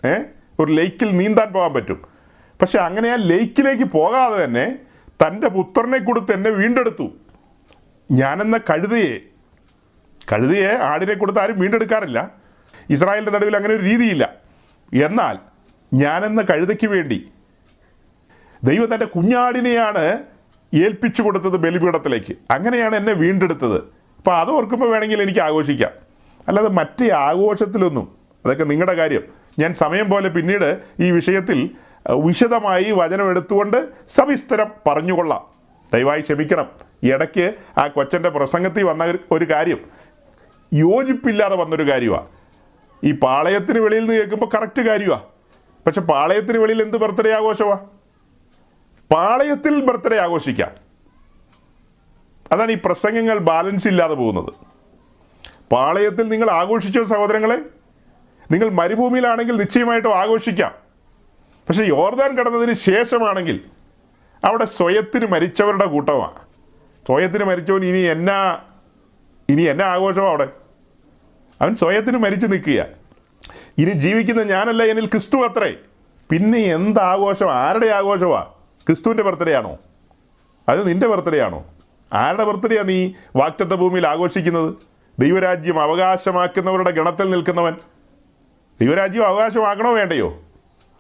ഏ? ഒരു ലേക്കിൽ നീന്താൻ പോകാൻ പറ്റും. പക്ഷെ അങ്ങനെ ആ ലേക്കിലേക്ക് പോകാതെ തന്നെ തന്റെ പുത്രനെ കൊടുത്ത് എന്നെ വീണ്ടെടുത്തു. ഞാനെന്ന കഴുതയെ കഴുതയെ ആടിനെ കൊടുത്ത് ആരും വീണ്ടെടുക്കാറില്ല. ഇസ്രായേലിന്റെ നടുവിൽ അങ്ങനെ ഒരു രീതിയില്ല. എന്നാൽ ഞാനെന്ന കഴുതയ്ക്ക് വേണ്ടി ദൈവം തന്റെ കുഞ്ഞാടിനെയാണ് ഏൽപ്പിച്ചു കൊടുത്തത് ബലിപീഠത്തിലേക്ക്. അങ്ങനെയാണ് എന്നെ വീണ്ടെടുത്തത്. അപ്പോൾ അത് ഓർക്കുമ്പോൾ വേണമെങ്കിൽ എനിക്ക് ആഘോഷിക്കാം. അല്ലാതെ മറ്റേ ആഘോഷത്തിലൊന്നും അതൊക്കെ നിങ്ങളുടെ കാര്യം. ഞാൻ സമയം പോലെ പിന്നീട് ഈ വിഷയത്തിൽ വിശദമായി വചനം എടുത്തുകൊണ്ട് സവിസ്തരം പറഞ്ഞുകൊള്ളാം. ദയവായി ക്ഷമിക്കണം. ഇടയ്ക്ക് ആ കൊച്ചന്റെ പ്രസംഗത്തിൽ വന്ന ഒരു- കാര്യം. യോജിപ്പില്ലാതെ വന്നൊരു കാര്യമാണ് ഈ പാളയത്തിന് വെളിയിൽ നിന്ന് കേൾക്കുമ്പോൾ കറക്റ്റ് കാര്യമാണ് പക്ഷെ പാളയത്തിന് വെളിയിൽ എന്ത് ബർത്ത്ഡേ ആഘോഷമാണ് പാളയത്തിൽ ബർത്ത്ഡേ ആഘോഷിക്കാം. അതാണ് ഈ പ്രസംഗങ്ങൾ ബാലൻസ് ഇല്ലാതെ പോകുന്നത്. പാളയത്തിൽ നിങ്ങൾ ആഘോഷിച്ചോ സഹോദരങ്ങളെ? നിങ്ങൾ മരുഭൂമിയിലാണെങ്കിൽ നിശ്ചയമായിട്ടും ആഘോഷിക്കാം. പക്ഷേ യോർദാൻ കടന്നതിന് ശേഷമാണെങ്കിൽ അവിടെ സ്വയത്തിന് മരിച്ചവരുടെ കൂട്ടമാണ്. സ്വയത്തിന് മരിച്ചവൻ ഇനി എന്നാ ഇനി എന്നാ ആഘോഷമാണ് അവിടെ? അവൻ സ്വയത്തിന് മരിച്ചു നിൽക്കുക ഇനി ജീവിക്കുന്ന ഞാനല്ല എന്നിൽ ക്രിസ്തു അത്രേ. പിന്നെ എന്ത് ആഘോഷം? ആരുടെ ആഘോഷമാണ് ക്രിസ്തുവിന്റെ ബർത്ത്ഡേ ആണോ അത് നിന്റെ ബർത്ത്ഡേ ആണോ ആരുടെ ബർത്ത്ഡേയാണ് നീ വാക്റ്റത്ത ഭൂമിയിൽ ആഘോഷിക്കുന്നത്? ദൈവരാജ്യം അവകാശമാക്കുന്നവരുടെ ഗണത്തിൽ നിൽക്കുന്നവൻ. ദൈവരാജ്യം അവകാശമാക്കണോ വേണ്ടയോ?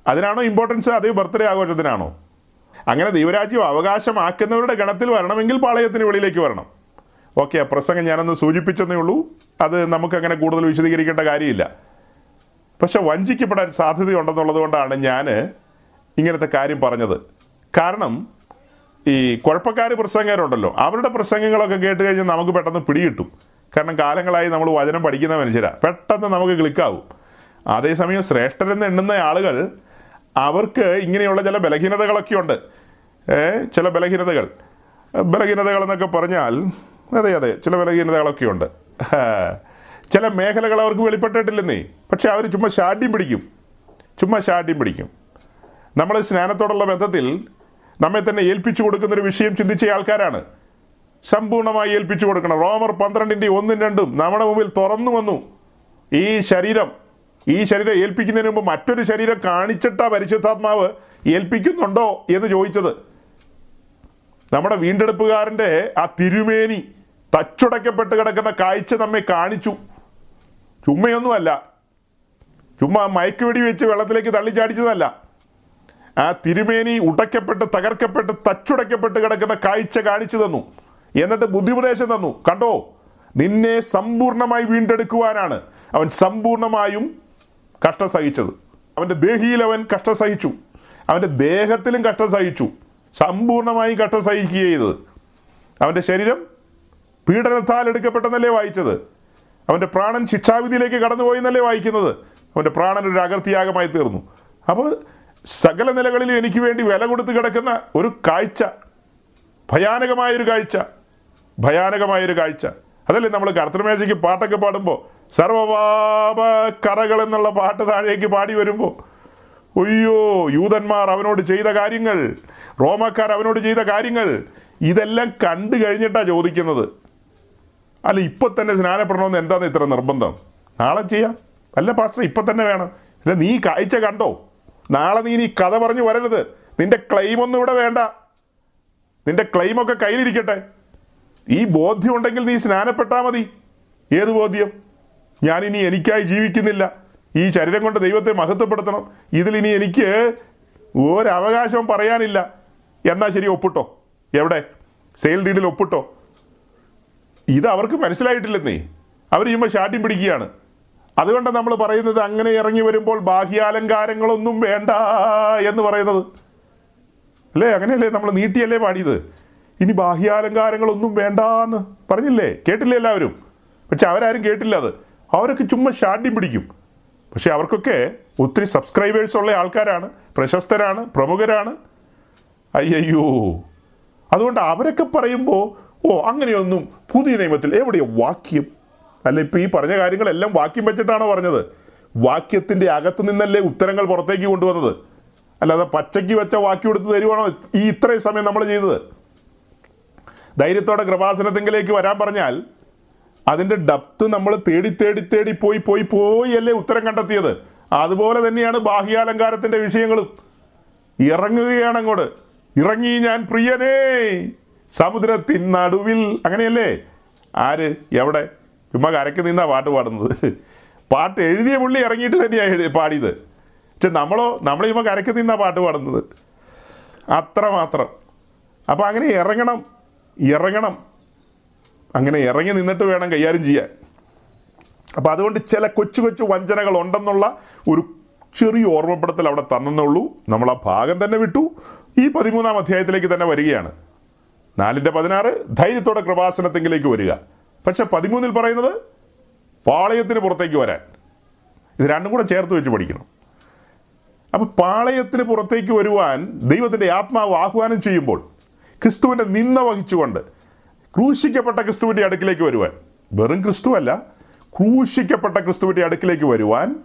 അതിനാണോ ഇമ്പോർട്ടൻസ് അതേ ബർത്ത്ഡേ ആഘോഷത്തിനാണോ? അങ്ങനെ ദൈവരാജ്യം അവകാശമാക്കുന്നവരുടെ ഗണത്തിൽ വരണമെങ്കിൽ പാളയത്തിന് വെളിയിലേക്ക് വരണം. ഓക്കെ പ്രസംഗം ഞാനൊന്ന് സൂചിപ്പിച്ചെന്നേ ഉള്ളൂ. അത് നമുക്കങ്ങനെ കൂടുതൽ വിശദീകരിക്കേണ്ട കാര്യമില്ല. പക്ഷെ വഞ്ചിക്കപ്പെടാൻ സാധ്യതയുണ്ടെന്നുള്ളത് കൊണ്ടാണ് ഞാൻ ഇങ്ങനത്തെ കാര്യം പറഞ്ഞത്. കാരണം ഈ കുഴപ്പക്കാർ പ്രസംഗരുണ്ടല്ലോ അവരുടെ പ്രസംഗങ്ങളൊക്കെ കേട്ട് കഴിഞ്ഞാൽ നമുക്ക് പെട്ടെന്ന് പിടികിട്ടും. കാരണം കാലങ്ങളായി നമ്മൾ വചനം പഠിക്കുന്ന മനുഷ്യരാണ് പെട്ടെന്ന് നമുക്ക് ക്ലിക്കാവും അതേസമയം ശ്രേഷ്ഠരെന്ന് എണ്ണുന്ന ആളുകൾ അവർക്ക് ഇങ്ങനെയുള്ള ചില ബലഹീനതകളൊക്കെ ഉണ്ട് ചില ബലഹീനതകൾ. ബലഹീനതകൾ എന്നൊക്കെ പറഞ്ഞാൽ അതെ അതെ ചില ബലഹീനതകളൊക്കെ ഉണ്ട് ചില മേഖലകൾ അവർക്ക് വെളിപ്പെട്ടിട്ടില്ലെന്നേ. പക്ഷെ അവർ ചുമ്മാ ഷാഡ്യം പിടിക്കും. ചുമ്മാ ഷാഡ്യം പിടിക്കും. നമ്മൾ സ്നാനത്തോടുള്ള ബന്ധത്തിൽ നമ്മെ തന്നെ ഏൽപ്പിച്ചു കൊടുക്കുന്ന ഒരു വിഷയം ചിന്തിച്ച ആൾക്കാരാണ്. സമ്പൂർണമായി ഏൽപ്പിച്ചു കൊടുക്കണം. റോമർ പന്ത്രണ്ടിന്റെ ഒന്നും രണ്ടും നമ്മുടെ മുമ്പിൽ തുറന്നു വന്നു. ഈ ശരീരം ഈ ശരീരം ഏൽപ്പിക്കുന്നതിന് മുമ്പ് മറ്റൊരു ശരീരം കാണിച്ചിട്ടാ പരിശുദ്ധാത്മാവ് ഏൽപ്പിക്കുന്നുണ്ടോ എന്ന് ചോദിച്ചത്. നമ്മുടെ വീണ്ടെടുപ്പുകാരന്റെ ആ തിരുമേനി തച്ചുടയ്ക്കപ്പെട്ട് കിടക്കുന്ന കാഴ്ച നമ്മെ കാണിച്ചു. ചുമ്മയൊന്നുമല്ല. ചുമ്മാ മയക്കുവെടി വെച്ച് വെള്ളത്തിലേക്ക് തള്ളിച്ചാടിച്ചതല്ല. ആ തിരുമേനി ഉടയ്ക്കപ്പെട്ട് തകർക്കപ്പെട്ട് തച്ചുടയ്ക്കപ്പെട്ട് കിടക്കുന്ന കാഴ്ച കാണിച്ചു തന്നു. എന്നിട്ട് ബുദ്ധിപ്രദേശം തന്നു. കണ്ടോ? നിന്നെ സമ്പൂർണമായി വീണ്ടെടുക്കുവാനാണ്. അവൻ സമ്പൂർണമായും കഷ്ടം സഹിച്ചത് അവന്റെ ദേഹിയിൽ അവൻ കഷ്ടം സഹിച്ചു അവന്റെ ദേഹത്തിലും കഷ്ടം സഹിച്ചു സമ്പൂർണമായും കഷ്ടം സഹിക്കുക ചെയ്തത്. അവന്റെ ശരീരം പീഡനത്താൽ എടുക്കപ്പെട്ടെന്നല്ലേ വായിച്ചത്. അവന്റെ പ്രാണൻ ശിക്ഷാവിധിയിലേക്ക് കടന്നുപോയി എന്നല്ലേ വായിക്കുന്നത്. അവന്റെ പ്രാണൻ ഒരു അകർത്തിയാഗമായി തീർന്നു. അപ്പോൾ സകല നിലകളിലും എനിക്ക് വേണ്ടി വില കൊടുത്ത് കിടക്കുന്ന ഒരു കാഴ്ച ഭയാനകമായൊരു കാഴ്ച ഭയാനകമായൊരു കാഴ്ച. അതല്ലേ നമ്മൾ കർത്തൃമേശയ്ക്ക് പാട്ടൊക്കെ പാടുമ്പോൾ സർവപാപ കറകൾ എന്നുള്ള പാട്ട് താഴേക്ക് പാടി വരുമ്പോൾ ഒയ്യോ യൂതന്മാർ അവനോട് ചെയ്ത കാര്യങ്ങൾ റോമക്കാർ അവനോട് ചെയ്ത കാര്യങ്ങൾ ഇതെല്ലാം കണ്ടു കഴിഞ്ഞിട്ടാണ് ചോദിക്കുന്നത്. അല്ല ഇപ്പൊ തന്നെ സ്നാനപ്പെടണമെന്ന് എന്താണ് ഇത്ര നിർബന്ധം? നാളെ ചെയ്യാം. അല്ല പാസ്റ്റർ ഇപ്പൊ തന്നെ വേണം. അല്ല നീ കാഴ്ച കണ്ടോ? നാളെ നീ ഇനി കഥ പറഞ്ഞു വരരുത്. നിന്റെ ക്ലെയിം ഒന്നും ഇവിടെ വേണ്ട. നിന്റെ ക്ലെയിമൊക്കെ കയ്യിലിരിക്കട്ടെ. ഈ ബോധ്യം ഉണ്ടെങ്കിൽ നീ സ്നാനപ്പെട്ടാ മതി. ഏത് ബോധ്യം? ഞാനിനി എനിക്കായി ജീവിക്കുന്നില്ല. ഈ ശരീരം കൊണ്ട് ദൈവത്തെ മഹത്വപ്പെടുത്തണം. ഇതിലിനി എനിക്ക് ഒരവകാശവും പറയാനില്ല. എന്നാൽ ശരി ഒപ്പിട്ടോ? എവിടെ? സെയിൽ ഡീഡിൽ ഒപ്പിട്ടോ? ഇത് അവർക്ക് മനസ്സിലായിട്ടില്ലെന്നേ. അവർ ചെയ്യുമ്പോൾ ഷാട്ടിം പിടിക്കുകയാണ്. അതുകൊണ്ട് നമ്മൾ പറയുന്നത് അങ്ങനെ ഇറങ്ങി വരുമ്പോൾ ബാഹ്യാലങ്കാരങ്ങളൊന്നും വേണ്ട എന്ന് പറയുന്നത്. അല്ലേ? അങ്ങനെയല്ലേ നമ്മൾ നീട്ടിയല്ലേ പാടിയത്? ഇനി ബാഹ്യാലങ്കാരങ്ങളൊന്നും വേണ്ടാന്ന് പറഞ്ഞില്ലേ? കേട്ടില്ലേ എല്ലാവരും? പക്ഷെ അവരാരും കേട്ടില്ല അത്. അവരൊക്കെ ചുമ്മാ ഷാഡ്യം പിടിക്കും. പക്ഷെ അവർക്കൊക്കെ ഒത്തിരി സബ്സ്ക്രൈബേഴ്സ് ഉള്ള ആൾക്കാരാണ്. പ്രശസ്തരാണ് പ്രമുഖരാണ്. അയ്യോ അതുകൊണ്ട് അവരൊക്കെ പറയുമ്പോൾ ഓ അങ്ങനെയൊന്നും പുതിയ നിയമത്തിൽ എവിടെയോ വാക്യം? അല്ല ഇപ്പം ഈ പറഞ്ഞ കാര്യങ്ങളെല്ലാം വാക്യം വെച്ചിട്ടാണോ പറഞ്ഞത്? വാക്യത്തിന്റെ അകത്ത് നിന്നല്ലേ ഉത്തരങ്ങൾ പുറത്തേക്ക് കൊണ്ടുവന്നത്? അല്ലാതെ പച്ചയ്ക്ക് വെച്ച വാക്യം എടുത്ത് തരുവാണോ ഈ ഇത്രയും സമയം നമ്മൾ ചെയ്തത്? ധൈര്യത്തോടെ കൃപാസനത്തിങ്കിലേക്ക് വരാൻ പറഞ്ഞാൽ അതിന്റെ ഡപ്ത് നമ്മൾ തേടി തേടി തേടി പോയി പോയി പോയി അല്ലേ ഉത്തരം കണ്ടെത്തിയത്. അതുപോലെ തന്നെയാണ് ബാഹ്യാലങ്കാരത്തിന്റെ വിഷയങ്ങളും. ഇറങ്ങുകയാണ് അങ്ങോട്ട്. ഇറങ്ങി ഞാൻ പ്രിയനേ സമുദ്രത്തിൻ നടുവിൽ. അങ്ങനെയല്ലേ? ആര്? എവിടെ? ചുമ്മാ കരയ്ക്ക് നിന്നാ പാട്ട് പാടുന്നത്. പാട്ട് എഴുതിയ പുള്ളി ഇറങ്ങിയിട്ട് തന്നെയാണ് എഴുതി പാടിയത്. പക്ഷെ നമ്മളോ നമ്മൾ ചുമ്മാ കരയ്ക്ക് നിന്നാ പാട്ട് പാടുന്നത്. അത്രമാത്രം. അപ്പോൾ അങ്ങനെ ഇറങ്ങണം ഇറങ്ങണം. അങ്ങനെ ഇറങ്ങി നിന്നിട്ട് വേണം കൈകാര്യം ചെയ്യാൻ. അപ്പോൾ അതുകൊണ്ട് ചില കൊച്ചു കൊച്ചു വഞ്ചനകൾ ഉണ്ടെന്നുള്ള ഒരു ചെറിയ ഓർമ്മപ്പെടുത്തൽ അവിടെ തന്നെന്നുള്ളൂ നമ്മൾ ആ ഭാഗം തന്നെ വിട്ടു. ഈ പതിമൂന്നാം അധ്യായത്തിലേക്ക് തന്നെ വരികയാണ്. നാലിന്റെ പതിനാറ് ധൈര്യത്തോടെ കൃപാസനത്തെങ്കിലേക്ക് വരിക. പക്ഷെ പതിമൂന്നിൽ പറയുന്നത് പാളയത്തിന് പുറത്തേക്ക് വരാൻ. ഇത് രണ്ടും കൂടെ ചേർത്ത് വെച്ച് പഠിക്കണം. അപ്പോൾ പാളയത്തിന് പുറത്തേക്ക് വരുവാൻ ദൈവത്തിന്റെ ആത്മാവ് ആഹ്വാനം ചെയ്യുമ്പോൾ ക്രിസ്തുവിന്റെ നിന്ന വഹിച്ചുകൊണ്ട് ക്രൂശിക്കപ്പെട്ട ക്രിസ്തുവിന്റെ അടുക്കിലേക്ക് വരുവാൻ. വെറും ക്രിസ്തുവല്ല ക്രൂശിക്കപ്പെട്ട ക്രിസ്തുവിന്റെ അടുക്കിലേക്ക് വരുവാൻ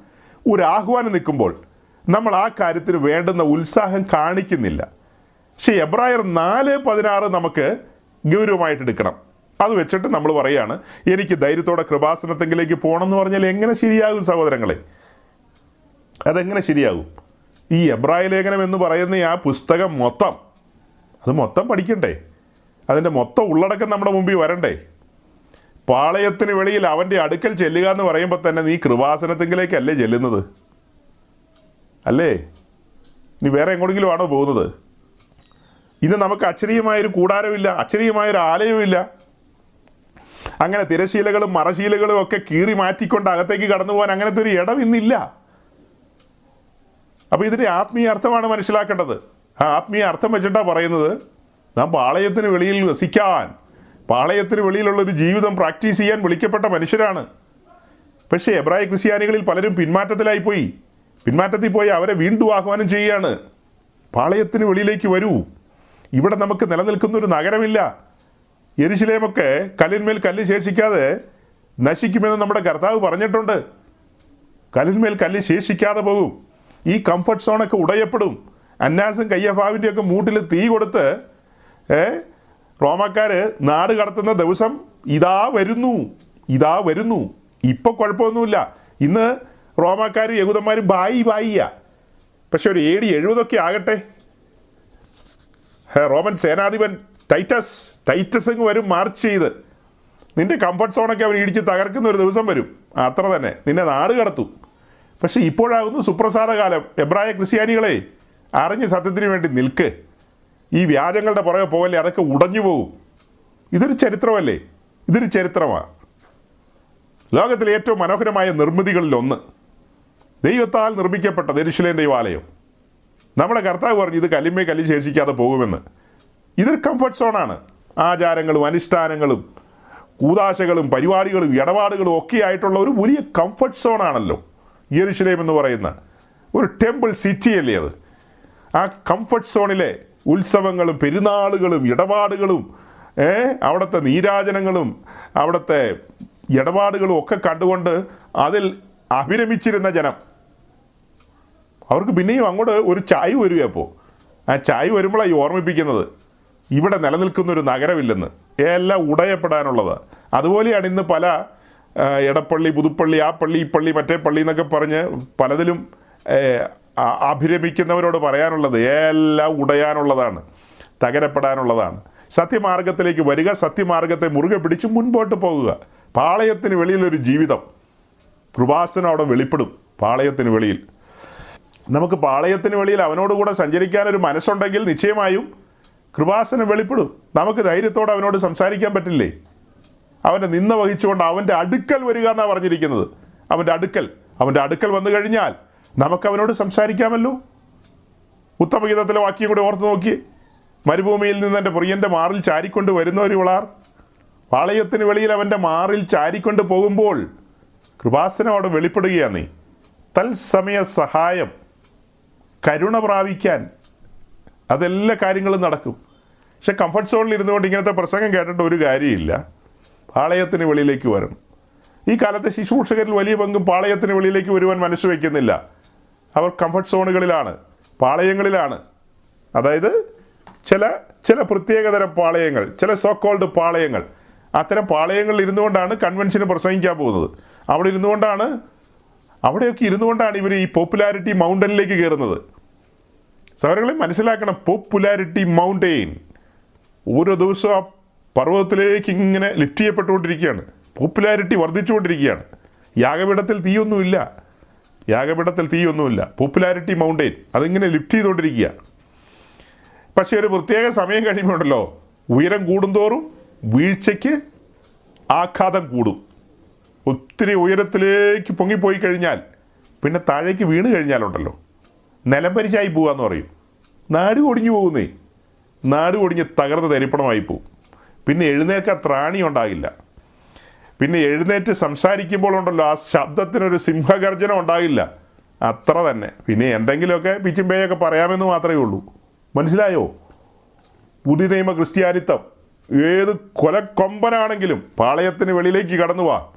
ഒരു ആഹ്വാനം നിൽക്കുമ്പോൾ നമ്മൾ ആ കാര്യത്തിന് വേണ്ടുന്ന ഉത്സാഹം കാണിക്കുന്നില്ല. പക്ഷേ എബ്രായർ നാല് പതിനാറ് നമുക്ക് ഗൗരവമായിട്ട് എടുക്കണം. അത് വെച്ചിട്ട് നമ്മൾ പറയാണ് എനിക്ക് ധൈര്യത്തോടെ കൃപാസനത്തെങ്കിലേക്ക് പോകണം എന്ന് പറഞ്ഞാൽ എങ്ങനെ ശരിയാകും സഹോദരങ്ങളെ? അതെങ്ങനെ ശരിയാകും? ഈ എബ്രായ ലേഖനം എന്ന് പറയുന്ന ആ പുസ്തകം മൊത്തം അത് മൊത്തം പഠിക്കണ്ടേ? അതിന്റെ മൊത്തം ഉള്ളടക്കം നമ്മുടെ മുമ്പിൽ വരണ്ടേ? പാളയത്തിന് വെളിയിൽ അവന്റെ അടുക്കൽ ചെല്ലുക എന്ന് പറയുമ്പോൾ തന്നെ നീ കൃപാസനത്തിങ്കിലേക്കല്ലേ ചെല്ലുന്നത്? അല്ലേ? നീ വേറെ എങ്ങോട്ടെങ്കിലും ആണോ പോകുന്നത്? ഇന്ന് നമുക്ക് അക്ഷരീയമായൊരു കൂടാരമില്ല അക്ഷരീയമായൊരു ആലയവുമില്ല. അങ്ങനെ തിരശീലകളും മറശീലകളും ഒക്കെ കീറി മാറ്റിക്കൊണ്ട് അകത്തേക്ക് കടന്നു പോകാൻ അങ്ങനത്തെ ഒരു ഇടം ഇന്നില്ല. അപ്പോൾ ഇതിന്റെ ആത്മീയ അർത്ഥമാണ് മനസ്സിലാക്കേണ്ടത്. ആ ആത്മീയ അർത്ഥം വെച്ചിട്ടാണ് പറയുന്നത്. നാം പാളയത്തിന് വെളിയിൽ വസിക്കാൻ പാളയത്തിന് വെളിയിലുള്ള ഒരു ജീവിതം പ്രാക്ടീസ് ചെയ്യാൻ വിളിക്കപ്പെട്ട മനുഷ്യരാണ്. പക്ഷേ എബ്രായ ക്രിസ്ത്യാനികളിൽ പലരും പിന്മാറ്റത്തിലായി പോയി. പിന്മാറ്റത്തിൽ പോയി അവരെ വീണ്ടും ആഹ്വാനം ചെയ്യുകയാണ്. പാളയത്തിന് വെളിയിലേക്ക് വരൂ. ഇവിടെ നമുക്ക് നിലനിൽക്കുന്ന ഒരു നഗരമില്ല. എരിശിലേമൊക്കെ കല്ലിന്മേൽ കല്ല് ശേഷിക്കാതെ നശിക്കുമെന്ന് നമ്മുടെ കർത്താവ് പറഞ്ഞിട്ടുണ്ട്. കല്ലിന്മേൽ കല്ല് ശേഷിക്കാതെ പോകും. ഈ കംഫർട്ട് സോണൊക്കെ ഉടയപ്പെടും. അന്നാസും കയ്യഫാവിന്റെ ഒക്കെ മൂട്ടിൽ തീ കൊടുത്ത് ഏ? റോമാക്കാര് നാട് കടത്തുന്ന ദിവസം ഇതാ വരുന്നു ഇതാ വരുന്നു. ഇപ്പൊ കുഴപ്പമൊന്നുമില്ല. ഇന്ന് റോമാക്കാരും യഹൂദന്മാരും ബായി ബായിയാ. പക്ഷെ ഒരു ഏടി എഴുപതൊക്കെ ആകട്ടെ. റോമൻ സേനാധിപൻ ടൈറ്റസ് ടൈറ്റസ് ഇങ്ങ് വരും മാർച്ച് ചെയ്ത്. നിന്റെ കംഫർട്ട് സോണൊക്കെ അവൻ ഇടിച്ച് തകർക്കുന്ന ഒരു ദിവസം വരും. അത്ര തന്നെ. നിന്നെ നാട് കടത്തും. പക്ഷെ ഇപ്പോഴാകുന്നു സുപ്രസാദകാലം. എബ്രായ ക്രിസ്ത്യാനികളെ അറിഞ്ഞ് സത്യത്തിന് വേണ്ടി നിൽക്ക്. ഈ വ്യാജങ്ങളുടെ പുറകെ പോകല്ലേ അതൊക്കെ ഉടഞ്ഞു പോകും? ഇതൊരു ചരിത്രമല്ലേ? ഇതൊരു ചരിത്രമാണ് ലോകത്തിലെ ഏറ്റവും മനോഹരമായ നിർമ്മിതികളിൽ ഒന്ന്. ദൈവത്താൽ നിർമ്മിക്കപ്പെട്ട ദരിശിലേൻ ദൈവാലയം നമ്മുടെ കർത്താവ് പറഞ്ഞു ഇത് കല്ലിമേ കല്ലി ശേഷിക്കാതെ പോകുമെന്ന്. ഇതൊരു കംഫർട്ട് സോണാണ് ആചാരങ്ങളും അനുഷ്ഠാനങ്ങളും കൂതാശകളും പരിപാടികളും ഇടപാടുകളും ഒക്കെ ആയിട്ടുള്ള ഒരു വലിയ കംഫർട്ട് സോണാണല്ലോ യെരുശലേം എന്ന് പറയുന്ന. ഒരു ടെമ്പിൾ സിറ്റി അല്ലേ അത്? ആ കംഫർട്ട് സോണിലെ ഉത്സവങ്ങളും പെരുന്നാളുകളും ഇടപാടുകളും അവിടുത്തെ നീരാജനങ്ങളും അവിടുത്തെ ഇടപാടുകളും ഒക്കെ കണ്ടുകൊണ്ട് അതിൽ അഭിരമിച്ചിരുന്ന ജനം. അവർക്ക് പിന്നെയും അങ്ങോട്ട് ഒരു ചായ വരിക അപ്പോൾ ആ ചായ വരുമ്പോഴാണ് ഈ ഓർമ്മിപ്പിക്കുന്നത്. ഇവിടെ നിലനിൽക്കുന്ന ഒരു നഗരമില്ലെന്ന്. എല്ലാം ഉടയപ്പെടാനുള്ളത്. അതുപോലെയാണ് ഇന്ന് പല ഇടപ്പള്ളി പുതുപ്പള്ളി ആ പള്ളി ഈ പള്ളി മറ്റേ പള്ളി എന്നൊക്കെ പറഞ്ഞ് പലതിലും അഭിരമിക്കുന്നവരോട് പറയാനുള്ളത് എല്ലാം ഉടയാനുള്ളതാണ് തകരപ്പെടാനുള്ളതാണ്. സത്യമാർഗത്തിലേക്ക് വരിക സത്യമാർഗത്തെ മുറുകെ പിടിച്ച് മുൻപോട്ട് പോകുക. പാളയത്തിന് വെളിയിലൊരു ജീവിതം. കൃപാസനം അവിടെ വെളിപ്പെടും പാളയത്തിന് വെളിയിൽ. നമുക്ക് പാളയത്തിന് വെളിയിൽ അവനോടുകൂടെ സഞ്ചരിക്കാനൊരു മനസ്സുണ്ടെങ്കിൽ നിശ്ചയമായും കൃപാസനം വെളിപ്പെടും. നമുക്ക് ധൈര്യത്തോടെ അവനോട് സംസാരിക്കാൻ പറ്റില്ലേ? അവന്റെ നിന്ന വഹിച്ചുകൊണ്ട് അവന്റെ അടുക്കൽ വരിക എന്നാണ് പറഞ്ഞിരിക്കുന്നത്. അവന്റെ അടുക്കൽ അവന്റെ അടുക്കൽ വന്നു കഴിഞ്ഞാൽ നമുക്ക് അവനോട് സംസാരിക്കാമല്ലോ. ഉത്തമഗീതത്തിലെ വാക്യം കൂടി ഓർത്ത് നോക്കി. മരുഭൂമിയിൽ നിന്ന് എന്റെ പ്രിയന്റെ മാറിൽ ചാരിക്കൊണ്ട് വരുന്ന ഒരു വിളാർ. പാളയത്തിന് വെളിയിൽ അവന്റെ മാറിൽ ചാരിക്കൊണ്ട് പോകുമ്പോൾ കൃപാസനം അവിടെ വെളിപ്പെടുകയാണ് തത്സമയ സഹായം കരുണ പ്രാപിക്കാൻ അതെല്ലാ കാര്യങ്ങളും നടക്കും. പക്ഷെ കംഫർട്ട് സോണിൽ ഇരുന്നുകൊണ്ട് ഇങ്ങനത്തെ പ്രസംഗം കേട്ടിട്ട് ഒരു കാര്യമില്ല. പാളയത്തിന് വെളിയിലേക്ക് വരണം. ഈ കാലത്തെ ശുശ്രൂഷകരിൽ വലിയ പങ്കും പാളയത്തിന് വെളിയിലേക്ക് വരുവാൻ മനസ്സ് വയ്ക്കുന്നില്ല. അവർ കംഫർട്ട് സോണുകളിലാണ് പാളയങ്ങളിലാണ്. അതായത് ചില ചില പ്രത്യേകതരം പാളയങ്ങൾ ചില സോ കോൾഡ് പാളയങ്ങൾ. അത്തരം പാളയങ്ങളിൽ ഇരുന്നുകൊണ്ടാണ് കൺവെൻഷന് പ്രസംഗിക്കാൻ പോകുന്നത്. അവിടെ ഇരുന്നുകൊണ്ടാണ് അവിടെയൊക്കെ ഇരുന്നുകൊണ്ടാണ് ഇവർ ഈ പോപ്പുലാരിറ്റി മൗണ്ടനിലേക്ക് കയറുന്നത്. സൗരങ്ങളെ മനസ്സിലാക്കണം പോപ്പുലാരിറ്റി മൗണ്ടെയിൻ ഓരോ ദിവസവും ആ പർവതത്തിലേക്ക് ഇങ്ങനെ ലിഫ്റ്റ് ചെയ്യപ്പെട്ടുകൊണ്ടിരിക്കുകയാണ്. പോപ്പുലാരിറ്റി വർദ്ധിച്ചുകൊണ്ടിരിക്കുകയാണ്. യാഗപീഠത്തിൽ തീയൊന്നുമില്ല. യാഗപീഠത്തിൽ തീയൊന്നുമില്ല. പോപ്പുലാരിറ്റി മൗണ്ടെയിൻ അതിങ്ങനെ ലിഫ്റ്റ് ചെയ്തുകൊണ്ടിരിക്കുക. പക്ഷേ ഒരു പ്രത്യേക സമയം കഴിയുമ്പോണ്ടല്ലോ ഉയരം കൂടുന്തോറും വീഴ്ചയ്ക്ക് ആഘാതം കൂടും. ഒത്തിരി ഉയരത്തിലേക്ക് പൊങ്ങിപ്പോയി കഴിഞ്ഞാൽ പിന്നെ താഴേക്ക് വീണ് കഴിഞ്ഞാലുണ്ടല്ലോ. നിലംപരിശായി പോവാന്ന് പറയും. നാട് ഒടിഞ്ഞു പോകുന്നേ. നാട് ഒടിഞ്ഞ് തകർന്ന് തരിപ്പണമായി പോവും. പിന്നെ എഴുന്നേൽക്കാൻ ത്രാണി ഉണ്ടാകില്ല. പിന്നെ എഴുന്നേറ്റ് സംസാരിക്കുമ്പോൾ ഉണ്ടല്ലോ ആ ശബ്ദത്തിനൊരു സിംഹഗർജനം ഉണ്ടാകില്ല. അത്ര തന്നെ. പിന്നെ എന്തെങ്കിലുമൊക്കെ പിച്ചുമ്പേയൊക്കെ പറയാമെന്ന് മാത്രമേ ഉള്ളൂ. മനസ്സിലായോ? പുതിയ നിയമ ക്രിസ്ത്യാനിത്വം. ഏത് കൊലക്കൊമ്പനാണെങ്കിലും പാളയത്തിന് വെളിയിലേക്ക് കടന്നു വാ.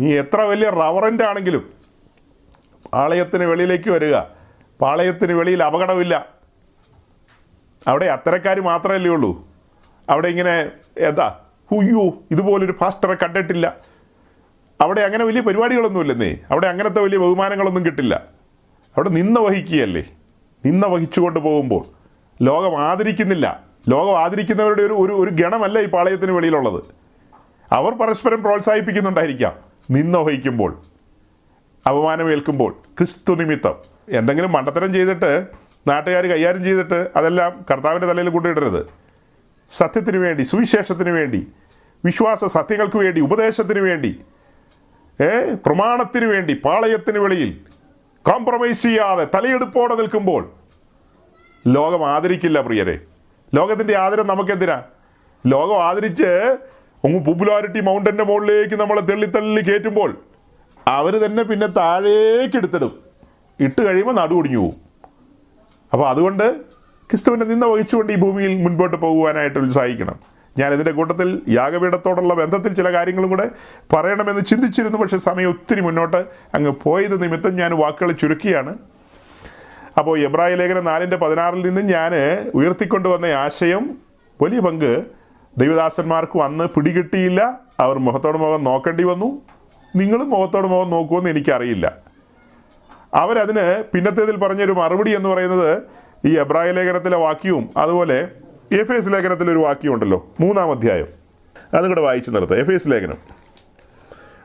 നീ എത്ര വലിയ റവറന്റ് ആണെങ്കിലും പാളയത്തിന് വെളിയിലേക്ക് വരിക. പാളയത്തിന് വെളിയിൽ അപകടമില്ല. അവിടെ അത്തരക്കാർ മാത്രമല്ലേ ഉള്ളൂ. അവിടെ ഇങ്ങനെ എന്താ ഹുയ്യോ ഇതുപോലൊരു ഫാസ്റ്ററെ കണ്ടിട്ടില്ല. അവിടെ അങ്ങനെ വലിയ പരിപാടികളൊന്നുമില്ലെന്നേ. അവിടെ അങ്ങനത്തെ വലിയ ബഹുമാനങ്ങളൊന്നും കിട്ടില്ല. അവിടെ നിന്ന വഹിക്കുകയല്ലേ? നിന്ന വഹിച്ചുകൊണ്ട് പോകുമ്പോൾ. ലോകം ആദരിക്കുന്നില്ല. ലോകം ആദരിക്കുന്നവരുടെ ഒരു ഒരു ഒരു ഗണമല്ല ഈ പാളയത്തിന് വെളിയിലുള്ളത്. അവർ പരസ്പരം പ്രോത്സാഹിപ്പിക്കുന്നുണ്ടായിരിക്കാം. നിന്ന വഹിക്കുമ്പോൾ. അപമാനമേൽക്കുമ്പോൾ. ക്രിസ്തു നിമിത്തം. എന്തെങ്കിലും മണ്ടത്തരം ചെയ്തിട്ട് നാട്ടുകാർ കൈകാര്യം ചെയ്തിട്ട് അതെല്ലാം കർത്താവിന്റെ തലയിൽ കൊണ്ടിടരുത് സത്യത്തിന് വേണ്ടി സുവിശേഷത്തിന് വേണ്ടി വിശ്വാസ സത്യങ്ങൾക്ക് വേണ്ടി ഉപദേശത്തിന് വേണ്ടി ഏ പ്രമാണത്തിന് വേണ്ടി പാളയത്തിന് വെളിയിൽ കോംപ്രമൈസ് ചെയ്യാതെ തലയെടുപ്പോടെ നിൽക്കുമ്പോൾ ലോകം ആദരിക്കില്ല പ്രിയരെ. ലോകത്തിന്റെ ആദരം നമുക്കെന്തിനാ? ലോകം ആദരിച്ച് ഒന്ന് പോപ്പുലാരിറ്റി മൗണ്ടന്റെ മുകളിലേക്ക് നമ്മളെ തള്ളി കയറ്റുമ്പോൾ അവർ തന്നെ പിന്നെ താഴേക്ക് എടുത്തിടും. ഇട്ട് കഴിയുമ്പോൾ നടു പോവും. അപ്പോൾ അതുകൊണ്ട് ക്രിസ്തുവിന്റെ നിന്ന വഹിച്ചുകൊണ്ട് ഈ ഭൂമിയിൽ മുൻപോട്ട് പോകുവാനായിട്ട് ഉത്സാഹിക്കണം ഞാൻ ഇതിന്റെ കൂട്ടത്തിൽ യാഗപീഠത്തോടുള്ള ബന്ധത്തിൽ ചില കാര്യങ്ങളും കൂടെ പറയണമെന്ന് ചിന്തിച്ചിരുന്നു. പക്ഷേ സമയം ഒത്തിരി മുന്നോട്ട് അങ്ങ് പോയത് നിമിത്തം ഞാൻ വാക്കുകൾ ചുരുക്കിയാണ്. അപ്പോൾ എബ്രായ ലേഖനം നാലിന്റെ പതിനാറിൽ നിന്ന് ഞാൻ ഉയർത്തിക്കൊണ്ടുവന്ന ആശയം വലിയ പങ്ക് ദൈവദാസന്മാർക്ക് അന്ന് പിടികിട്ടിയില്ല. അവർ മുഖത്തോട് മുഖം നോക്കേണ്ടി വന്നു. നിങ്ങളും മുഖത്തോട് മുഖം നോക്കുമെന്ന് എനിക്കറിയില്ല. അവരതിന് പിന്നത്തേതിൽ പറഞ്ഞൊരു മറുപടി എന്ന് പറയുന്നത് ഈ എബ്രായ ലേഖനത്തിലെ വാക്യവും അതുപോലെ എഫ് എസ് ലേഖനത്തിലെ ഒരു വാക്യമുണ്ടല്ലോ മൂന്നാം അധ്യായം. അതും കൂടെ വായിച്ചു നിർത്താം. എഫ് എസ് ലേഖനം.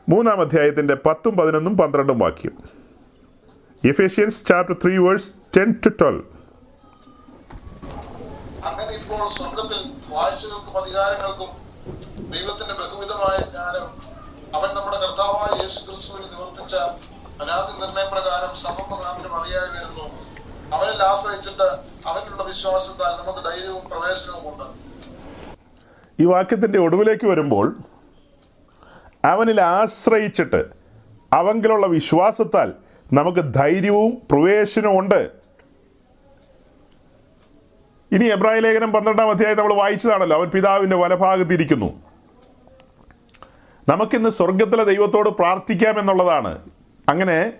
മൂന്നാം അധ്യായത്തിന്റെ പത്തും പതിനൊന്നും പന്ത്രണ്ടും വാക്യം. Ephesians chapter three verse ten to twelve അങ്ങനെ ഇപ്പോൾ സ്വർഗത്തിൽ അധികാരങ്ങൾക്കും ദൈവത്തിന്റെ ബഹുവിധമായ ജ്ഞാനം അവൻ നമ്മുടെ കർത്താവായ യേശു ക്രിസ്തുവിൽ നിവർത്തിച്ച അനാദി നിർണയപ്രകാരം സമപ്രകാരം അറിയായി വരുന്നു. അവനിൽ ആശ്രയിച്ചിട്ട് അവനിലുള്ള വിശ്വാസത്താൽ നമുക്ക് ധൈര്യവും പ്രവേശനവും ഉണ്ട്. ഈ വാക്യത്തിന്റെ ഒടുവിലേക്ക് വരുമ്പോൾ അവനിൽ ആശ്രയിച്ചിട്ട് അവങ്കിലുള്ള വിശ്വാസത്താൽ നമുക്ക് ധൈര്യവും പ്രവേശനവും ഉണ്ട്. ഇനി എബ്രാഹിം ലേഖനം പന്ത്രണ്ടാം അധ്യായം നമ്മൾ വായിച്ചതാണല്ലോ. അവൻ പിതാവിന്റെ വലഭാഗത്തിരിക്കുന്നു നമുക്കിന്ന് സ്വർഗത്തിലെ ദൈവത്തോട് പ്രാർത്ഥിക്കാം എന്നുള്ളതാണ്. അങ്ങനെ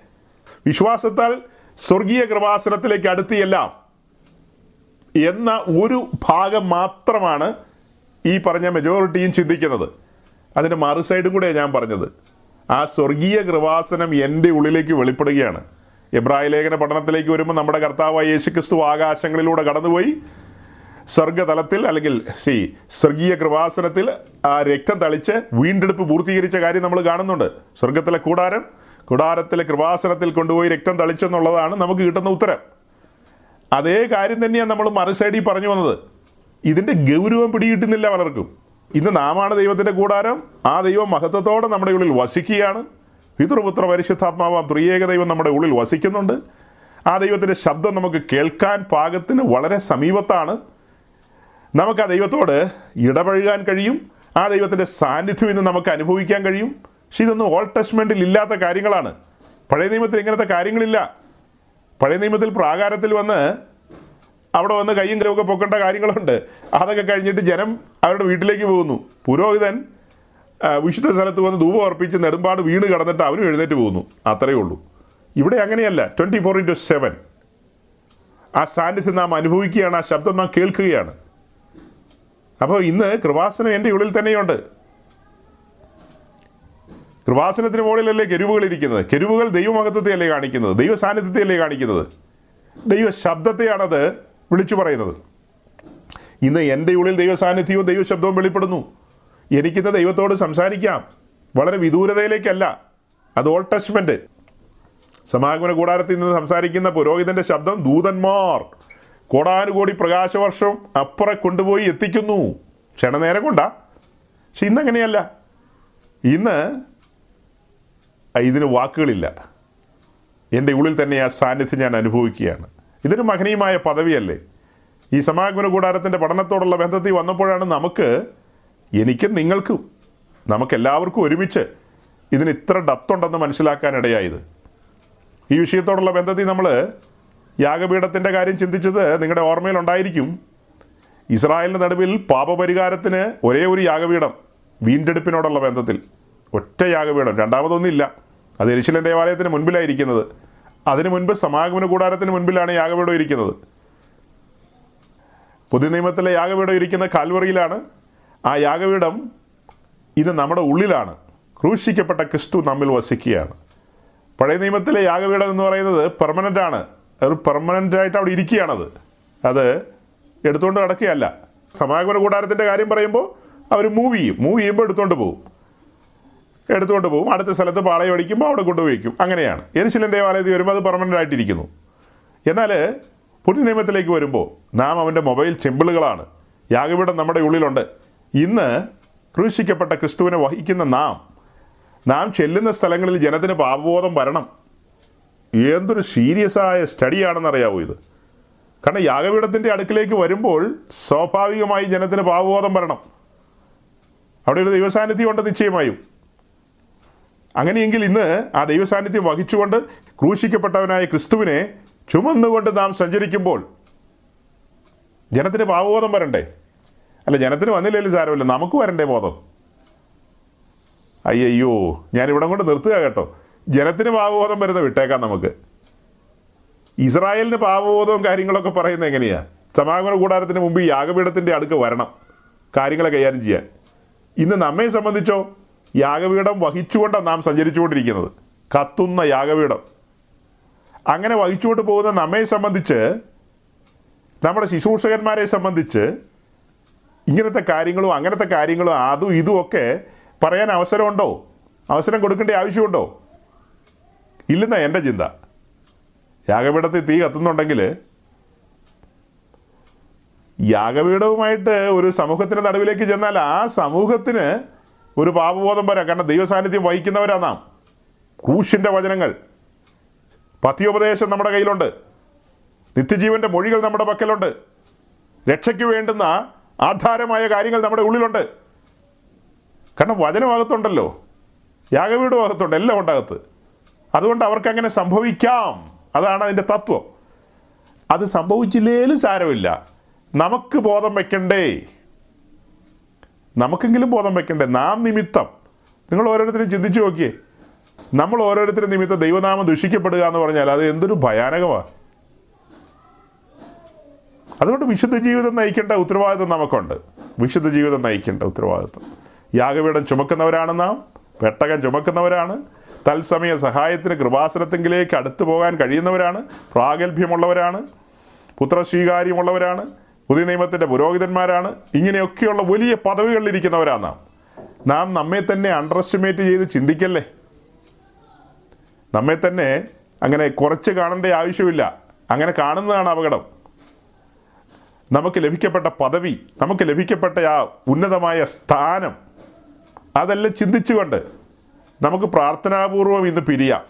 വിശ്വാസത്താൽ സ്വർഗീയ കൃപാസനത്തിലേക്ക് അടുത്തിയല്ല എന്ന ഒരു ഭാഗം മാത്രമാണ് ഈ പറഞ്ഞ മെജോറിറ്റിയും ചിന്തിക്കുന്നത്. അതിന്റെ മറു സൈഡും കൂടെ ഞാൻ പറഞ്ഞത്. ആ സ്വർഗീയ കൃപാസനം എന്റെ ഉള്ളിലേക്ക് വെളിപ്പെടുകയാണ്. എബ്രായ ലേഖന പഠനത്തിലേക്ക് വരുമ്പോൾ നമ്മുടെ കർത്താവായ യേശുക്രിസ്തു ആകാശങ്ങളിലൂടെ കടന്നുപോയി. സ്വർഗതലത്തിൽ അല്ലെങ്കിൽ സി സ്വർഗീയ കൃപാസനത്തിൽ ആ രക്തം തളിച്ച് വീണ്ടെടുപ്പ് പൂർത്തീകരിച്ച കാര്യം നമ്മൾ കാണുന്നുണ്ട്. സ്വർഗത്തിലെ കൂടാരം കൂടാരത്തിലെ കൃപാസനത്തിൽ കൊണ്ടുപോയി രക്തം തളിച്ചെന്നുള്ളതാണ് നമുക്ക് കിട്ടുന്ന ഉത്തരം. അതേ കാര്യം തന്നെയാണ് നമ്മൾ മറുസൈഡിൽ പറഞ്ഞു വന്നത്. ഇതിന്റെ ഗൗരവം പിടികിട്ടുന്നില്ല പലർക്കും. ഇന്ന് നാമാണ് ദൈവത്തിന്റെ കൂടാരം ആ ദൈവം മഹത്വത്തോടെ നമ്മുടെ ഉള്ളിൽ വസിക്കുകയാണ്. പിതൃപുത്ര പരിശുദ്ധാത്മാവാം ത്രിയേക ദൈവം നമ്മുടെ ഉള്ളിൽ വസിക്കുന്നുണ്ട്. ആ ദൈവത്തിന്റെ ശബ്ദം നമുക്ക് കേൾക്കാൻ പാകത്തിന് വളരെ സമീപത്താണ്. നമുക്ക് ആ ദൈവത്തോട് ഇടപഴകാൻ കഴിയും. ആ ദൈവത്തിന്റെ സാന്നിധ്യം ഇന്ന് നമുക്ക് അനുഭവിക്കാൻ കഴിയും. പക്ഷെ ഇതൊന്നും ഓൾ ടെസ്റ്റ്മെന്റിൽ ഇല്ലാത്ത കാര്യങ്ങളാണ്. പഴയ നിയമത്തിൽ ഇങ്ങനത്തെ കാര്യങ്ങളില്ല. പഴയ നിയമത്തിൽ പ്രാകാരത്തിൽ വന്ന് അവിടെ വന്ന് കയ്യും കരവൊക്കെ പൊക്കേണ്ട കാര്യങ്ങളുണ്ട്. അതൊക്കെ കഴിഞ്ഞിട്ട് ജനം അവരുടെ വീട്ടിലേക്ക് പോകുന്നു. പുരോഹിതൻ വിശുദ്ധ സ്ഥലത്ത് വന്ന് ധൂപം അർപ്പിച്ച് നെടുമ്പാട് വീണ് കടന്നിട്ട് അവനും എഴുന്നേറ്റ് പോകുന്നു. അത്രയേ ഉള്ളൂ. ഇവിടെ അങ്ങനെയല്ല. ട്വന്റി ഫോർ ഇന്റു സെവൻ ആ സാന്നിധ്യം നാം അനുഭവിക്കുകയാണ് ആ ശബ്ദം നാം കേൾക്കുകയാണ്. അപ്പോൾ ഇന്ന് കൃപാസനം എന്റെ ഉള്ളിൽ തന്നെയുണ്ട്. കൃപാസനത്തിന് മുകളിലല്ലേ കെരുവുകൾ ഇരിക്കുന്നത്? കെരുവുകൾ ദൈവമഹത്വത്തെയല്ലേ കാണിക്കുന്നത്? ദൈവ സാന്നിധ്യത്തെയല്ലേ കാണിക്കുന്നത്? ദൈവ ശബ്ദത്തെയാണത് വിളിച്ചു പറയുന്നത്. ഇന്ന് എന്റെ ഉള്ളിൽ ദൈവ സാന്നിധ്യവും ദൈവ ശബ്ദവും വെളിപ്പെടുന്നു. എനിക്കിന്ന് ദൈവത്തോട് സംസാരിക്കാം. വളരെ വിദൂരതയിലേക്കല്ല. അത് ഓൾ ടച്ച്മെന്റ് സമാഗമന കൂടാരത്തിൽ നിന്ന് സംസാരിക്കുന്ന പുരോഹിതന്റെ ശബ്ദം ദൂതന്മാർ കോടാനുകോടി പ്രകാശവർഷം അപ്പുറം കൊണ്ടുപോയി എത്തിക്കുന്നു. ക്ഷണനേരം കൊണ്ടാ. പക്ഷെ ഇന്നങ്ങനെയല്ല ഇന്ന് ഇതിന് വാക്കുകളില്ല. എന്റെ ഉള്ളിൽ തന്നെ ആ സാന്നിധ്യം ഞാൻ അനുഭവിക്കുകയാണ്. ഇതൊരു മഹനീയമായ പദവിയല്ലേ? ഈ സമാഗമന കൂടാരത്തിന്റെ പഠനത്തോടുള്ള ബന്ധത്തിൽ വന്നപ്പോഴാണ് നമുക്ക് എനിക്കും നിങ്ങൾക്കും നമുക്കെല്ലാവർക്കും ഒരുമിച്ച് ഇതിന് ഇത്ര ഡപ്തുണ്ടെന്ന് മനസ്സിലാക്കാനിടയായത്. ഈ വിഷയത്തോടുള്ള ബന്ധത്തിൽ നമ്മൾ യാഗപീഠത്തിന്റെ കാര്യം ചിന്തിച്ചത് നിങ്ങളുടെ ഓർമ്മയിലുണ്ടായിരിക്കും ഇസ്രായേലിന്റെ നടുവിൽ പാപപരിഹാരത്തിന് ഒരേ ഒരു യാഗപീഠം വീണ്ടെടുപ്പിനോടുള്ള ബന്ധത്തിൽ. ഒറ്റ യാഗപീഠം രണ്ടാമതൊന്നില്ല അത് എരിശിലൻ ദേവാലയത്തിന് മുൻപിലായിരിക്കുന്നത്. അതിനു മുൻപ് സമാഗമന കൂടാരത്തിന് മുൻപിലാണ് യാഗപീഠം ഇരിക്കുന്നത്. പുതിയ നിയമത്തിലെ യാഗപീഠം ഇരിക്കുന്ന കാൽവറിയിലാണ്. ആ യാഗപീഠം ഇത് നമ്മുടെ ഉള്ളിലാണ്. ക്രൂശിക്കപ്പെട്ട ക്രിസ്തു നമ്മിൽ വസിക്കുകയാണ്. പഴയ നിയമത്തിലെ യാഗപീഠം എന്ന് പറയുന്നത് പെർമനന്റ് ആണ്. ഒരു പെർമനന്റ് ആയിട്ട് അവിടെ ഇരിക്കുകയാണത്. അത് എടുത്തുകൊണ്ട് നടക്കുകയല്ല. സമാഗമന കൂടാരത്തിന്റെ കാര്യം പറയുമ്പോൾ അവർ മൂവ് ചെയ്യും. മൂവ് ചെയ്യുമ്പോൾ എടുത്തുകൊണ്ട് പോകും. എടുത്തുകൊണ്ട് പോകും. അടുത്ത സ്ഥലത്ത് പാളയം അടിക്കുമ്പോൾ അവിടെ കൊണ്ടുപോയിക്കും അങ്ങനെയാണ്. എരിശിലൻ ദേവാലയത്തിൽ വരുമ്പോൾ അത് പെർമനന്റ് ആയിട്ടിരിക്കുന്നു. എന്നാൽ പുതിയ നിയമത്തിലേക്ക് വരുമ്പോൾ നാം അവന്റെ മൊബൈൽ ടെമ്പിളുകളാണ് യാഗപീഠം നമ്മുടെ ഉള്ളിലുണ്ട്. ഇന്ന് ക്രൂശിക്കപ്പെട്ട ക്രിസ്തുവിനെ വഹിക്കുന്ന നാം നാം ചെല്ലുന്ന സ്ഥലങ്ങളിൽ ജനത്തിന് പാപബോധം വരണം. എന്തൊരു സീരിയസ് ആയ സ്റ്റഡിയാണെന്ന് അറിയാവോ ഇത്. കാരണം യാഗപീഠത്തിന്റെ അടുക്കിലേക്ക് വരുമ്പോൾ സ്വാഭാവികമായി ജനത്തിന് പാപബോധം വരണം. അവിടെ ഒരു ദൈവസാന്നിധ്യം ഉണ്ട് നിശ്ചയമായും. അങ്ങനെയെങ്കിൽ ഇന്ന് ആ ദൈവസാന്നിധ്യം വഹിച്ചുകൊണ്ട് ക്രൂശിക്കപ്പെട്ടവനായ ക്രിസ്തുവിനെ ചുമന്നുകൊണ്ട് നാം സഞ്ചരിക്കുമ്പോൾ ജനത്തിന് പാവബോധം വരണ്ടേ? അല്ല ജനത്തിന് വന്നില്ലെങ്കിലും സാരമില്ല. നമുക്ക് വരണ്ടേ ബോധം? അയ്യോ ഞാൻ ഇവിടം കൊണ്ട് നിർത്തുക കേട്ടോ. ജനത്തിന് പാവബോധം വരുന്ന വിട്ടേക്കാം നമുക്ക്. ഇസ്രായേലിന് പാവബോധവും കാര്യങ്ങളൊക്കെ പറയുന്നത് എങ്ങനെയാ? സമാഗമന കൂടാരത്തിന് മുമ്പ് യാഗപീഠത്തിന്റെ അടുക്ക് വരണം. കാര്യങ്ങളെ കൈകാര്യം ചെയ്യാൻ. ഇന്ന് നമ്മെ സംബന്ധിച്ചോ യാഗപീഠം വഹിച്ചുകൊണ്ടാണ് നാം സഞ്ചരിച്ചുകൊണ്ടിരിക്കുന്നത്. കത്തുന്ന യാഗപീഠം. അങ്ങനെ വഹിച്ചുകൊണ്ട് പോകുന്ന നമ്മെ സംബന്ധിച്ച് നമ്മുടെ ശുശ്രൂഷകന്മാരെ സംബന്ധിച്ച് ഇങ്ങനത്തെ കാര്യങ്ങളും അങ്ങനത്തെ കാര്യങ്ങളും അതും ഇതും ഒക്കെ പറയാൻ അവസരമുണ്ടോ? അവസരം കൊടുക്കേണ്ട ആവശ്യമുണ്ടോ? ഇല്ലെന്നാ എന്റെ ചിന്ത. യാഗപീഠത്തിൽ തീ കത്തുന്നുണ്ടെങ്കിൽ യാഗപീഠവുമായിട്ട് ഒരു സമൂഹത്തിന്റെ നടുവിലേക്ക് ചെന്നാൽ ആ സമൂഹത്തിന് ഒരു പാപബോധം വരാം കാരണം ദൈവസാന്നിധ്യം വഹിക്കുന്നവരാ നാം. ക്രൂശിന്റെ വചനങ്ങൾ. പഥ്യോപദേശം നമ്മുടെ കയ്യിലുണ്ട്. നിത്യജീവന്റെ മൊഴികൾ നമ്മുടെ പക്കലുണ്ട്. രക്ഷയ്ക്ക് വേണ്ടുന്ന ആധാരമായ കാര്യങ്ങൾ നമ്മുടെ ഉള്ളിലുണ്ട്. കാരണം വചനമാകത്തുണ്ടല്ലോ. യാഗവീടും അകത്തുണ്ട്. എല്ലാം ഉണ്ടാകത്ത്. അതുകൊണ്ട് അവർക്ക് അങ്ങനെ സംഭവിക്കാം. അതാണ് അതിന്റെ തത്വം. അത് സംഭവിച്ചില്ലേലും സാരമില്ല. നമുക്ക് ബോധം വെക്കണ്ടേ? നമുക്കെങ്കിലും ബോധം വെക്കണ്ടേ? നാം നിമിത്തം. നിങ്ങൾ ഓരോരുത്തരും ചിന്തിച്ചു നോക്കിയേ. നമ്മൾ ഓരോരുത്തരും നിമിത്തം ദൈവനാമം ദുഷിക്കപ്പെടുക എന്ന് പറഞ്ഞാൽ അത് എന്തൊരു ഭയാനകമാണ് അതുകൊണ്ട് വിശുദ്ധ ജീവിതം നയിക്കേണ്ട ഉത്തരവാദിത്വം നമുക്കുണ്ട്. വിശുദ്ധ ജീവിതം നയിക്കേണ്ട ഉത്തരവാദിത്വം. യാഗപീഠം ചുമക്കുന്നവരാണ് നാം. പെട്ടകം ചുമക്കുന്നവരാണ്. തത്സമയ സഹായത്തിന് കൃപാസനത്തെങ്കിലേക്ക് അടുത്തു പോകാൻ കഴിയുന്നവരാണ്. പ്രാഗൽഭ്യമുള്ളവരാണ്. പുത്രസ്വീകാര്യമുള്ളവരാണ്. പുതിയ നിയമത്തിന്റെ പുരോഹിതന്മാരാണ്. ഇങ്ങനെയൊക്കെയുള്ള വലിയ പദവികളിലിരിക്കുന്നവരാണ് നാം നമ്മെ തന്നെ അണ്ടർ എസ്റ്റിമേറ്റ് ചെയ്ത് ചിന്തിക്കല്ലേ? നമ്മെ തന്നെ അങ്ങനെ കുറച്ച് കാണേണ്ട ആവശ്യമില്ല. അങ്ങനെ കാണുന്നതാണ് അപകടം. നമുക്ക് ലഭിക്കപ്പെട്ട പദവി നമുക്ക് ലഭിക്കപ്പെട്ട ആ ഉന്നതമായ സ്ഥാനം അതെല്ലാം ചിന്തിച്ചുകൊണ്ട് നമുക്ക് പ്രാർത്ഥനാപൂർവം ഇന്ന് പിരിയാം.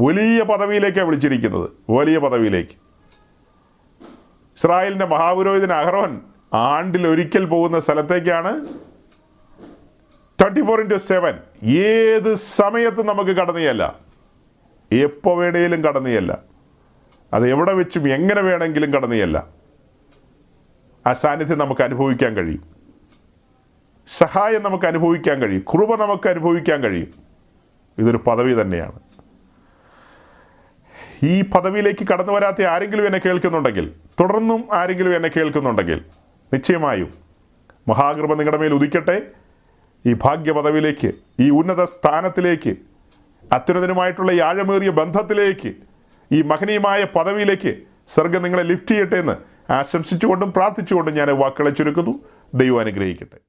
വലിയ പദവിയിലേക്കാണ് വിളിച്ചിരിക്കുന്നത്. വലിയ പദവിയിലേക്ക്. ഇസ്രായേലിന്റെ മഹാപുരോഹിതൻ അഹ്റോൻ ആണ്ടിൽ ഒരിക്കൽ പോകുന്ന സ്ഥലത്തേക്കാണ് ട്വന്റി ഫോർ ഇന്റു സെവൻ ഏത് സമയത്തും നമുക്ക് കടന്നിയല്ല എപ്പോൾ വേണേലും കടന്നിയല്ല അത് എവിടെ വെച്ചും എങ്ങനെ വേണമെങ്കിലും കടന്നിയല്ല ആ സാന്നിധ്യം നമുക്ക് അനുഭവിക്കാൻ കഴിയും. സഹായം നമുക്ക് അനുഭവിക്കാൻ കഴിയും. കൃപ നമുക്ക് അനുഭവിക്കാൻ കഴിയും. ഇതൊരു പദവി തന്നെയാണ്. ഈ പദവിയിലേക്ക് കടന്നു വരാത്ത ആരെങ്കിലും എന്നെ കേൾക്കുന്നുണ്ടെങ്കിൽ തുടർന്നും ആരെങ്കിലും എന്നെ കേൾക്കുന്നുണ്ടെങ്കിൽ നിശ്ചയമായും മഹാകൃപ നിങ്ങളുടെ മേൽ ഉദിക്കട്ടെ. ഈ ഭാഗ്യ പദവിയിലേക്ക് ഈ ഉന്നത സ്ഥാനത്തിലേക്ക് അത്യുന്നതനുമായിട്ടുള്ള ഈ ആഴമേറിയ ബന്ധത്തിലേക്ക് ഈ മഹനീയമായ പദവിയിലേക്ക് സ്വർഗം നിങ്ങളെ ലിഫ്റ്റ് ചെയ്യട്ടെ എന്ന് ആശംസിച്ചുകൊണ്ടും പ്രാർത്ഥിച്ചുകൊണ്ടും ഞാൻ വാക്കുകളെ ചുരുക്കുന്നു. ദൈവം അനുഗ്രഹിക്കട്ടെ.